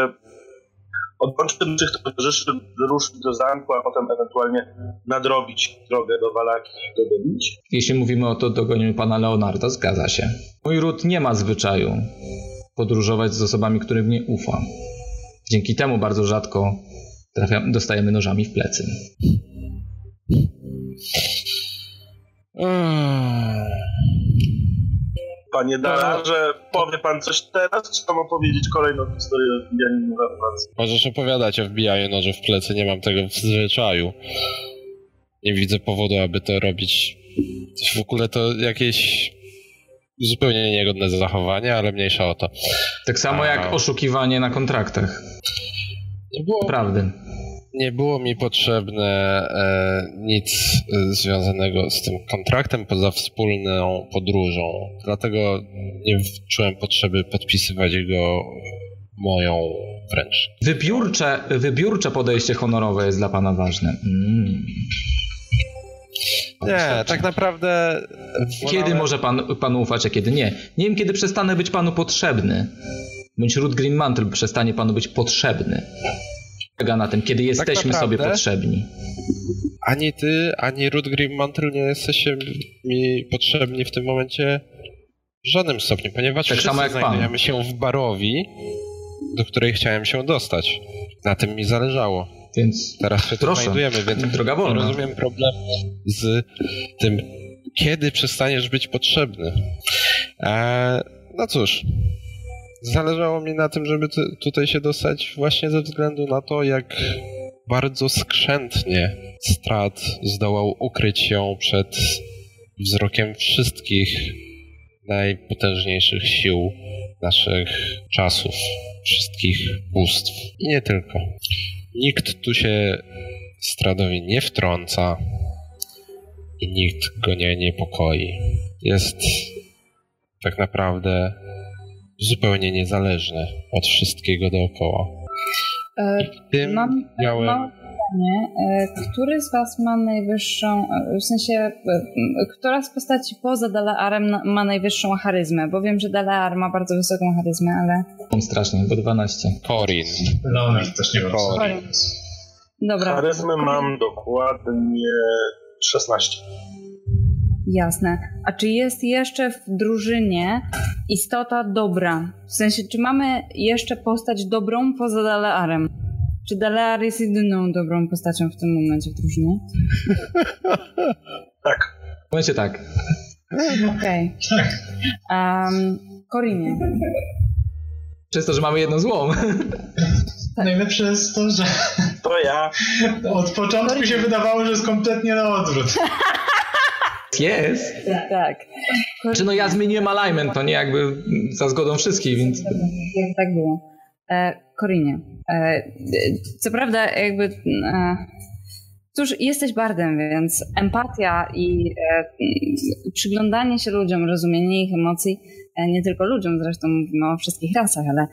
odłączyć tych towarzyszy, ruszyć do zamku, a potem ewentualnie nadrobić drogę do Walaki i dogonić? Jeśli mówimy o to dogonieniu pana Leonarda, zgadza się. Mój ród nie ma zwyczaju podróżować z osobami, którym nie ufa. Dzięki temu bardzo rzadko trafiam, dostajemy nożami w plecy. Panie Dararze, powie pan coś teraz, czy mam opowiedzieć kolejną historię o wbijaniu noża w plecy? Możesz opowiadać o wbijaniu noży w plecy, nie mam tego w zwyczaju. Nie widzę powodu, aby to robić. W ogóle to jakieś zupełnie niegodne zachowanie, ale mniejsza o to. Tak samo A... jak oszukiwanie na kontraktach. Nie było. Prawdy nie było mi potrzebne e, nic e, związanego z tym kontraktem poza wspólną podróżą. Dlatego nie czułem potrzeby podpisywać go moją wręcz. Wybiórcze, wybiórcze podejście honorowe jest dla pana ważne. Mm. Nie, tak naprawdę... Kiedy wolałem- może pan, panu ufać, a kiedy nie? Nie wiem, kiedy przestanę być panu potrzebny. Bądź Ruth Green Mantle przestanie panu być potrzebny. Polega na tym, kiedy jesteśmy sobie naprawdę? potrzebni. Ani ty, ani Ruth Green Mantle nie jesteście mi potrzebni w tym momencie w żadnym stopniu, ponieważ Tak wszyscy samo jak pan. znajdujemy się w barowi, do której chciałem się dostać. Na tym mi zależało. Więc Teraz się tu Proszę. znajdujemy, więc Droga wolna. rozumiem problem z tym, kiedy przestaniesz być potrzebny. Eee, no cóż, zależało mi na tym, żeby tu- tutaj się dostać właśnie ze względu na to, jak bardzo skrzętnie Strat zdołał ukryć się przed wzrokiem wszystkich najpotężniejszych sił naszych czasów, wszystkich bóstw i nie tylko. Nikt tu się Stradowi nie wtrąca i nikt go nie niepokoi. Jest tak naprawdę zupełnie niezależny od wszystkiego dookoła. E, Tym Mam miałem... małe pytanie. E, Który z Was ma najwyższą, e, w sensie, e, która z postaci poza Dalaarem ma najwyższą charyzmę? Bo wiem, że Dalaar ma bardzo wysoką charyzmę, ale... mam strasznie, bo 12. Corin. Leonard też nie ma. Corin. Dobra. Charyzmy mam dokładnie 16. Jasne. A czy jest jeszcze w drużynie istota dobra? W sensie, czy mamy jeszcze postać dobrą poza Dalearem? Czy Dalear jest jedyną dobrą postacią w tym momencie w drużynie? Tak. W momencie tak. Okej. Tak. Um, Korinie. Przez to, że mamy jedną złą. Najlepsze jest to, że To ja. od początku się wydawało, że jest kompletnie na odwrót. Jest. Tak. Czy no ja zmieniłem alignment, to nie jakby za zgodą wszystkich, więc... Jak tak było. E, Korinie. E, co prawda, jakby. E, cóż, jesteś bardem, więc empatia i e, przyglądanie się ludziom, rozumienie ich emocji, nie tylko ludziom, zresztą mówimy o wszystkich rasach, ale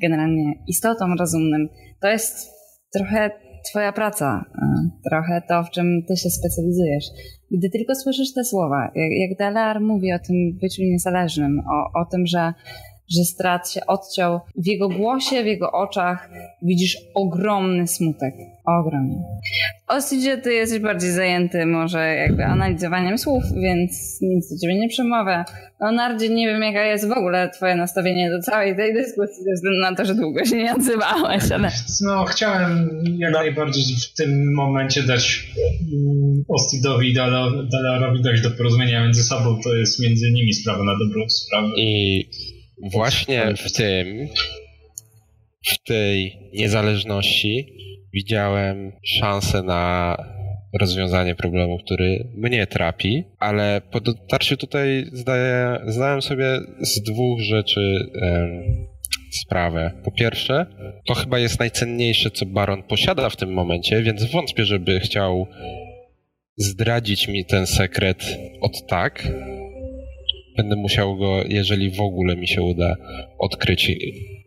generalnie istotom rozumnym, to jest trochę Twoja praca, e, trochę to, w czym Ty się specjalizujesz. Gdy tylko słyszysz te słowa, jak, jak mówi o tym byciu niezależnym, o, o tym, że że strat się odciął. W jego głosie, w jego oczach widzisz ogromny smutek. Ogromny. Oczywiście ty jesteś bardziej zajęty może jakby analizowaniem słów, więc nic do ciebie nie przemawia. Leonardzie, nie wiem jaka jest w ogóle twoje nastawienie do całej tej dyskusji, ze względu na to, że długo się nie odzywałeś, ale No, chciałem jak najbardziej w tym momencie dać mm, Ostidowi i Dala- Dalarowi dojść do porozumienia między sobą. To jest między nimi sprawa na dobrą sprawę. I właśnie w tym, w tej niezależności widziałem szansę na rozwiązanie problemu, który mnie trapi, ale po dotarciu tutaj zdaję, zdałem sobie z dwóch rzeczy em, sprawę. Po pierwsze, to chyba jest najcenniejsze, co Baron posiada w tym momencie, więc wątpię, żeby chciał zdradzić mi ten sekret od tak. Będę musiał go, jeżeli w ogóle mi się uda, odkryć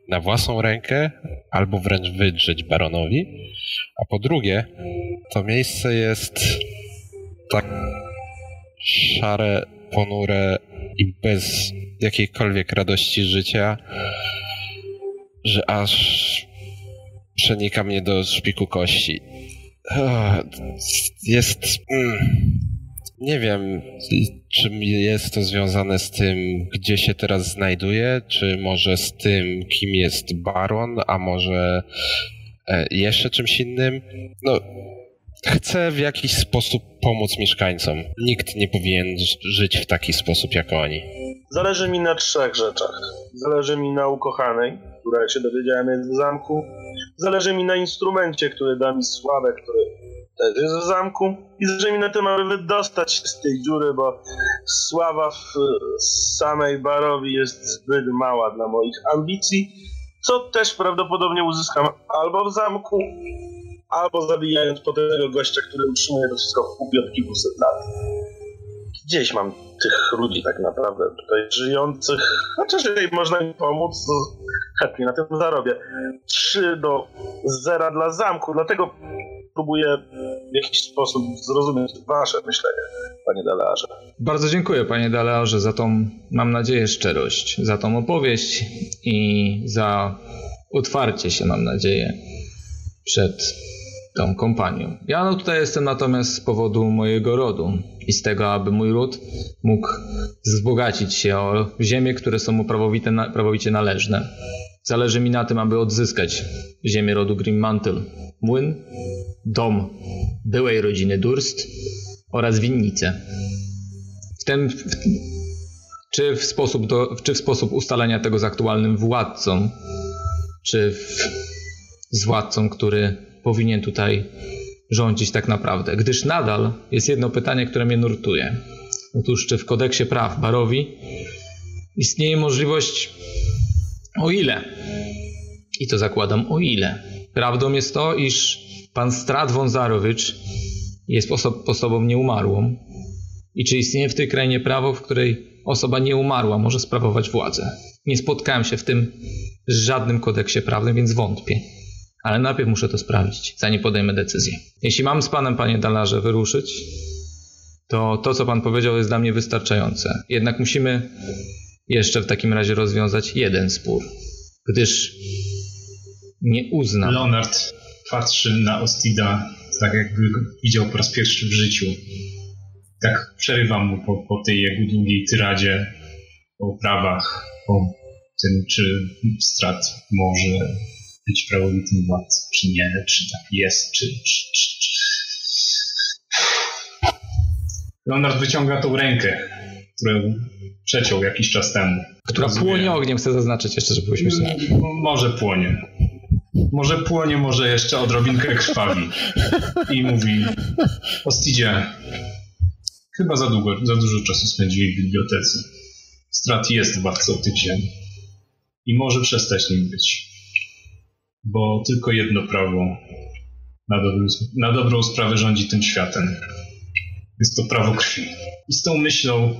na własną rękę, albo wręcz wydrzeć baronowi. A po drugie, to miejsce jest tak szare, ponure i bez jakiejkolwiek radości życia, że aż przenika mnie do szpiku kości. Jest. mm, Nie wiem, czy jest to związane z tym, gdzie się teraz znajduję, czy może z tym, kim jest baron, a może e, jeszcze czymś innym. No, chcę w jakiś sposób pomóc mieszkańcom. Nikt nie powinien żyć w taki sposób jak oni. Zależy mi na trzech rzeczach. Zależy mi na ukochanej, która się dowiedziałem jest w zamku. Zależy mi na instrumencie, który da mi sławę, który też jest w zamku. I zależy mi na tym, aby wydostać się z tej dziury, bo sława w samej Barowi jest zbyt mała dla moich ambicji, co też prawdopodobnie uzyskam albo w zamku, albo zabijając potężnego gościa, który utrzymuje to wszystko w kupie od kilkuset lat gdzieś mam tych ludzi tak naprawdę tutaj żyjących. Chociaż jeżeli można im pomóc, to chętnie na tym zarobię. 3 do 0 dla zamku, dlatego próbuję w jakiś sposób zrozumieć wasze myślenie, panie Dalarze. Bardzo dziękuję, panie Dalearze, za tą, mam nadzieję, szczerość, za tą opowieść i za otwarcie się, mam nadzieję, przed tą kompanią. Ja no tutaj jestem natomiast z powodu mojego rodu i z tego, aby mój ród mógł wzbogacić się o ziemie, które są mu prawowicie należne. Zależy mi na tym, aby odzyskać ziemię rodu Grimmantle, młyn, dom byłej rodziny Durst oraz winnicę. W tym, w, czy, w sposób do, czy w sposób ustalenia tego z aktualnym władcą, czy w, z władcą, który powinien tutaj rządzić tak naprawdę. Gdyż nadal jest jedno pytanie, które mnie nurtuje. Otóż czy w kodeksie praw Barowi istnieje możliwość o ile? I to zakładam o ile. Prawdą jest to, iż pan Strat Wązarowicz jest oso- osobą nieumarłą. I czy istnieje w tej krainie prawo, w której osoba nieumarła może sprawować władzę? Nie spotkałem się w tym z żadnym kodeksie prawnym, więc wątpię. Ale najpierw muszę to sprawdzić, zanim podejmę decyzję. Jeśli mam z panem, panie Dalarze, wyruszyć, to to, co pan powiedział, jest dla mnie wystarczające. Jednak musimy jeszcze w takim razie rozwiązać jeden spór, gdyż nie uznam. Leonard patrzy na Ostida tak, jakby widział po raz pierwszy w życiu. Tak przerywam mu po, po tej jego długiej tyradzie o prawach, o tym, czy strat może być prawowitym władcą, czy nie, czy tak jest, czy, czy, czy, czy. Leonard wyciąga tą rękę, którą przeciął jakiś czas temu. Która Rozumiem. płonie ogniem, chcę zaznaczyć jeszcze, żeby było śmiesznie. Może płonie. Może płonie, może jeszcze odrobinkę krwawi. I mówi, Ostidzie, chyba za długo, za dużo czasu spędziłeś w bibliotece. Strat jest władcą tych ziem. I może przestać nim być. Bo tylko jedno prawo na, dobrą- na dobrą sprawę rządzi tym światem. Jest to prawo krwi. I z tą myślą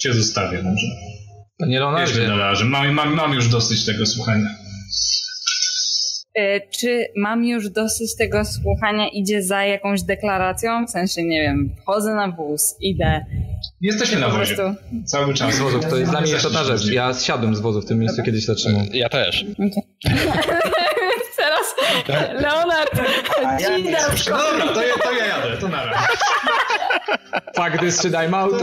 cię zostawię może. Panie Leonardzie, Dalarze, mam, mam, mam już dosyć tego słuchania. E, Czy mam już dosyć tego słuchania? Idzie za jakąś deklaracją? W sensie, nie wiem, wchodzę na wóz, idę. Jesteśmy na wozie. prostu. Cały czas. z wozów, to jest dla mnie istotna rzecz. Ja zsiadłem z wozu w tym miejscu, kiedyś zatrzymał. Ja też. Teraz Leonard, ja. Dobra, to ja, to ja jadę, to na razie. Fuck this shit, I'm out.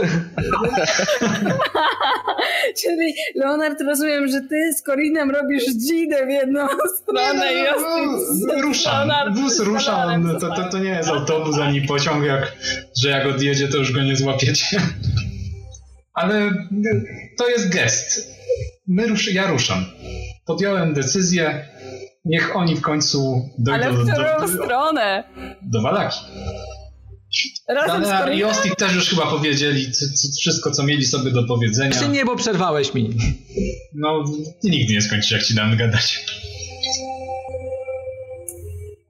Czyli Leonard, rozumiem, że ty z Corinem robisz dzidę w jedną stronę i Austin z- Ruszam, wóz ruszam, no to, to, to nie jest autobus ani pociąg, jak, że jak odjedzie, to już go nie złapiecie. Ale to jest gest. My rusz, ja ruszam. Podjąłem decyzję, niech oni w końcu Ale dojdą w do, którą do, stronę? do Walaki. Razem z Ale i Corinem? Osti też już chyba powiedzieli wszystko, co mieli sobie do powiedzenia. Czy nie, bo przerwałeś mi. No, ty nigdy nie skończysz, jak ci damy gadać.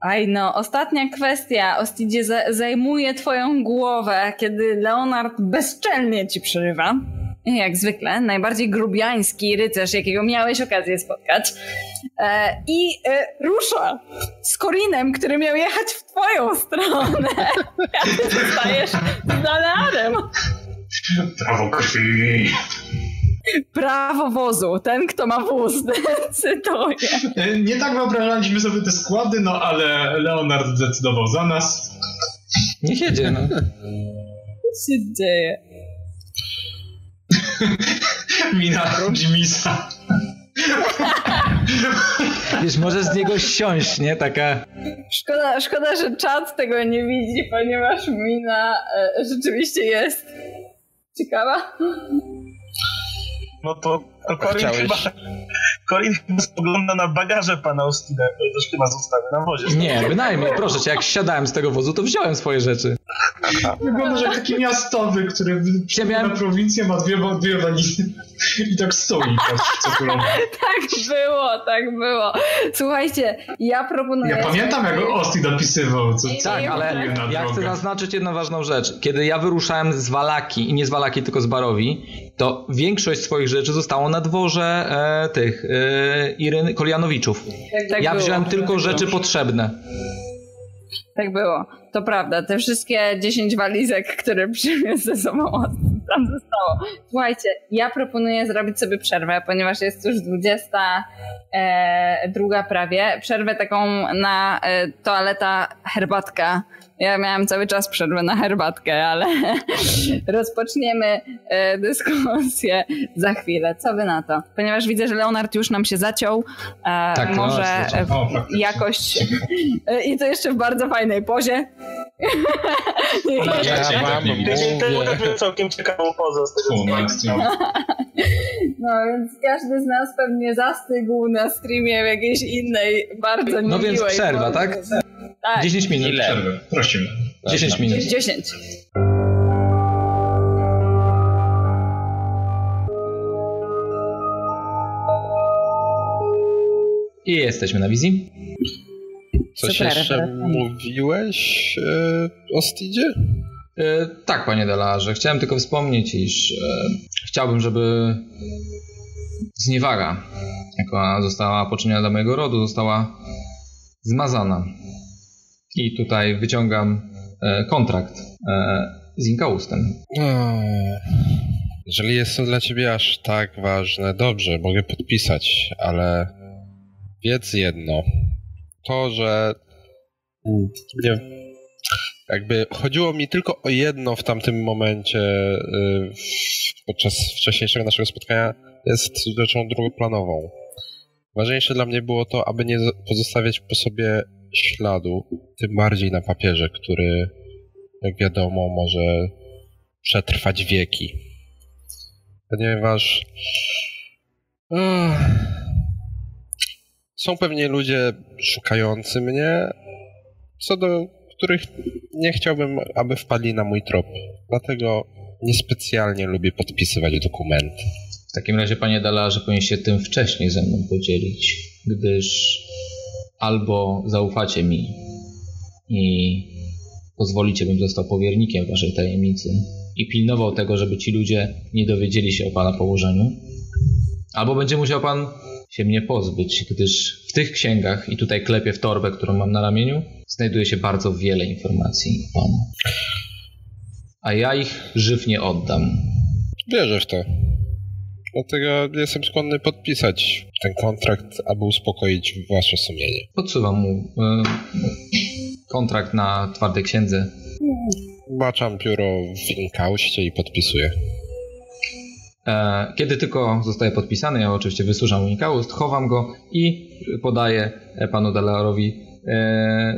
Aj no, ostatnia kwestia. Ostidzie za- zajmuje twoją głowę, kiedy Leonard bezczelnie ci przerywa. Jak zwykle, najbardziej grubiański rycerz, jakiego miałeś okazję spotkać. E, I e, rusza z Korinem, który miał jechać w twoją stronę. A ty zostajesz z Dalearem. Prawo krwi. Prawo wozu. Ten, kto ma wóz, decyduje. E, Nie tak wyobrażaliśmy sobie te składy, no ale Leonard zdecydował za nas. Niech jedzie, no. Co się dzieje? Mina Jimisa. Wiesz, może z niego siąść, nie? Taka... Szkoda, szkoda, że czat tego nie widzi, ponieważ mina e, rzeczywiście jest ciekawa. No to, to Corin Chciałeś- chyba... Corin spogląda na bagaże pana Ostina, które też chyba zostały na wozie. Nie, bynajmniej, proszę cię, jak siadałem z tego wozu, to wziąłem swoje rzeczy. Wygląda jak taki miastowy, który Ja miałem- na prowincję ma dwie, dwie walizy i tak stoi, co tu. Tak było, tak było. Słuchajcie, ja proponuję... Ja pamiętam, jak Osti dopisywał, co, co Tak, ale ja chcę zaznaczyć jedną ważną rzecz. Kiedy ja wyruszałem z Walaki, i nie z Walaki, tylko z Barowi, to większość swoich rzeczy zostało na dworze e, tych e, Iryn Kolianowiczów. Tak ja było. wziąłem tylko rzeczy potrzebne. Tak było. To prawda. Te wszystkie 10 walizek, które przyniósł ze sobą, tam zostało. Słuchajcie, ja proponuję zrobić sobie przerwę, ponieważ jest już 20 e, druga prawie. Przerwę taką na e, toaleta herbatka ja miałam cały czas przerwę na herbatkę, ale rozpoczniemy e, dyskusję za chwilę. Co wy na to? Ponieważ widzę, że Leonard już nam się zaciął. E, tak, może no, jakoś. E, I to jeszcze w bardzo fajnej pozie. Ja, ja mam, Tydzień temu też całkiem ciekawą pozę z tego No więc każdy z nas pewnie zastygł na streamie w jakiejś innej, bardzo No więc przerwa, tak? Tak. 10 minut. Ile? Przerwy, prosimy. 10 minut. 10. I jesteśmy na wizji. Coś Super, jeszcze mówiłeś e, o Stidzie? E, tak, panie Delarze. Chciałem tylko wspomnieć, iż e, chciałbym, żeby zniewaga, jaka została poczyniona dla mojego rodu, została zmazana. I tutaj wyciągam e, kontrakt e, z Inkaustem. Jeżeli jest to dla ciebie aż tak ważne, dobrze, mogę podpisać, ale wiedz jedno. To, że nie, jakby chodziło mi tylko o jedno w tamtym momencie y, podczas wcześniejszego naszego spotkania jest rzeczą drugoplanową. Ważniejsze dla mnie było to, aby nie pozostawiać po sobie śladu, tym bardziej na papierze, który, jak wiadomo, może przetrwać wieki. Ponieważ uh, są pewnie ludzie szukający mnie, co do których nie chciałbym, aby wpadli na mój trop. Dlatego niespecjalnie lubię podpisywać dokumenty. W takim razie, panie Dalarze, powinien się tym wcześniej ze mną podzielić, gdyż albo zaufacie mi i pozwolicie, bym został powiernikiem waszej tajemnicy i pilnował tego, żeby ci ludzie nie dowiedzieli się o pana położeniu, albo będzie musiał pan się mnie pozbyć, gdyż w tych księgach, i tutaj klepię w torbę, którą mam na ramieniu, znajduje się bardzo wiele informacji o panu. A ja ich żyw nie oddam. Wierzę w to. Dlatego jestem skłonny podpisać ten kontrakt, aby uspokoić wasze sumienie. Podsuwam mu y, kontrakt na twardej księdze. Baczam pióro w inkauście i podpisuję. E, kiedy tylko zostaje podpisany, ja oczywiście wysłużam inkaust, chowam go i podaję panu Delarowi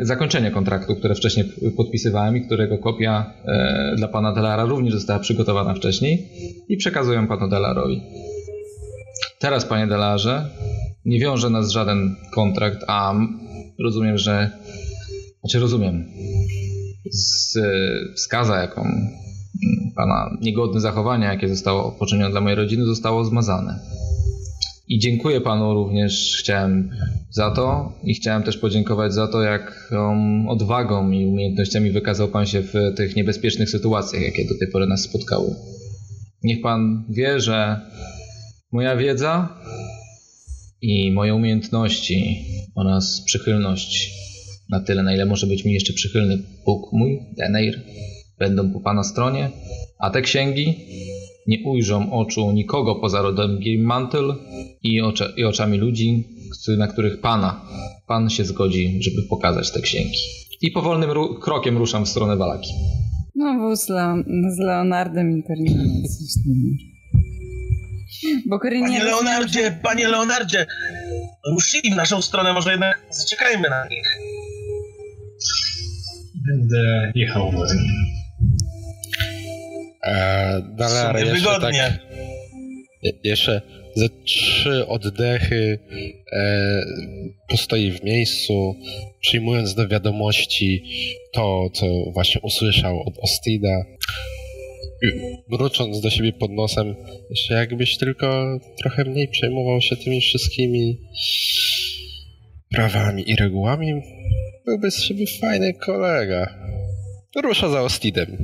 zakończenie kontraktu, które wcześniej podpisywałem i którego kopia e, dla pana Delara również została przygotowana wcześniej i przekazuję panu Delarowi. Teraz, panie Delarze, nie wiąże nas żaden kontrakt, a rozumiem, że. Znaczy, rozumiem. Z skaza, jaką pana niegodne zachowanie, jakie zostało poczynione dla mojej rodziny, zostało zmazane. I dziękuję panu również, chciałem za to i chciałem też podziękować za to, jaką odwagą i umiejętnościami wykazał pan się w tych niebezpiecznych sytuacjach, jakie do tej pory nas spotkały. Niech pan wie, że Moja wiedza i moje umiejętności oraz przychylność na tyle, na ile może być mi jeszcze przychylny Bóg mój, Deneir, będą po Pana stronie, a te księgi nie ujrzą oczu nikogo poza rodem Mantle i, oczy, i oczami ludzi, na których Pana, Pan się zgodzi, żeby pokazać te księgi. I powolnym ru- krokiem ruszam w stronę Walaki. No, z, Leon- z Leonardem i bo Panie Leonardzie, panie Leonardzie, ruszyli w naszą stronę, może jednak zaczekajmy na nich. Będę jechał wozem. Eee, dalej, jeszcze tak, jeszcze ze trzy oddechy e, postoi w miejscu, przyjmując do wiadomości to, co właśnie usłyszał od Ostida mrucząc do siebie pod nosem, jeszcze jakbyś tylko trochę mniej przejmował się tymi wszystkimi prawami i regułami, byłby z siebie fajny kolega. Rusza za Ostidem.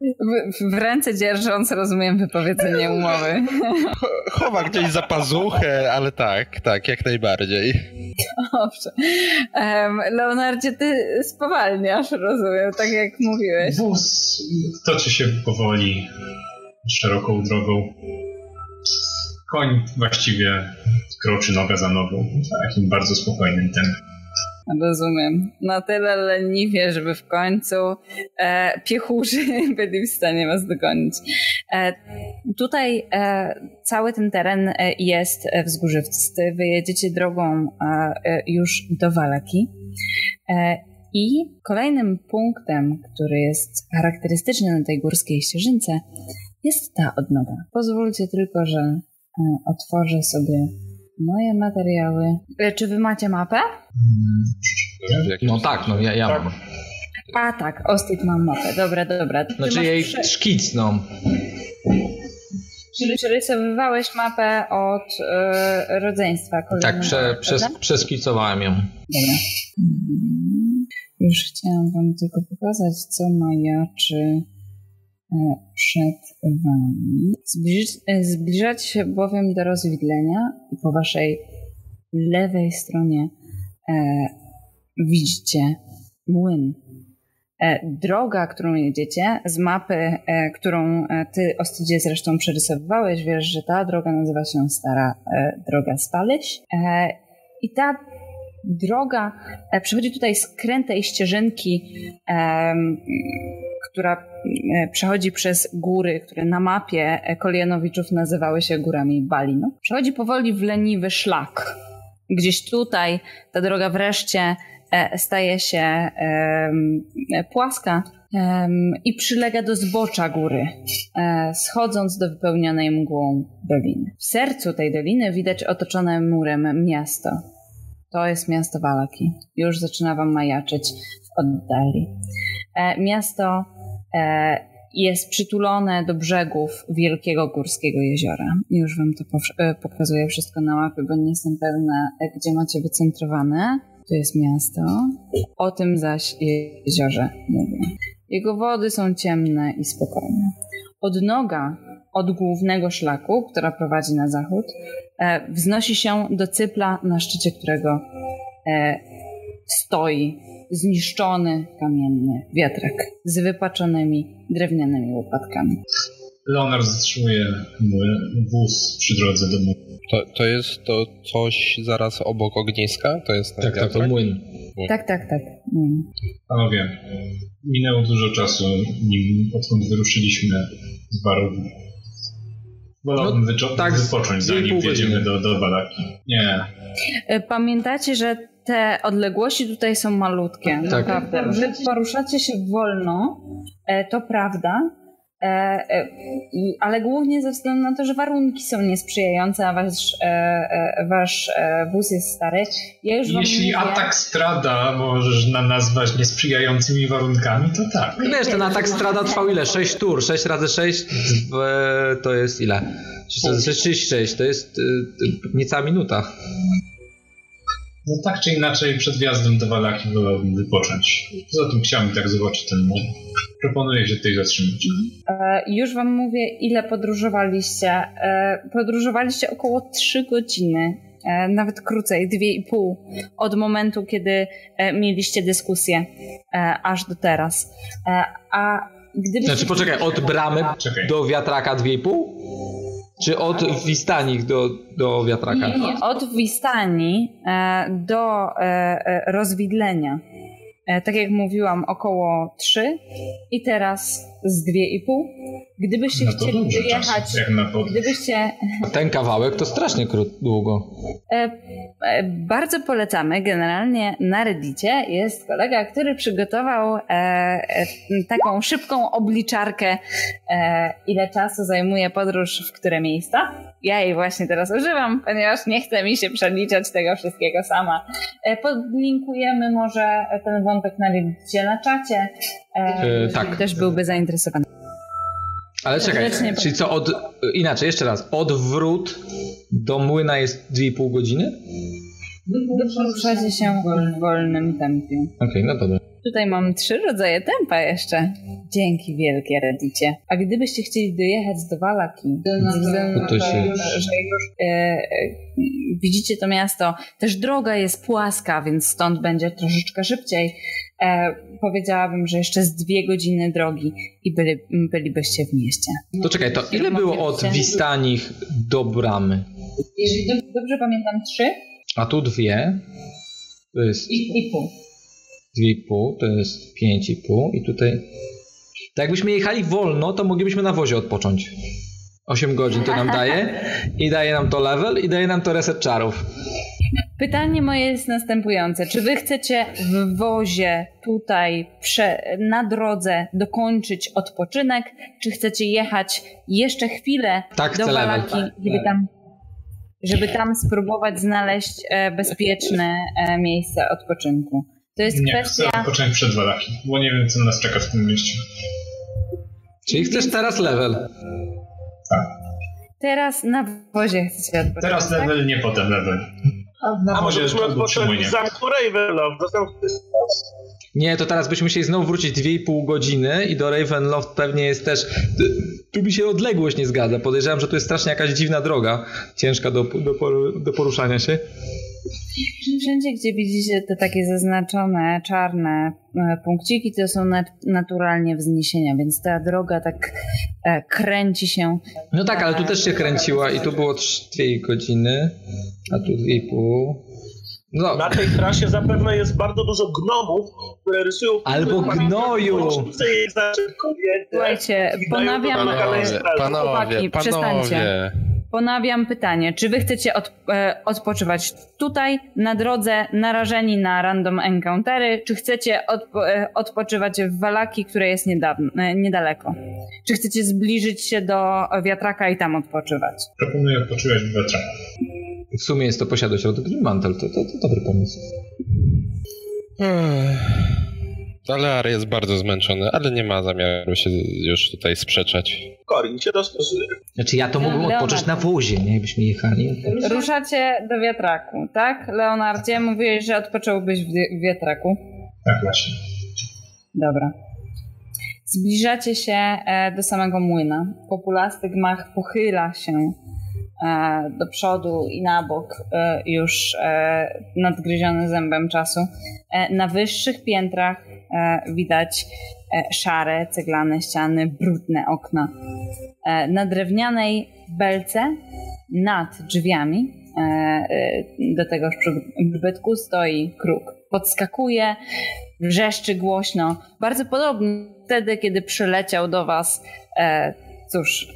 W, w, ręce dzierżąc, rozumiem wypowiedzenie umowy. Chowa gdzieś za pazuchę, ale tak, tak, jak najbardziej. Dobrze. Um, Leonardzie, ty spowalniasz, rozumiem, tak jak mówiłeś. Wóz toczy się powoli szeroką drogą. Koń właściwie kroczy noga za nogą w takim bardzo spokojnym tempie. Rozumiem. Na tyle leniwie, żeby w końcu e, piechurzy byli w stanie was dogonić. E, tutaj e, cały ten teren e, jest wzgórzysty. Wyjedziecie drogą e, e, już do Walaki. I kolejnym punktem, który jest charakterystyczny na tej górskiej ścieżynce, jest ta odnoga. Pozwólcie tylko, że otworzę sobie moje materiały. Czy wy macie mapę? No tak, no ja, ja mam. A tak, Ostit mam mapę. Dobra, dobra. Ty znaczy jej prze... szkic, no. Czyli przerysowywałeś mapę od yy, rodzeństwa Tak, prze, przez, przeskicowałem ją. Dobra. Mhm. Już chciałam wam tylko pokazać, co majaczy e, przed wami. Zbliż, e, zbliżacie się bowiem do rozwidlenia i po waszej lewej stronie e, widzicie młyn. E, droga, którą jedziecie, z mapy, e, którą e, ty, Ostydzie, zresztą przerysowywałeś, wiesz, że ta droga nazywa się Stara Droga Spaleś. I ta droga przechodzi tutaj z krętej ścieżynki, która przechodzi przez góry, które na mapie Kolianowiczów nazywały się górami Balino. Przechodzi powoli w leniwy szlak. Gdzieś tutaj ta droga wreszcie E, staje się płaska i przylega do zbocza góry, e, schodząc do wypełnionej mgłą doliny. W sercu tej doliny widać otoczone murem miasto. To jest miasto Walaki. Już zaczyna wam majaczyć w oddali. E, miasto jest przytulone do brzegów wielkiego górskiego jeziora. Już wam to pokazuję wszystko na mapie, bo nie jestem pewna, gdzie macie wycentrowane to jest miasto. O tym zaś jeziorze mówię. Jego wody są ciemne i spokojne. Odnoga od głównego szlaku, która prowadzi na zachód, e, wznosi się do cypla, na szczycie którego e, stoi zniszczony kamienny wiatrak z wypaczonymi drewnianymi łopatkami. Leonard zatrzymuje wóz przy drodze do młynu. To, to jest to coś zaraz obok ogniska? To jest tak, tak, to młyn. Tak, tak, tak. Panowie, minęło dużo czasu, nim odkąd wyruszyliśmy z baru. Wolałbym no, wyczo- tak, wypocząć, zanim wjedziemy do, do Balaki. Nie. E, pamiętacie, że te odległości tutaj są malutkie. Tak. Naprawdę. Wy poruszacie się wolno, e, to prawda, E, e, ale głównie ze względu na to, że warunki są niesprzyjające, a wasz, wasz wóz jest stary. Ja już Jeśli mówię... atak strada możesz na nazwać niesprzyjającymi warunkami, to tak. Wiesz, ten atak strada trwał ile? 6 tur. 6 razy 6 to jest ile? 36 to jest niecała minuta. No tak czy inaczej, przed wjazdem do Walaki wolałbym wypocząć. Poza tym chciałbym tak zobaczyć ten mur. Proponuję się tutaj zatrzymać. E, już wam mówię, ile podróżowaliście. E, podróżowaliście około 3 godziny, e, nawet krócej, 2,5 od momentu, kiedy e, mieliście dyskusję, e, aż do teraz. E, a gdybyście... Znaczy poczekaj, od bramy Czekaj. do wiatraka 2,5? Czy od Wistani do, do wiatraka? Nie, nie, od Wistani e, do e, e, rozwidlenia. Tak jak mówiłam, około 3 i teraz z 2,5. Gdybyście no chcieli wyjechać, gdybyście... Ten kawałek to strasznie krót, długo. E, e, bardzo polecamy. Generalnie na Reddicie jest kolega, który przygotował e, taką szybką obliczarkę, ile czasu zajmuje podróż w które miejsca. Ja jej właśnie teraz używam, ponieważ nie chce mi się przeliczać tego wszystkiego sama. Podlinkujemy może ten wątek na Reddicie na czacie. E, tak. też byłby zainteresowany. Ale czekaj, czyli co, od, inaczej, jeszcze raz, odwrót do młyna jest 2,5 godziny? Poruszacie się w wolnym tempie. Okej, okay, no dobra. Tutaj mam trzy rodzaje tempa jeszcze. Dzięki wielkie, Redicie. A gdybyście chcieli dojechać do Walaki, na To to, się- e, e, widzicie to miasto, też droga jest płaska, więc stąd będzie troszeczkę szybciej. E, powiedziałabym, że jeszcze z dwie godziny drogi i byli, bylibyście w mieście. To czekaj, to ile było od Wistanich do bramy? Jeżeli dobrze, dobrze pamiętam, trzy A tu dwie. To jest i, i pół. dwie i pół, to jest pięć i pół i tutaj... Tak jakbyśmy jechali wolno, to moglibyśmy na wozie odpocząć. 8 godzin to nam daje i daje nam to level i daje nam to reset czarów. Pytanie moje jest następujące. Czy wy chcecie w wozie tutaj prze, na drodze dokończyć odpoczynek, czy chcecie jechać jeszcze chwilę Tak, do chcę. Walaki, żeby tam, żeby tam spróbować znaleźć e, bezpieczne e, miejsce odpoczynku? To jest Nie, chcę kwestia... odpocząć przed Walaki, bo nie wiem, co nas czeka w tym mieście. Czyli chcesz teraz level. Teraz na wozie chcecie odpocząć. Teraz tak? level, nie potem level. A na odpocząć utrzymuję. w zamku Ravenloft, dostępny. Nie, to teraz byśmy musieli znowu wrócić 2,5 godziny i do Ravenloft pewnie jest też... Tu mi się odległość nie zgadza. Podejrzewam, że tu jest strasznie jakaś dziwna droga. Ciężka do, do, do poruszania się. Wszędzie, gdzie widzicie te takie zaznaczone czarne e, punkciki, to są nat- naturalnie wzniesienia, więc ta droga tak e, kręci się. No tak, ale tu też się kręciła i tu było 2 godziny, a tu 2,5. No, Na tej trasie zapewne jest bardzo dużo gnomów, które rysują... Albo gnoju. Słuchajcie, ponawiam, Panowie, panowie, panowie. przestańcie. ponawiam pytanie, czy wy chcecie od, e, odpoczywać tutaj, na drodze, narażeni na random encountery, czy chcecie odpo- e, odpoczywać w Walaki, które jest niedawno, e, niedaleko? Czy chcecie zbliżyć się do wiatraka i tam odpoczywać? Proponuję odpoczywać w wiatrach. W sumie jest to posiadłość od Green Mantle, to, to, to dobry pomysł. Ech. Alear jest bardzo zmęczony, ale nie ma zamiaru się już tutaj sprzeczać. Korin się dostosuje. Znaczy ja to mógłbym Leonard. odpocząć na wozie, nie? Jakbyśmy jechali. Ruszacie do wiatraku, tak? Leonardzie, mówiłeś, że odpocząłbyś w wi- w wiatraku. Tak właśnie. Dobra. Zbliżacie się e, do samego młyna. Populasty gmach pochyla się do przodu i na bok, e, już e, nadgryziony zębem czasu. E, Na wyższych piętrach e, widać e, szare, ceglane ściany, brudne okna. E, Na drewnianej belce nad drzwiami e, e, do tegoż przy- przybytku stoi kruk. Podskakuje, wrzeszczy głośno. Bardzo podobnie wtedy, kiedy przyleciał do was, e, cóż,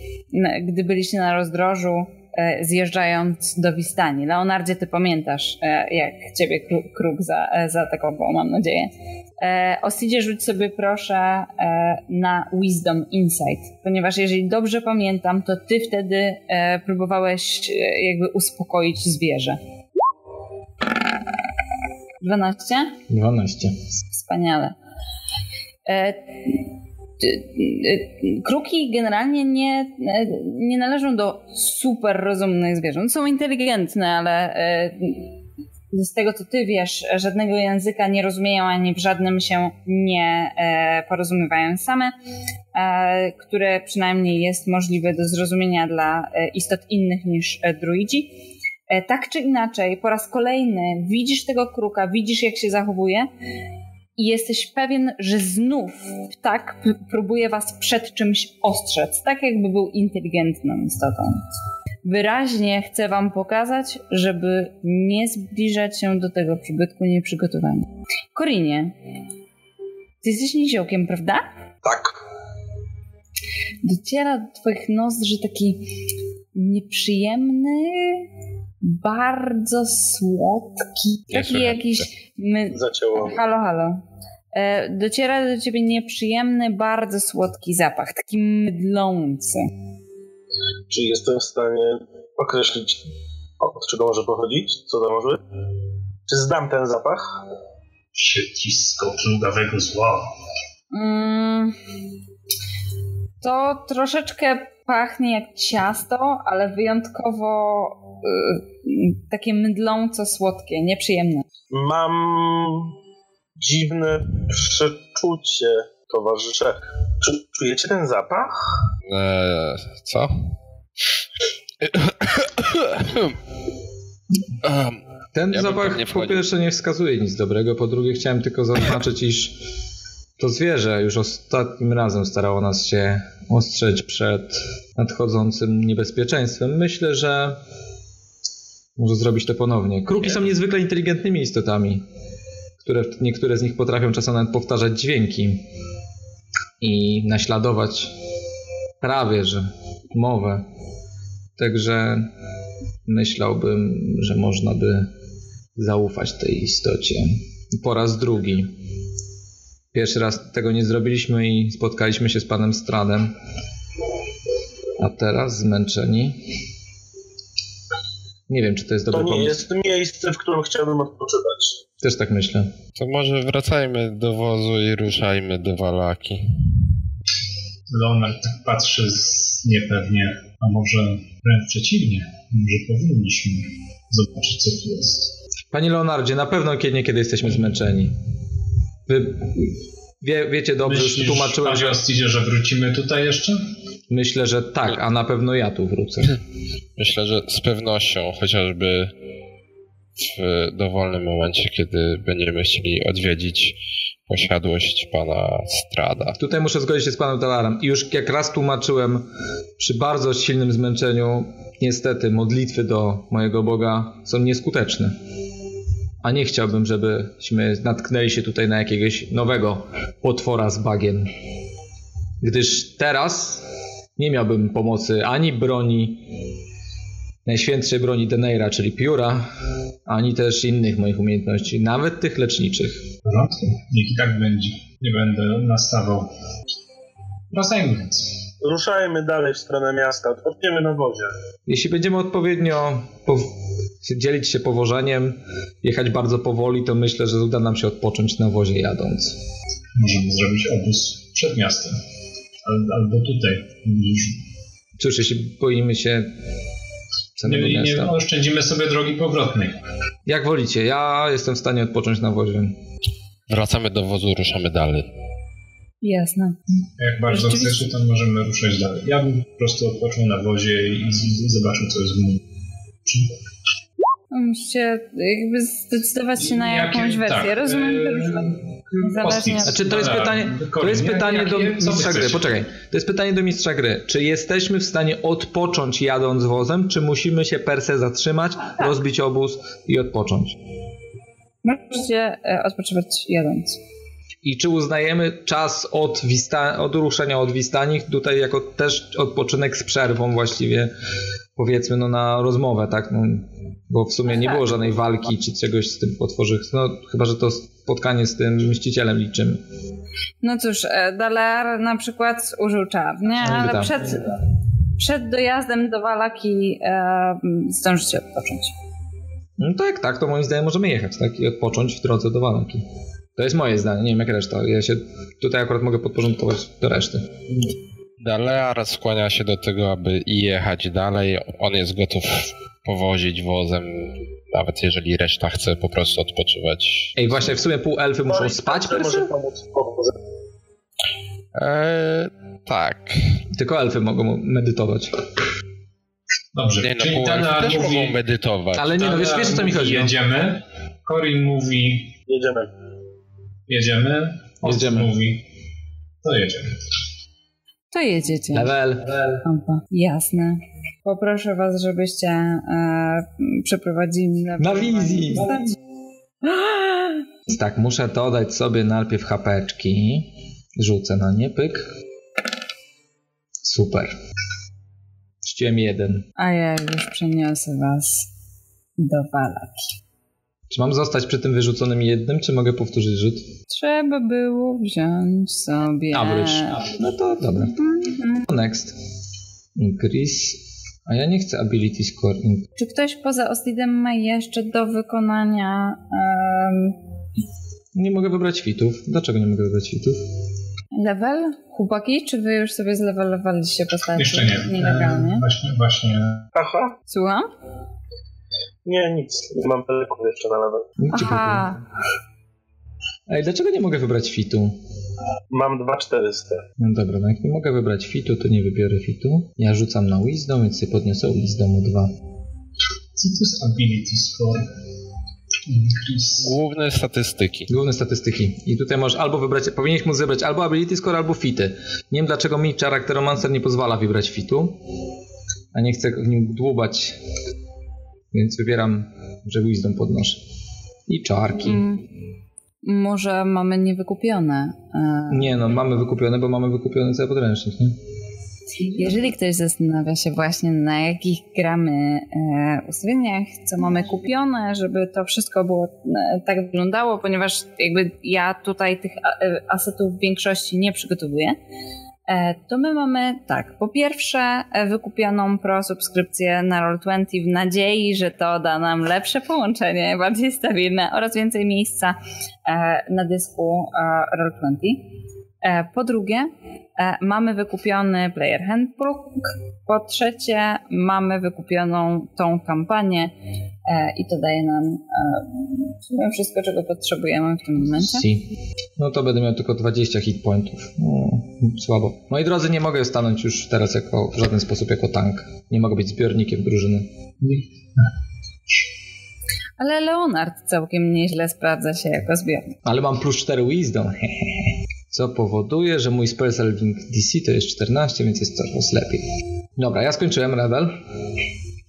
gdy byliście na rozdrożu, e, zjeżdżając do Wistani. Leonardzie, ty pamiętasz, e, jak ciebie kruk, za, e, zaatakował, mam nadzieję. E, Osidzie, rzuć sobie proszę e, na Wisdom Insight, ponieważ jeżeli dobrze pamiętam, to ty wtedy e, próbowałeś e, jakby uspokoić zwierzę. 12? 12. Wspaniale. Ty- y, Kruki generalnie nie, e, nie należą do super rozumnych zwierząt. Są inteligentne, ale e, z tego co ty wiesz, żadnego języka nie rozumieją ani w żadnym się nie e, porozumiewają same, które przynajmniej jest możliwe do zrozumienia dla istot innych niż druidzi. Tak czy inaczej, po raz kolejny widzisz tego kruka, widzisz jak się zachowuje i jesteś pewien, że znów ptak próbuje was przed czymś ostrzec, tak jakby był inteligentną istotą. Wyraźnie chcę wam pokazać, żeby nie zbliżać się do tego przybytku nieprzygotowani. Korinie, ty jesteś niziołkiem, prawda? Tak. dociera do twoich nozdrzy taki nieprzyjemny, bardzo słodki, taki jakiś... My... Zacięło. Halo, halo. E, dociera do ciebie nieprzyjemny, bardzo słodki zapach, taki mydlący. Czy jestem w stanie określić, od czego może pochodzić? Co to może? Czy znam ten zapach? Siedlisko plugawego zła. Mm, to troszeczkę pachnie jak ciasto, ale wyjątkowo y, takie mydląco słodkie, nieprzyjemne. Mam dziwne przeczucie, towarzysze. Czy czujecie ten zapach? Eee, co? Em, Ten Ja zapach po pierwsze nie wskazuje nic dobrego, po drugie chciałem tylko zaznaczyć, iż to zwierzę już ostatnim razem starało nas się ostrzec przed nadchodzącym niebezpieczeństwem. Myślę, że może zrobić to ponownie. Kruki są niezwykle inteligentnymi istotami, które niektóre z nich potrafią czasem nawet powtarzać dźwięki i naśladować prawie że mowę. Także myślałbym, że można by zaufać tej istocie. Po raz drugi. Pierwszy raz tego nie zrobiliśmy i spotkaliśmy się z panem Stradem. A teraz zmęczeni. Nie wiem, czy to jest To dobry nie pomysł. jest miejsce, w którym chciałbym odpoczywać. Też tak myślę. To może wracajmy do wozu i ruszajmy do Walaki. Leonard tak patrzy z niepewnie, a może wręcz przeciwnie, może powinniśmy zobaczyć, co tu jest. Panie Leonardzie, na pewno kiedy niekiedy jesteśmy zmęczeni. Wy wie, wiecie dobrze, już Myślisz, tłumaczyłem, panie że Ostidzie, że wrócimy tutaj jeszcze? myślę, że tak, a na pewno ja tu wrócę. Myślę, że z pewnością, chociażby w dowolnym momencie, kiedy będziemy chcieli odwiedzić posiadłość pana Strada. Tutaj muszę zgodzić się z panem Talarem. I już jak raz tłumaczyłem, przy bardzo silnym zmęczeniu, niestety modlitwy do mojego Boga są nieskuteczne. A nie chciałbym, żebyśmy natknęli się tutaj na jakiegoś nowego potwora z bagien. Gdyż teraz nie miałbym pomocy ani broni, najświętszej broni Deneira, czyli pióra, ani też innych moich umiejętności, nawet tych leczniczych. W porządku, niech i tak będzie. Nie będę nastawał. Wracajmy więc. Ruszajmy dalej w stronę miasta, odpoczniemy na wozie. Jeśli będziemy odpowiednio pow- dzielić się powożeniem, jechać bardzo powoli, to myślę, że uda nam się odpocząć na wozie jadąc. Możemy zrobić obóz przed miastem. Al, albo tutaj. Cóż, jeśli boimy się nie, nie oszczędzimy sobie drogi powrotnej. Jak wolicie, ja jestem w stanie odpocząć na wozie. Wracamy do wozu, ruszamy dalej. Jasne. Jak bardzo Rzeczywiście. chcecie, to możemy ruszać dalej. Ja bym po prostu odpoczął na wozie i, zobaczył, co jest w nim. Musicie jakby zdecydować się na Jakie- jakąś wersję. tak, Rozumiem, że e, Zależnie Znaczy, to jest pytanie, to jest pytanie do mistrza gry. Poczekaj. To jest pytanie do mistrza gry. Czy jesteśmy w stanie odpocząć jadąc wozem, czy musimy się per se zatrzymać, rozbić obóz i odpocząć? możecie e, odpoczywać jadąc. I czy uznajemy czas od, wista- od ruszenia od Wistani tutaj jako też odpoczynek z przerwą właściwie, powiedzmy, no na rozmowę, tak? No, bo w sumie nie było żadnej walki czy czegoś z tym potworzych, no chyba, że to spotkanie z tym mścicielem liczymy. No cóż, e, Dalar na przykład użył czar, nie? Niby Ale tak. przed, przed dojazdem do Walaki e, zdążycie odpocząć. No to jak tak, to moim zdaniem możemy jechać, tak? I odpocząć w drodze do Walaki. To jest moje zdanie, nie wiem jak reszta. Ja się tutaj akurat mogę podporządkować do reszty. Dalear skłania się do tego, aby i jechać dalej. On jest gotów powozić wozem, nawet jeżeli reszta chce po prostu odpoczywać. Ej, właśnie w sumie pół elfy muszą Colin spać se? pomóc. Eee, tak. Tylko elfy mogą medytować. Dobrze, Nie no, czyli Dana też mówi... mogą medytować. Ale nie no, wiesz, wiesz o co mi chodzi. no? Jedziemy. Corin mówi... Jedziemy. Jedziemy. Ost Jedziemy. mówi... To jedziemy. To jedziecie. Level. Jasne. Poproszę was, żebyście e, przeprowadzili mnie Na wizji. tak, muszę dodać sobie najpierw hapeczki. Rzucę na nie, pyk. Super. Rzuciłem jeden. A ja już przeniosę was do Walaki. Czy mam zostać przy tym wyrzuconym jednym, czy mogę powtórzyć rzut? Trzeba było wziąć sobie... Average. No to dobra. To Next. Increase. A ja nie chcę ability score. in- Czy ktoś poza Ostidem ma jeszcze do wykonania em, Nie mogę wybrać fitów. Dlaczego nie mogę wybrać fitów? level? Chłopaki, czy wy już sobie zlevelowaliście postaci? Jeszcze nie. Nielegalnie. E, Właśnie, właśnie. Aha. Słucham? Nie, nic. Nie mam teleków jeszcze na level. Aha. Ej, dlaczego nie mogę wybrać fitu? Mam 2400. No dobra, no jak nie mogę wybrać fitu, to nie wybiorę fitu. Ja rzucam na wisdom, więc sobie podniosę wisdom o 2. Co to jest ability score? Increase. Główne statystyki. Główne statystyki. I tutaj możesz albo wybrać, powinieneś móc wybrać albo ability score, albo fity. Nie wiem dlaczego mi charakteromancer nie pozwala wybrać fitu, a nie chcę w nim dłubać, więc wybieram, że wisdom podnoszę. I czarki. Mm, może mamy niewykupione. e, Nie no, mamy wykupione, bo mamy wykupiony cały podręcznik, nie? Jeżeli ktoś zastanawia się właśnie na jakich gramy e, ustawieniach, co mamy kupione, żeby to wszystko było e, tak wyglądało, ponieważ jakby ja tutaj tych a- e, asetów w większości nie przygotowuję, to my mamy tak, po pierwsze e, wykupioną pro subskrypcję na Roll20 w nadziei, że to da nam lepsze połączenie, bardziej stabilne oraz więcej miejsca e, na dysku e, Roll20. E, Po drugie, e, mamy wykupiony Player Handbook. Po trzecie, mamy wykupioną tą kampanię e, i to daje nam e, sumie wszystko, czego potrzebujemy w tym momencie. Si. No to będę miał tylko 20 hit pointów. No, słabo. Moi drodzy, nie mogę stanąć już teraz jako, w żaden sposób jako tank. Nie mogę być zbiornikiem drużyny. Ale Leonard całkiem nieźle sprawdza się jako zbiornik. Ale mam plus 4 wisdom. Co powoduje, że mój spell saving DC to jest 14, więc jest coraz lepiej. Dobra, ja skończyłem level.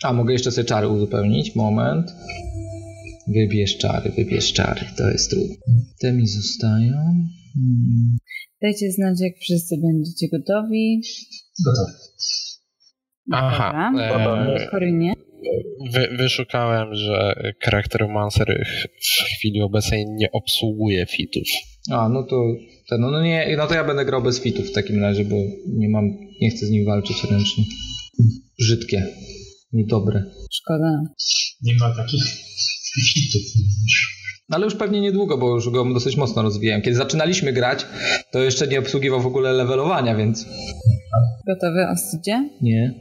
A, mogę jeszcze sobie czary uzupełnić. Moment. Wybierz czary, wybierz czary. To jest trudne. Te mi zostają. Hmm. Dajcie znać, jak wszyscy będziecie gotowi. Gotowe. Aha. E, Korynie. wy, wyszukałem, że charakteromancer w chwili obecnej nie obsługuje fitów. A, no to, to no, no nie, no to ja będę grał bez fitów w takim razie, bo nie mam, nie chcę z nim walczyć ręcznie. Brzydkie. Niedobre. Szkoda. Nie ma takich hitów. No ale już pewnie niedługo, bo już go dosyć mocno rozwijałem. Kiedy zaczynaliśmy grać, to jeszcze nie obsługiwał w ogóle levelowania, więc Gotowy, Ostydzie? nie.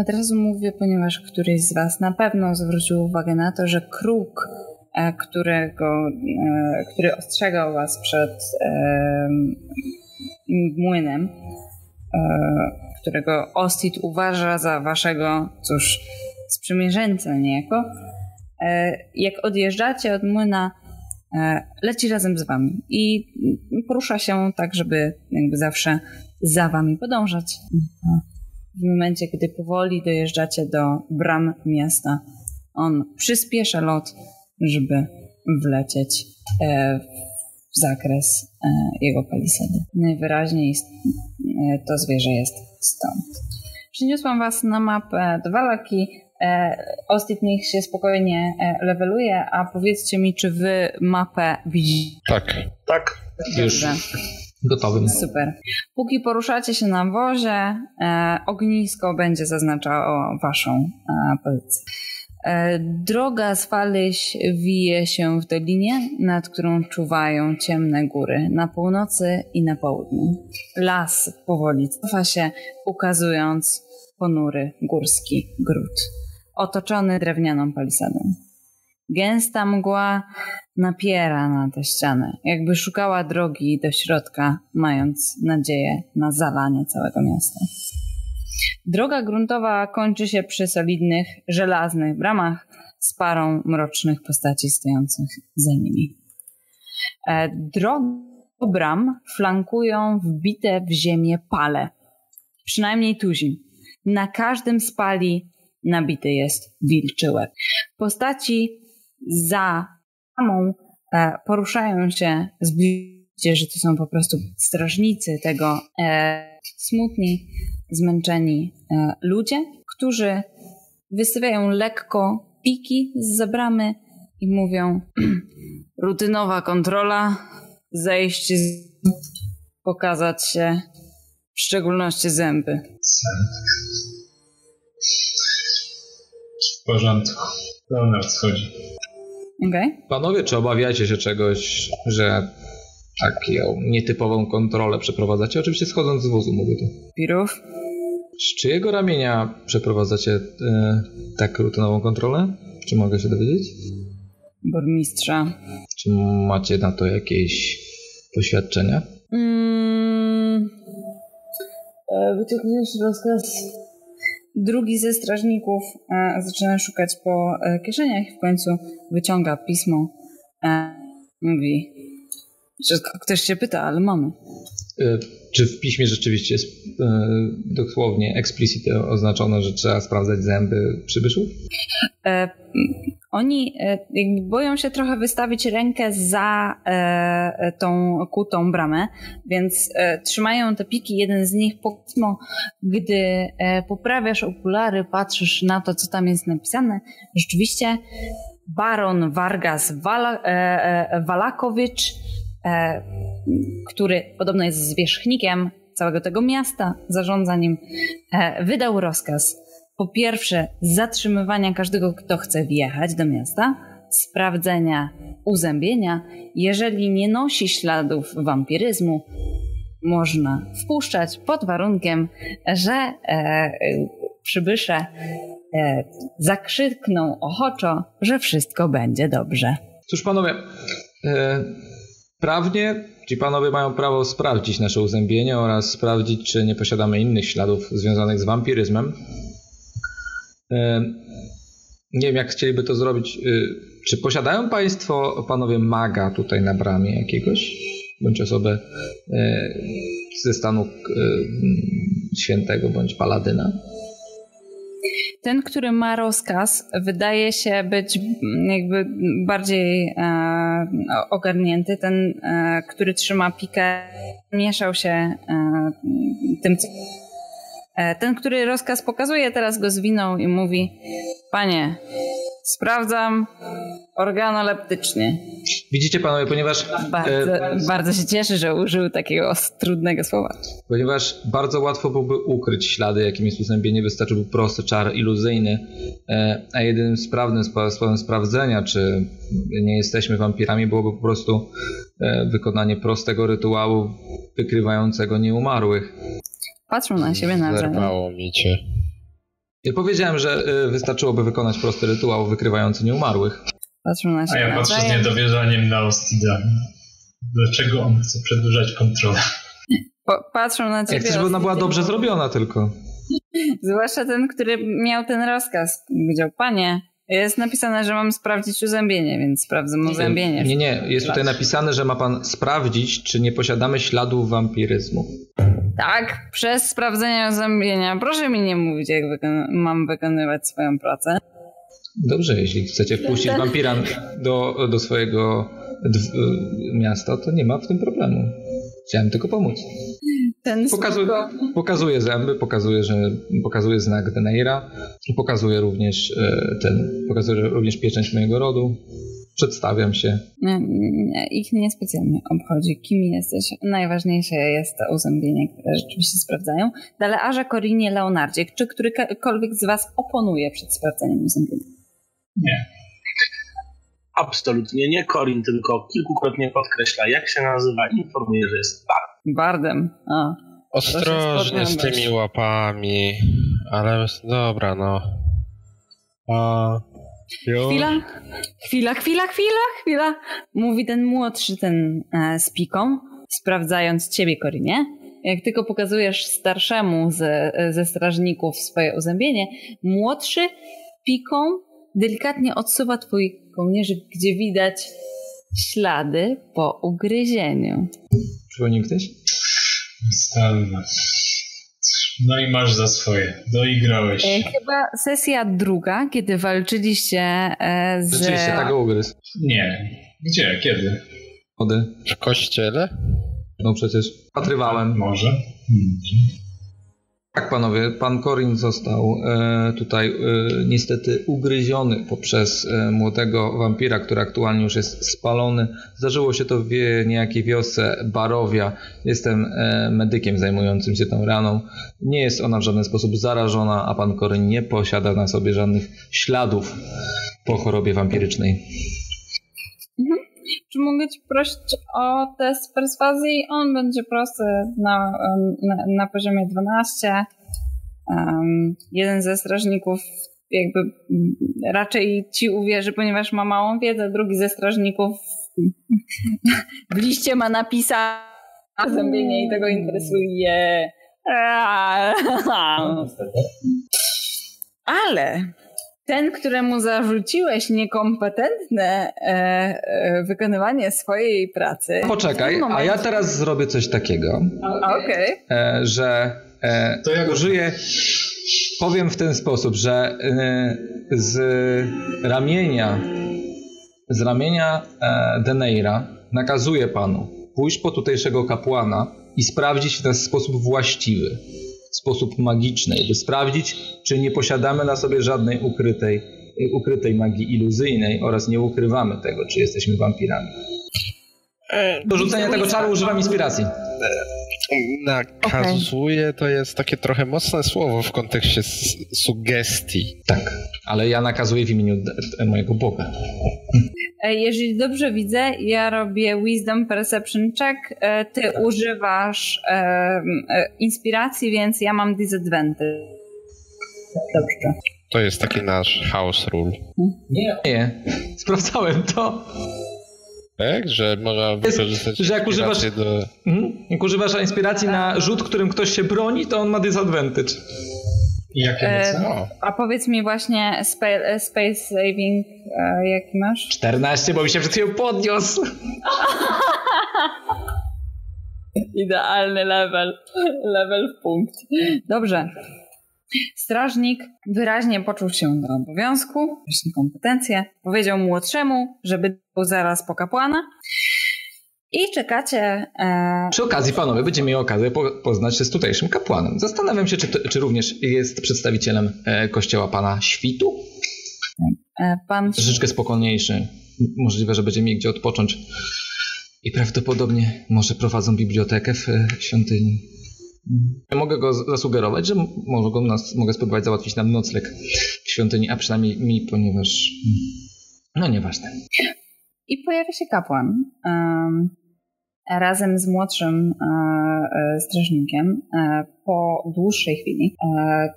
Od razu mówię, ponieważ któryś z Was na pewno zwrócił uwagę na to, że kruk, e, którego, e, który ostrzegał Was przed e, młynem, e, którego Ostit uważa za Waszego, cóż, sprzymierzeńca niejako, e, jak odjeżdżacie od młyna, e, leci razem z Wami i porusza się tak, żeby jakby zawsze za Wami podążać w momencie, gdy powoli dojeżdżacie do bram miasta, on przyspiesza lot, żeby wlecieć e, w zakres jego palisady. Najwyraźniej to zwierzę jest stąd. Przyniosłam was na mapę dwa laki. E, Ostit niech się spokojnie e, leveluje, a powiedzcie mi, czy wy mapę widzicie? Tak. Tak. Już Dobrze. gotowym. Super. Póki poruszacie się na wozie, e, ognisko będzie zaznaczało waszą e, pozycję. E, droga z Falyś wije się w dolinie, nad którą czuwają ciemne góry na północy i na południu. Las powoli cofa się, ukazując ponury górski gród, otoczony drewnianą palisadą. Gęsta mgła napiera na tę ścianę, jakby szukała drogi do środka, mając nadzieję na zalanie całego miasta. Droga gruntowa kończy się przy solidnych, żelaznych bramach z parą mrocznych postaci stojących za nimi. E, Drogę bram flankują wbite w ziemię pale, przynajmniej tuzi. Na każdym z pali nabity jest wilczy łeb. Postaci za bramą e, poruszają się zbliżcie, że to są po prostu strażnicy tego e, smutni, zmęczeni e, ludzie, którzy wystawiają lekko piki z zabramy i mówią rutynowa kontrola, zejść z... pokazać się, w szczególności zęby. W porządku. Leonard schodzi. Okej? Panowie, czy obawiacie się czegoś, że taką nietypową kontrolę przeprowadzacie? Oczywiście schodząc z wozu mówię to. Pirów? Z czyjego ramienia przeprowadzacie e, tak rutynową kontrolę? Czy mogę się dowiedzieć? burmistrza. Czy macie na to jakieś poświadczenia? Mm, e, rozkaz. Drugi ze strażników e, zaczyna szukać po e, kieszeniach i w końcu wyciąga pismo. E, mówi, że ktoś się pyta, ale mamy. E, czy w piśmie rzeczywiście jest e, dosłownie explicit oznaczone, że trzeba sprawdzać zęby przybyszów? E, oni e, boją się trochę wystawić rękę za e, tą kutą bramę, więc e, trzymają te piki. Jeden z nich powiedzmy, gdy e, poprawiasz okulary, patrzysz na to, co tam jest napisane, rzeczywiście baron Vargas Wala, Walakowicz E, który podobno jest zwierzchnikiem całego tego miasta, zarządza nim, e, wydał rozkaz po pierwsze zatrzymywania każdego, kto chce wjechać do miasta, sprawdzenia uzębienia. Jeżeli nie nosi śladów wampiryzmu, można wpuszczać pod warunkiem, że e, przybysze e, zakrzykną ochoczo, że wszystko będzie dobrze. Cóż, panowie, e, Prawnie ci panowie mają prawo sprawdzić nasze uzębienie oraz sprawdzić, czy nie posiadamy innych śladów związanych z wampiryzmem. Nie wiem, jak chcieliby to zrobić. Y, czy posiadają państwo, panowie, maga tutaj na bramie jakiegoś? Bądź osobę y, ze stanu świętego, bądź paladyna? ten, który ma rozkaz, wydaje się być jakby bardziej e, ogarnięty. Ten, e, który trzyma pikę, mieszał się e, tym, co. E, ten, który rozkaz pokazuje, teraz go zwinął i mówi: Panie, sprawdzam organoleptycznie. Widzicie panowie, ponieważ... Bardzo, e, bardzo się cieszę, że użył takiego trudnego słowa. Ponieważ bardzo łatwo byłoby ukryć ślady, jakim jest uzębienie, wystarczyłby prosty czar iluzyjny, e, a jedynym sprawnym sposobem sprawdzenia, czy nie jesteśmy wampirami, byłoby po prostu e, wykonanie prostego rytuału wykrywającego nieumarłych. Patrzą na siebie nawzajem. Zerwało mi cię. Ja powiedziałem, że y, wystarczyłoby wykonać prosty rytuał wykrywający nieumarłych. Patrzą na siebie A ja patrzę z niedowierzaniem na Ostida. Dlaczego on chce przedłużać kontrolę? patrzą na ciebie. Ja chcę, żeby ona była dobrze zrobiona tylko. Zwłaszcza ten, który miał ten rozkaz. Powiedział, panie, jest napisane, że mam sprawdzić uzębienie, więc sprawdzę uzębienie. Nie, nie, jest tutaj napisane, że ma pan sprawdzić, czy nie posiadamy śladów wampiryzmu. Tak, przez sprawdzenie uzębienia. Proszę mi nie mówić, jak wykon mam wykonywać swoją pracę. Dobrze, jeśli chcecie wpuścić wampira do, do swojego miasta, to nie ma w tym problemu. Chciałem tylko pomóc. Ten pokazuje, pokazuje zęby, pokazuje, że pokazuje znak Deneira, pokazuje również e, ten, pokazuje również pieczęć mojego rodu. Przedstawiam się. Nie, nie, ich niespecjalnie obchodzi, kim jesteś. Najważniejsze jest to uzębienie, które rzeczywiście sprawdzają. Dalej, Arze, Korinie, Leonardzie, czy którykolwiek z Was oponuje przed sprawdzeniem uzębienia? Nie. Absolutnie nie. Corin tylko kilkukrotnie podkreśla, jak się nazywa i informuje, że jest bardem. Bardem. A. Ostrożnie z tymi łapami, ale dobra, no. A, chwila, chwila, chwila, chwila, chwila. Mówi ten młodszy, ten e, z piką, sprawdzając ciebie, Korinie. Jak tylko pokazujesz starszemu ze, ze strażników swoje uzębienie, młodszy piką delikatnie odsuwa twój kołnierzyk, gdzie widać ślady po ugryzieniu. Przypomnij ktoś? Stalna. No i masz za swoje. Doigrałeś. E, chyba sesja druga, kiedy walczyliście e, z... Rzeczywiście, tak ugryzł. Nie. Gdzie? Kiedy? Wody. W kościele? No przecież patrywałem. Może. Hmm. Tak, panowie, pan Korin został e, tutaj e, niestety ugryziony poprzez e, młodego wampira, który aktualnie już jest spalony. Zdarzyło się to w niejakiej wiosce Barowia. Jestem medykiem zajmującym się tą raną. Nie jest ona w żaden sposób zarażona, a pan Korin nie posiada na sobie żadnych śladów po chorobie wampirycznej. Czy mogę Ci prosić o test perswazji? On będzie prosty na, na, na poziomie 12. Um, jeden ze strażników jakby raczej ci uwierzy, ponieważ ma małą wiedzę. Drugi ze strażników w liście ma napisać zębienie i tego interesuje. Ale ten, któremu zarzuciłeś niekompetentne e, e, wykonywanie swojej pracy. Poczekaj, a ja teraz zrobię coś takiego, Okej. e, że e, To ja go- użyję. Powiem w ten sposób, że e, z ramienia z ramienia e, Deneira nakazuję panu pójść po tutejszego kapłana i sprawdzić w ten sposób właściwy, w sposób magiczny, by sprawdzić, czy nie posiadamy na sobie żadnej ukrytej, ukrytej magii iluzyjnej oraz nie ukrywamy tego, czy jesteśmy wampirami. Do rzucenia tego czaru używam inspiracji. Nakazuje to jest takie trochę mocne słowo w kontekście s- sugestii. Tak, ale ja nakazuję w imieniu d- d- mojego Boga. E, Jeżeli dobrze widzę, ja robię Wisdom Perception Check, e, ty używasz e, e, inspiracji, więc ja mam disadvantage. Dobrze. To jest taki nasz house rule. Nie, sprawdzałem to. Tak? Że można wykorzystać że jak używasz- do... Mhm. Jak używasz inspiracji na rzut, którym ktoś się broni, to on ma disadvantage. Jakie E, A powiedz mi właśnie e, Space Saving, e, jaki masz? 14, bo mi się przed chwilą podniósł. Idealny level. Level w punkt. Dobrze. Strażnik wyraźnie poczuł się do obowiązku, właśnie kompetencje. Powiedział młodszemu, żeby był zaraz po kapłana. I czekacie. E, Przy okazji, panowie, będziemy mieli okazję po, poznać się z tutejszym kapłanem. Zastanawiam się, czy, to, czy również jest przedstawicielem e, kościoła pana Świtu. e, pan. Troszeczkę spokojniejszy. Możliwe, że będzie mieli gdzie odpocząć. I prawdopodobnie może prowadzą bibliotekę w e, świątyni. Ja mogę go zasugerować, że może go nas, mogę spróbować załatwić nam nocleg w świątyni, a przynajmniej mi, ponieważ... No nieważne. I pojawia się kapłan. em, razem z młodszym e, e, strażnikiem. E, po dłuższej chwili e,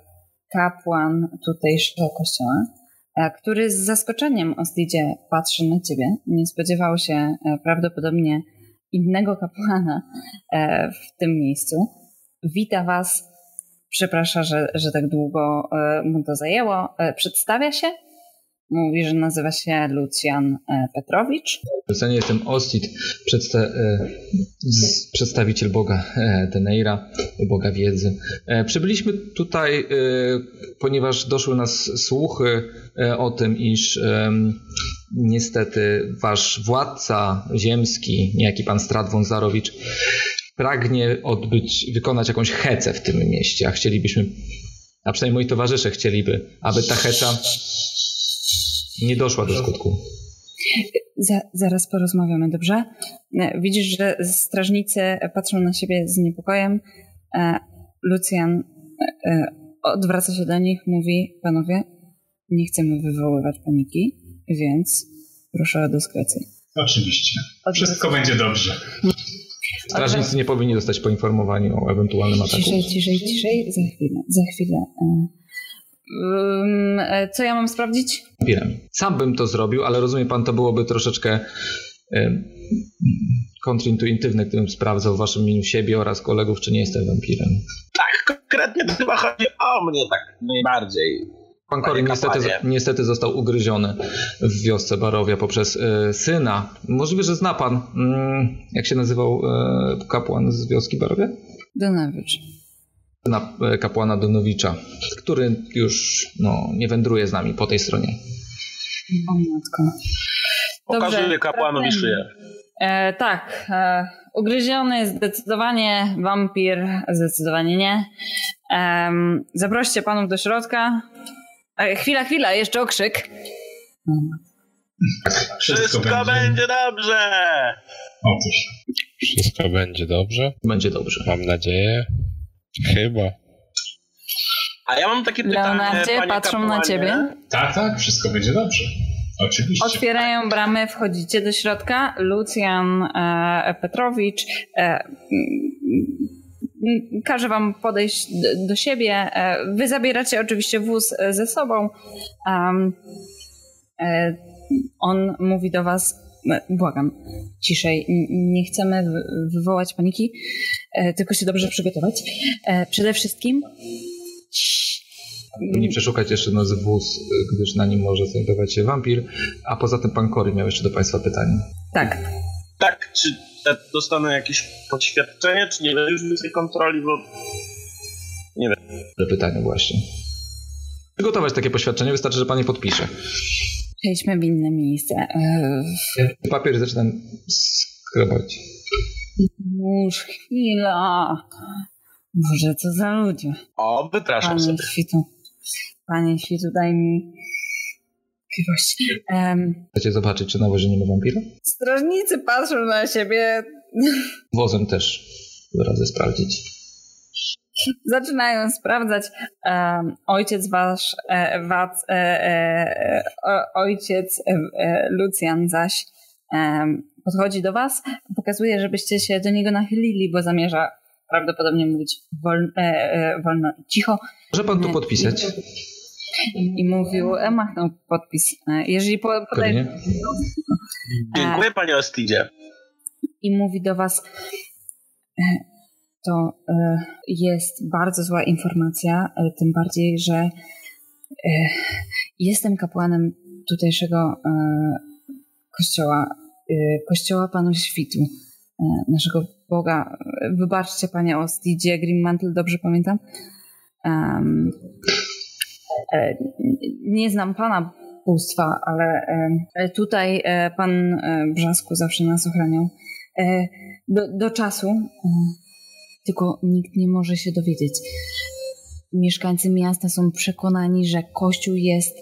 kapłan tutejszego kościoła, e, który z zaskoczeniem Ostidzie patrzy na ciebie. Nie spodziewał się e, prawdopodobnie innego kapłana e, w tym miejscu. Wita was. Przeprasza, że, że tak długo e, mu to zajęło. E, Przedstawia się. Mówi, że nazywa się Lucjan e, Petrowicz. Ja nie jestem Ostit, przedsta- z- przedstawiciel Boga Teneira, Boga wiedzy. Przybyliśmy tutaj, ponieważ doszły nas słuchy o tym, iż niestety wasz władca ziemski, niejaki pan Strat Wązarowicz, pragnie odbyć, wykonać jakąś hecę w tym mieście, a chcielibyśmy, a przynajmniej moi towarzysze chcieliby, aby ta heca nie doszła do skutku. Za, zaraz porozmawiamy, dobrze? Widzisz, że strażnicy patrzą na siebie z niepokojem. E, Lucjan e, e, odwraca się do nich, mówi: Panowie, nie chcemy wywoływać paniki, więc proszę o dyskrecję. Oczywiście. Wszystko będzie dobrze. Strażnicy nie powinni zostać poinformowani o ewentualnym ataku. Ciszej, ciszej, ciszej. Za chwilę, za chwilę. e. Co ja mam sprawdzić? Sam bym to zrobił, ale rozumie pan, to byłoby troszeczkę kontrintuitywne, gdybym sprawdzał w waszym imieniu siebie oraz kolegów, czy nie jestem wampirem. Tak, konkretnie to chyba chodzi o mnie tak najbardziej. Pan Korin niestety, niestety został ugryziony w wiosce Barowia poprzez e, syna. Możliwe, że zna pan, mm, jak się nazywał e, kapłan z wioski Barowia? Donowicz. Syna e, kapłana Donowicza, który już no, nie wędruje z nami po tej stronie. O matko. Pokazuję kapłanowi wracajmy. szyję. E, tak, e, ugryziony zdecydowanie, wampir zdecydowanie nie. Em, zaproście panów do środka. Chwila, chwila, jeszcze okrzyk. Wszystko będzie dobrze! Otóż. Wszystko będzie dobrze. Będzie dobrze. Mam nadzieję. Chyba. A ja mam takie pytanie, Leonardzie, patrzą na kapłanie. ciebie. Tak, tak, wszystko będzie dobrze. Oczywiście. Otwierają bramy, wchodzicie do środka. Lucjan e, Petrowicz, e, każe wam podejść do, do siebie. E, wy zabieracie oczywiście wóz e, ze sobą. Um, on mówi do was, błagam, ciszej, nie chcemy wywołać paniki, tylko się dobrze przygotować. Przede wszystkim nie przeszukać jeszcze noc wóz, gdyż na nim może znajdować się wampir. A poza tym pan Cory miał jeszcze do Państwa pytanie. Tak. Tak, czy dostanę jakieś poświadczenie, czy nie będę już więcej kontroli, bo nie wiem. Pytanie właśnie. Przygotować takie poświadczenie, wystarczy, że pan je podpisze. Przejdźmy w inne miejsce. Papier zaczynam skrobać. Już chwila. Boże, co za ludzie. O, wypraszam Panie sobie. Świtu. Panie Świtu, daj mi Um, Chcecie zobaczyć, czy na wozie nie ma wampira? strażnicy patrzą na siebie. Wozem też radzę sprawdzić. Zaczynają sprawdzać. Um, ojciec wasz, e, wac, e, e, o, ojciec e, e, Lucjan zaś podchodzi do was, pokazuje, żebyście się do niego nachylili, bo zamierza prawdopodobnie mówić wolno, wolno i cicho. Może pan tu podpisać? I mówił, e, machnął podpis. E, jeżeli po. Dziękuję panie Ostidzie. I mówi do was, e, to e, jest bardzo zła informacja, e, tym bardziej, że e, jestem kapłanem tutejszego e, kościoła, e, kościoła Panu Świtu, naszego Boga. Wybaczcie panie Ostidzie, Grimmantle, dobrze pamiętam? Um, nie znam pana bóstwa, ale tutaj pan Brzasku zawsze nas ochraniał. Do, do czasu, tylko nikt nie może się dowiedzieć. Mieszkańcy miasta są przekonani, że Kościół jest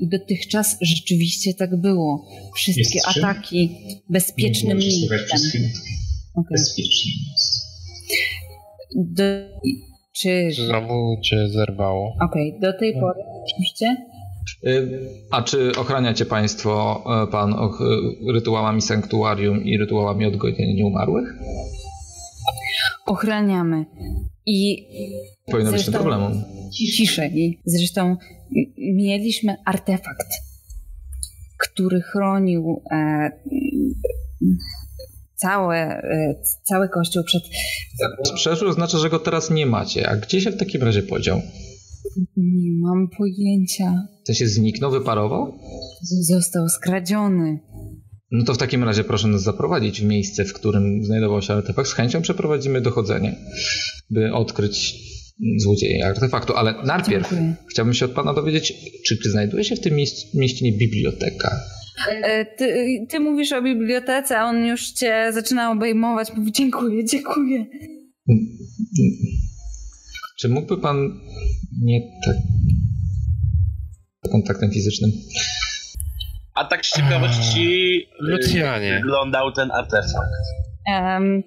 i dotychczas rzeczywiście tak było. Wszystkie ataki bezpiecznym miejscem. Okay. Bezpiecznym. Do, czy... Znowu cię zerwało. Okej, okay. do tej pory oczywiście. A czy ochraniacie Państwo Pan rytuałami sanktuarium i rytuałami odgodzenia nieumarłych? Ochraniamy. I powinno być problemu. Ciszej. Zresztą mieliśmy artefakt, który chronił e, cały, e, cały kościół przed. Przeszło oznacza, że go teraz nie macie. A gdzie się w takim razie podział? Nie mam pojęcia. W sensie zniknął, wyparował? Został skradziony. No to w takim razie proszę nas zaprowadzić w miejsce, w którym znajdował się artefakt. Z chęcią przeprowadzimy dochodzenie, by odkryć złodzieje artefaktu. Ale najpierw Dziękuję. chciałbym się od Pana dowiedzieć, czy, czy znajduje się w tym mieście biblioteka? Ty, ty, mówisz o bibliotece, a on już cię zaczyna obejmować. Mówi dziękuję, dziękuję. Czy mógłby Pan nie tak kontaktem fizycznym? A tak z ciekawości Lucjanie. wyglądał ten artefakt. Um,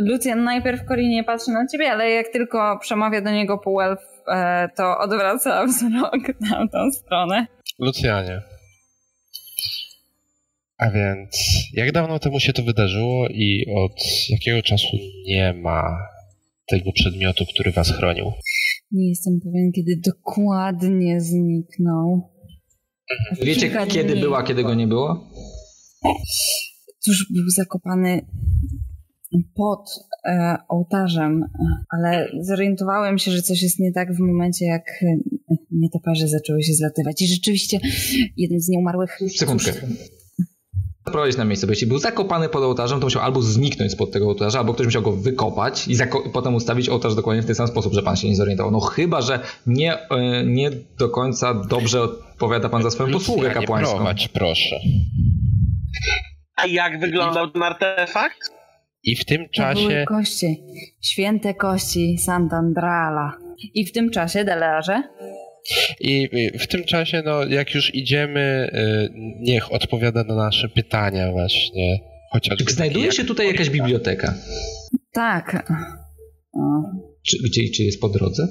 Lucjan najpierw Korinie patrzy na ciebie, ale jak tylko przemawia do niego półelf, to odwraca wzrok na tamtą stronę. Lucjanie. A więc, jak dawno temu się to wydarzyło i od jakiego czasu nie ma tego przedmiotu, który was chronił? Nie jestem pewien, kiedy dokładnie zniknął. Wiecie, Kilka kiedy dni. była, kiedy go nie było? Cóż, był zakopany pod e, ołtarzem, ale zorientowałem się, że coś jest nie tak w momencie, jak nietoperze zaczęły się zlatywać. I rzeczywiście jeden z nieumarłych... Sekundkę. Zaprowadzić na miejsce, bo jeśli był zakopany pod ołtarzem, to musiał albo zniknąć spod tego ołtarza, albo ktoś musiał go wykopać i potem ustawić ołtarz dokładnie w ten sam sposób, że pan się nie zorientował. No chyba, że nie, e, nie do końca dobrze odpowiada pan za swoją posługę kapłańską. Prowadź, proszę. A jak wyglądał ten artefakt? I w tym czasie... To były kości. Święte kości Santandrala. I w tym czasie, Delearze? I w tym czasie, no, jak już idziemy, y, niech odpowiada na nasze pytania właśnie. Chociażby czy znajduje jak... się tutaj jakaś biblioteka? Tak. O. Czy, gdzie, czy jest po drodze?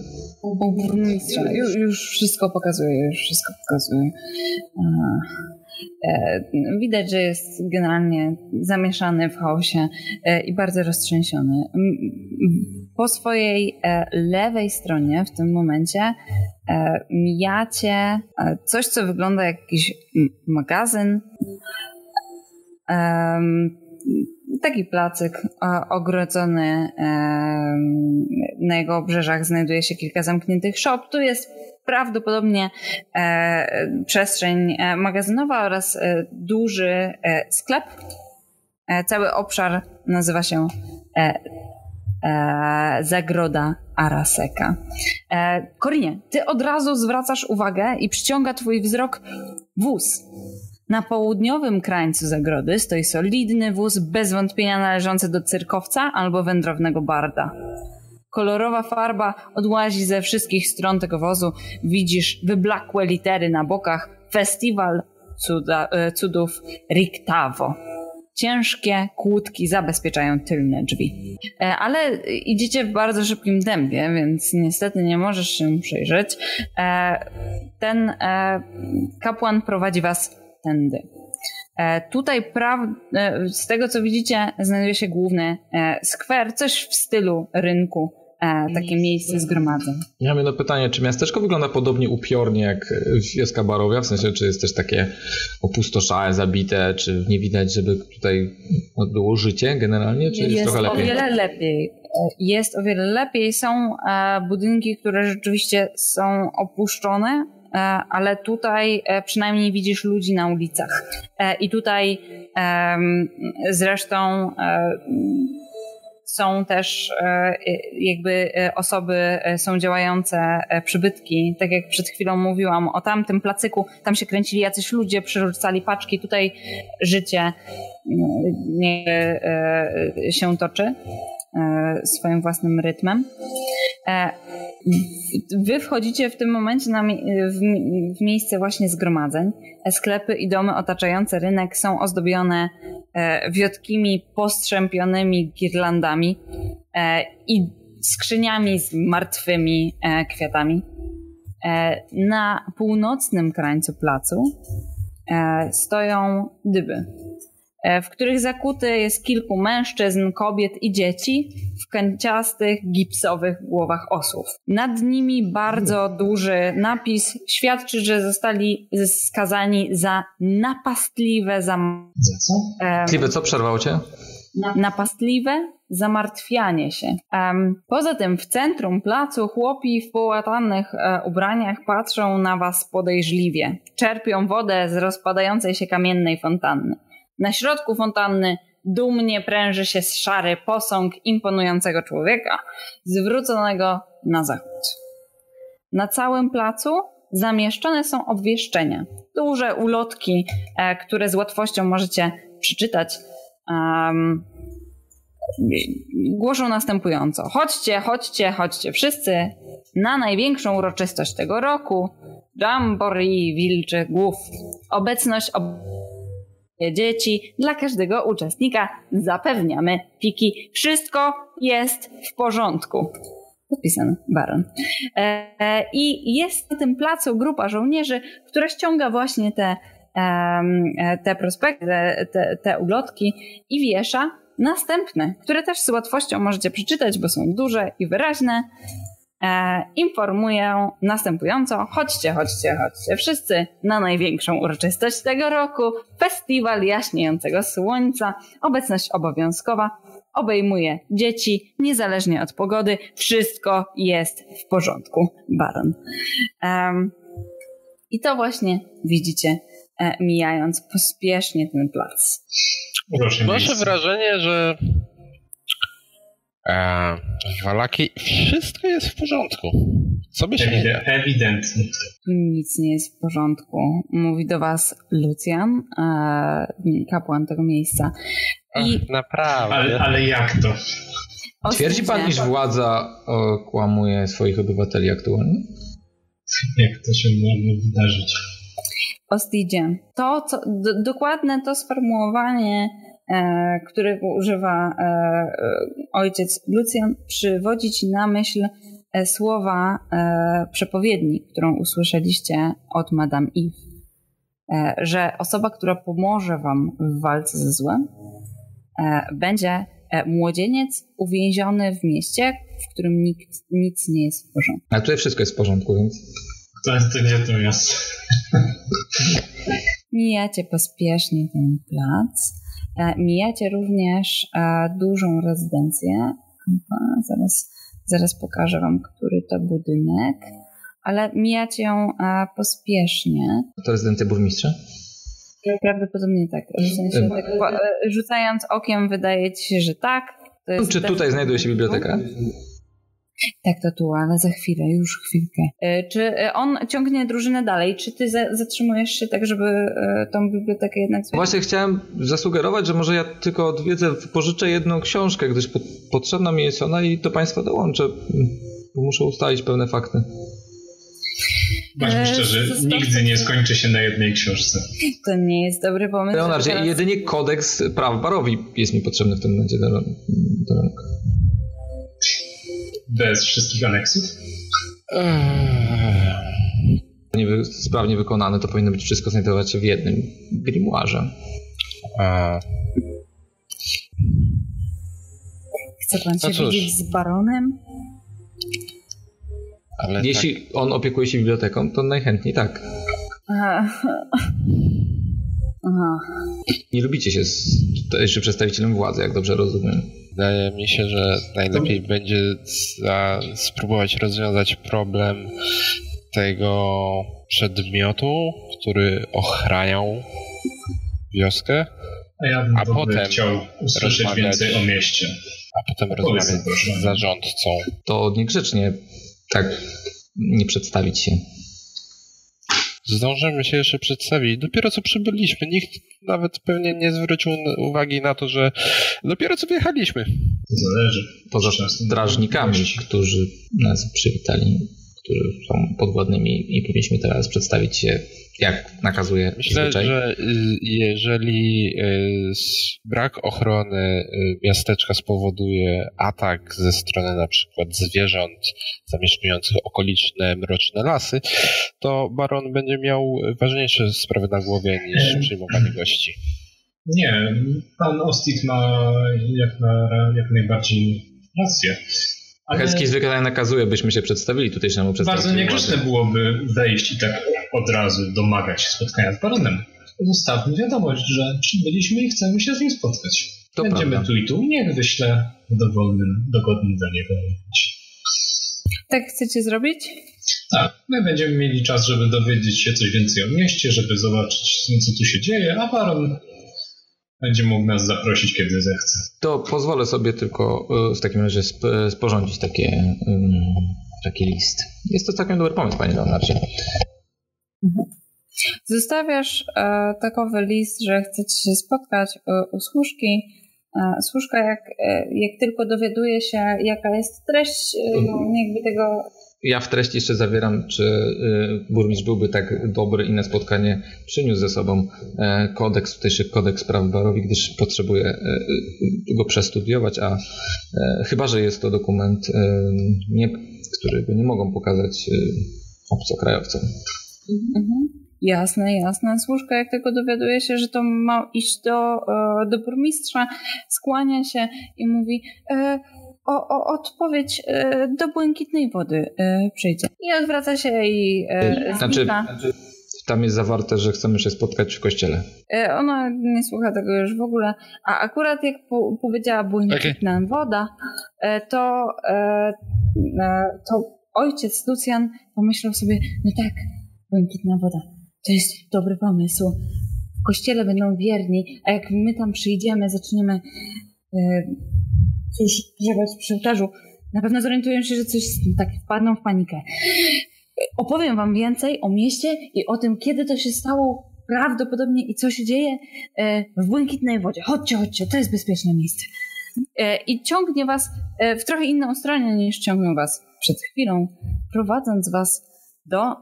Już, już wszystko pokazuje, już wszystko pokazuje. Widać, że jest generalnie zamieszany w chaosie i bardzo roztrzęsiony. Po swojej lewej stronie w tym momencie mijacie coś, co wygląda jak jakiś magazyn taki placyk ogrodzony. Na jego obrzeżach znajduje się kilka zamkniętych shop. Tu jest prawdopodobnie e, przestrzeń e, magazynowa oraz e, duży sklep. Cały obszar nazywa się Zagroda Araseka. Korinie, ty od razu zwracasz uwagę i przyciąga twój wzrok wóz na południowym krańcu zagrody stoi solidny wóz, bez wątpienia należący do cyrkowca albo wędrownego barda. Kolorowa farba odłazi ze wszystkich stron tego wozu. Widzisz wyblakłe litery na bokach. Festiwal cuda, e, cudów Riktavo. Ciężkie kłódki zabezpieczają tylne drzwi. E, ale idziecie w bardzo szybkim tempie, więc niestety nie możesz się przejrzeć. E, ten kapłan prowadzi was tędy. Tutaj z tego co widzicie znajduje się główny skwer, coś w stylu rynku, takie miejsce zgromadzeń. Ja mam jedno pytanie, czy miasteczko wygląda podobnie upiornie jak wioska Barowia? W sensie, czy jest też takie opustoszałe, zabite, czy nie widać, żeby tutaj było życie generalnie, czy jest, jest trochę lepiej? Jest o wiele lepiej. Jest o wiele lepiej. Są budynki, które rzeczywiście są opuszczone, E, ale tutaj e, przynajmniej widzisz ludzi na ulicach. E, I tutaj zresztą są też jakby osoby, są działające przybytki. Tak jak przed chwilą mówiłam o tamtym placyku, tam się kręcili jacyś ludzie, przerzucali paczki. Tutaj życie się toczy swoim własnym rytmem. Wy wchodzicie w tym momencie na, w, miejsce właśnie zgromadzeń. Sklepy i domy otaczające rynek są ozdobione e, wiotkimi, postrzępionymi girlandami e, i skrzyniami z martwymi e, kwiatami. Na północnym krańcu placu stoją dyby E, w których zakuty jest kilku mężczyzn, kobiet i dzieci w kęciastych, gipsowych głowach osłów. Nad nimi bardzo duży napis świadczy, że zostali skazani za napastliwe zam... Za co? Um, co przerwał cię? Napastliwe zamartwianie się. Um, poza tym w centrum placu chłopi w połatanych e, ubraniach patrzą na was podejrzliwie. Czerpią wodę z rozpadającej się kamiennej fontanny. Na środku fontanny dumnie pręży się szary posąg imponującego człowieka, zwróconego na zachód. Na całym placu zamieszczone są obwieszczenia, duże ulotki, e, które z łatwością możecie przeczytać. Um, głoszą następująco: Chodźcie, chodźcie, chodźcie wszyscy na największą uroczystość tego roku Jamboree Wilczych Głów. Obecność ob dzieci. Dla każdego uczestnika zapewniamy piki. Wszystko jest w porządku. Podpisany baron. E, I jest na tym placu grupa żołnierzy, która ściąga właśnie te, e, te prospekty, te, te ulotki i wiesza następne, które też z łatwością możecie przeczytać, bo są duże i wyraźne e, informuję następująco: chodźcie, chodźcie, chodźcie wszyscy na największą uroczystość tego roku festiwal jaśniejącego słońca. Obecność obowiązkowa obejmuje dzieci, niezależnie od pogody. Wszystko jest w porządku, Baron. Um, I to właśnie widzicie, e, mijając pospiesznie ten plac. Proszę wrażenie, że E, Walaki, wszystko jest w porządku. Co by się Ewid- nie Ewidentnie. Nic nie jest w porządku. Mówi do was Lucjan, e, kapłan tego miejsca. I... Ach, naprawdę. Ale, ale jak to? Twierdzi pan, iż władza okłamuje swoich obywateli aktualnie? Jak to się może wydarzyć? Ostidzie. To, co, do, dokładne to sformułowanie E, którego używa e, e, ojciec Lucjan, przywodzi ci na myśl słowa przepowiedni, którą usłyszeliście od Madame Eve. e, że osoba, która pomoże wam w walce ze złem, e, będzie e, młodzieniec uwięziony w mieście, w którym nikt, nic nie jest w porządku. Ale tutaj wszystko jest w porządku, więc... To jest to gdzie to miasto. Mijacie pospiesznie ten plac. E, Mijacie również e, dużą rezydencję. Zaraz, zaraz pokażę wam, który to budynek. Ale mijacie ją e, pospiesznie. To rezydencja burmistrza? Prawdopodobnie tak. W sensie, tak rzucając okiem wydaje ci się, że tak. Czy tutaj znajduje się biblioteka? Tak, to tu, ale za chwilę, już chwilkę. E, Czy e, on ciągnie drużynę dalej? Czy ty za- zatrzymujesz się tak, żeby e, tą bibliotekę jednak? Właśnie chciałem zasugerować, że może ja tylko odwiedzę, pożyczę jedną książkę, gdyż po, potrzebna mi jest ona i do Państwa dołączę. Bo muszę ustalić pewne fakty. Bądźmy szczerzy, nigdy nie skończy się na jednej książce. To nie jest dobry pomysł. Leonardzie, teraz- jedynie kodeks praw barowi jest mi potrzebny w tym momencie do, do rąk. Bez wszystkich aneksów. Eee, wy, sprawnie wykonane, to powinno być wszystko znajdować się w jednym grimoirze. A, Chce pan się No widzieć z baronem? ale tak, Jeśli on opiekuje się biblioteką, to najchętniej tak. Aha. Aha. Nie lubicie się z tutejszym przedstawicielem władzy, jak dobrze rozumiem. wydaje mi się, że najlepiej będzie za, spróbować rozwiązać problem tego przedmiotu, który ochraniał wioskę, A ja bym A potem chciał usłyszeć rozmawiać- więcej o mieście. a potem Powiedz rozmawiać z zarządcą. To niegrzecznie tak nie przedstawić się. Zdążymy się jeszcze przedstawić. Dopiero co przybyliśmy. Nikt nawet pewnie nie zwrócił uwagi na to, że dopiero co wjechaliśmy. To zależy. Poza strażnikami, którzy nas przywitali, którzy są podwładnymi i powinniśmy teraz przedstawić się, jak nakazuje Myślę, zwyczaj. że y, jeżeli y, brak ochrony y, miasteczka spowoduje atak ze strony na przykład zwierząt zamieszkujących okoliczne mroczne lasy, to baron będzie miał ważniejsze sprawy na głowie niż przyjmowanie gości. Nie, pan Ostit ma jak, na, jak najbardziej rację. Ale Hecki zwykle tak nakazuje, byśmy się przedstawili tutejszemu bardzo przedstawicielowi niegrzeczne władzy. byłoby wejść i tak od razu domagać się spotkania z baronem. Zostawmy wiadomość, że przybyliśmy i chcemy się z nim spotkać. To Będziemy prawda. tu i tu, niech wyślę w dowolnym, dogodnym dla niego. Tak chcecie zrobić? Tak, my będziemy mieli czas, żeby dowiedzieć się coś więcej o mieście, żeby zobaczyć, co tu się dzieje, a baron będzie mógł nas zaprosić, kiedy zechce. To pozwolę sobie tylko y, w takim razie sp- sporządzić takie, ym, taki list. Jest to całkiem dobry pomysł, panie Leonardzie. Zostawiasz e, takowy list, że chcecie się spotkać e, u służki. E, służka, jak, e, jak tylko dowiaduje się, jaka jest treść e, jakby tego Ja w treści jeszcze zawieram, czy y, burmistrz byłby tak dobry i na spotkanie przyniósł ze sobą e, kodeks, tutejszy kodeks praw barowi, gdyż potrzebuję e, e, go przestudiować, a e, chyba, że jest to dokument, nie, którego nie mogą pokazać e, obcokrajowcom. Mhm. Jasne, jasne. Służka, jak tylko dowiaduje się, że to ma iść do, do burmistrza, skłania się i mówi o, o odpowiedź e, do błękitnej wody e, przyjdzie. I odwraca się i e, Znaczy, znika. tam jest zawarte, że chcemy się spotkać w kościele. E, Ona nie słucha tego już w ogóle. A akurat jak po, powiedziała błękitna woda, e, to, to ojciec Lucjan pomyślał sobie, no tak, błękitna woda, to jest dobry pomysł. W kościele będą wierni, a jak my tam przyjdziemy, zaczniemy cóż, grzebać przy ołtarzu, na pewno zorientują się, że coś tak wpadną w panikę. Opowiem wam więcej o mieście i o tym, kiedy to się stało prawdopodobnie i co się dzieje e, w Błękitnej Wodzie. Chodźcie, chodźcie, to jest bezpieczne miejsce. E, I ciągnie was e, w trochę inną stronę niż ciągnął was przed chwilą, prowadząc was do,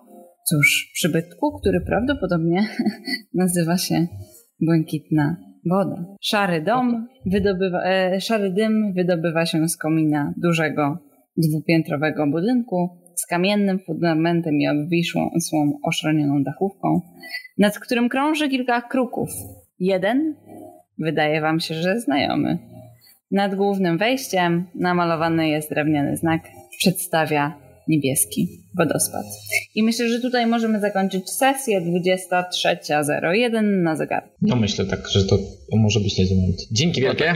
cóż, przybytku, który prawdopodobnie nazywa się Błękitna Woda. Szary dom, wydobywa, e, szary dym wydobywa się z komina dużego dwupiętrowego budynku z kamiennym fundamentem i obwisłą oszronioną dachówką, nad którym krąży kilka kruków. Jeden wydaje wam się, że znajomy. Nad głównym wejściem namalowany jest drewniany znak, przedstawia niebieski wodospad. I myślę, że tutaj możemy zakończyć sesję 23.01 na zegar. No myślę tak, że to, może być niezły moment. Dzięki wielkie.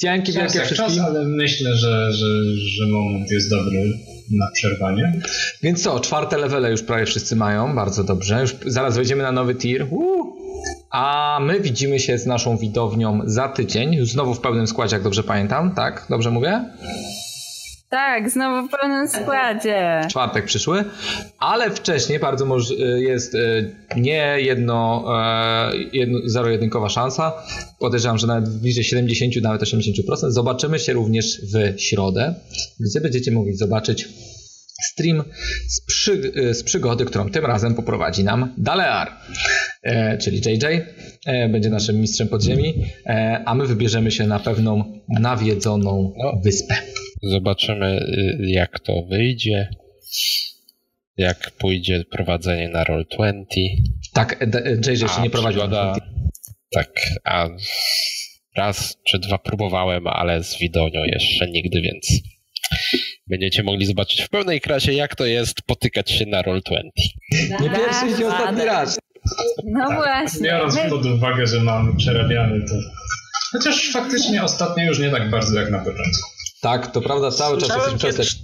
Dzięki wielkie Czas wszystkim. czas, ale myślę, że, że, że moment jest dobry na przerwanie. Więc co, czwarte levele już prawie wszyscy mają, bardzo dobrze. Już zaraz wejdziemy na nowy tier. Woo! A my widzimy się z naszą widownią za tydzień, już znowu w pełnym składzie, jak dobrze pamiętam, tak? Dobrze mówię? Tak, znowu w pełnym składzie. czwartek przyszły, ale wcześniej bardzo moż, jest y, nie jedno, e, jedno zero-jedynkowa szansa. Podejrzewam, że nawet bliżej 70, nawet 80%. Zobaczymy się również w środę, gdzie będziecie mogli zobaczyć stream z, przy, z przygody, którą tym razem poprowadzi nam Dalear, e, czyli JJ. E, będzie naszym mistrzem podziemi, e, a my wybierzemy się na pewną nawiedzoną wyspę. Zobaczymy, y, jak to wyjdzie. Jak pójdzie prowadzenie na Roll20. Tak, JJ jeszcze nie prowadził. przygoda- Tak, a raz czy dwa próbowałem, ale z widonią jeszcze nigdy, więc będziecie mogli zobaczyć w pełnej krasie, jak to jest potykać się na Roll20. Nie pierwszy i nie ostatni raz. No Tak. właśnie. Biorąc pod uwagę, że mam przerabiany to... Chociaż faktycznie ostatnio już nie tak bardzo jak na początku. Tak, to prawda, cały czas Słyszałem jesteśmy kiedyś,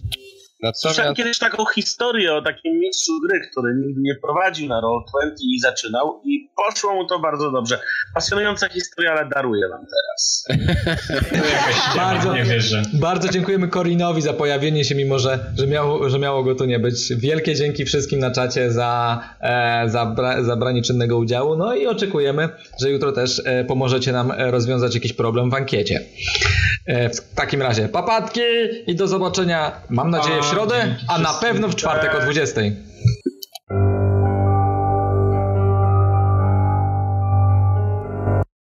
przestać. słyszałem Natomiast kiedyś taką historię o takim mistrzu gry, który nigdy nie prowadził na Roll20 i zaczynał i poszło mu to bardzo dobrze. Pasjonująca historia, ale daruję wam teraz. Bardzo- nie wierzę. Bardzo dziękujemy Corinowi za pojawienie się, mimo że, że, miało, że miało go tu nie być. Wielkie dzięki wszystkim na czacie za, e, za, bra, za branie czynnego udziału. No i oczekujemy, że jutro też e, pomożecie nam e, rozwiązać jakiś problem w ankiecie. E, w takim razie, papatki i do zobaczenia, mam nadzieję, środę, a na pewno w czwartek o 20.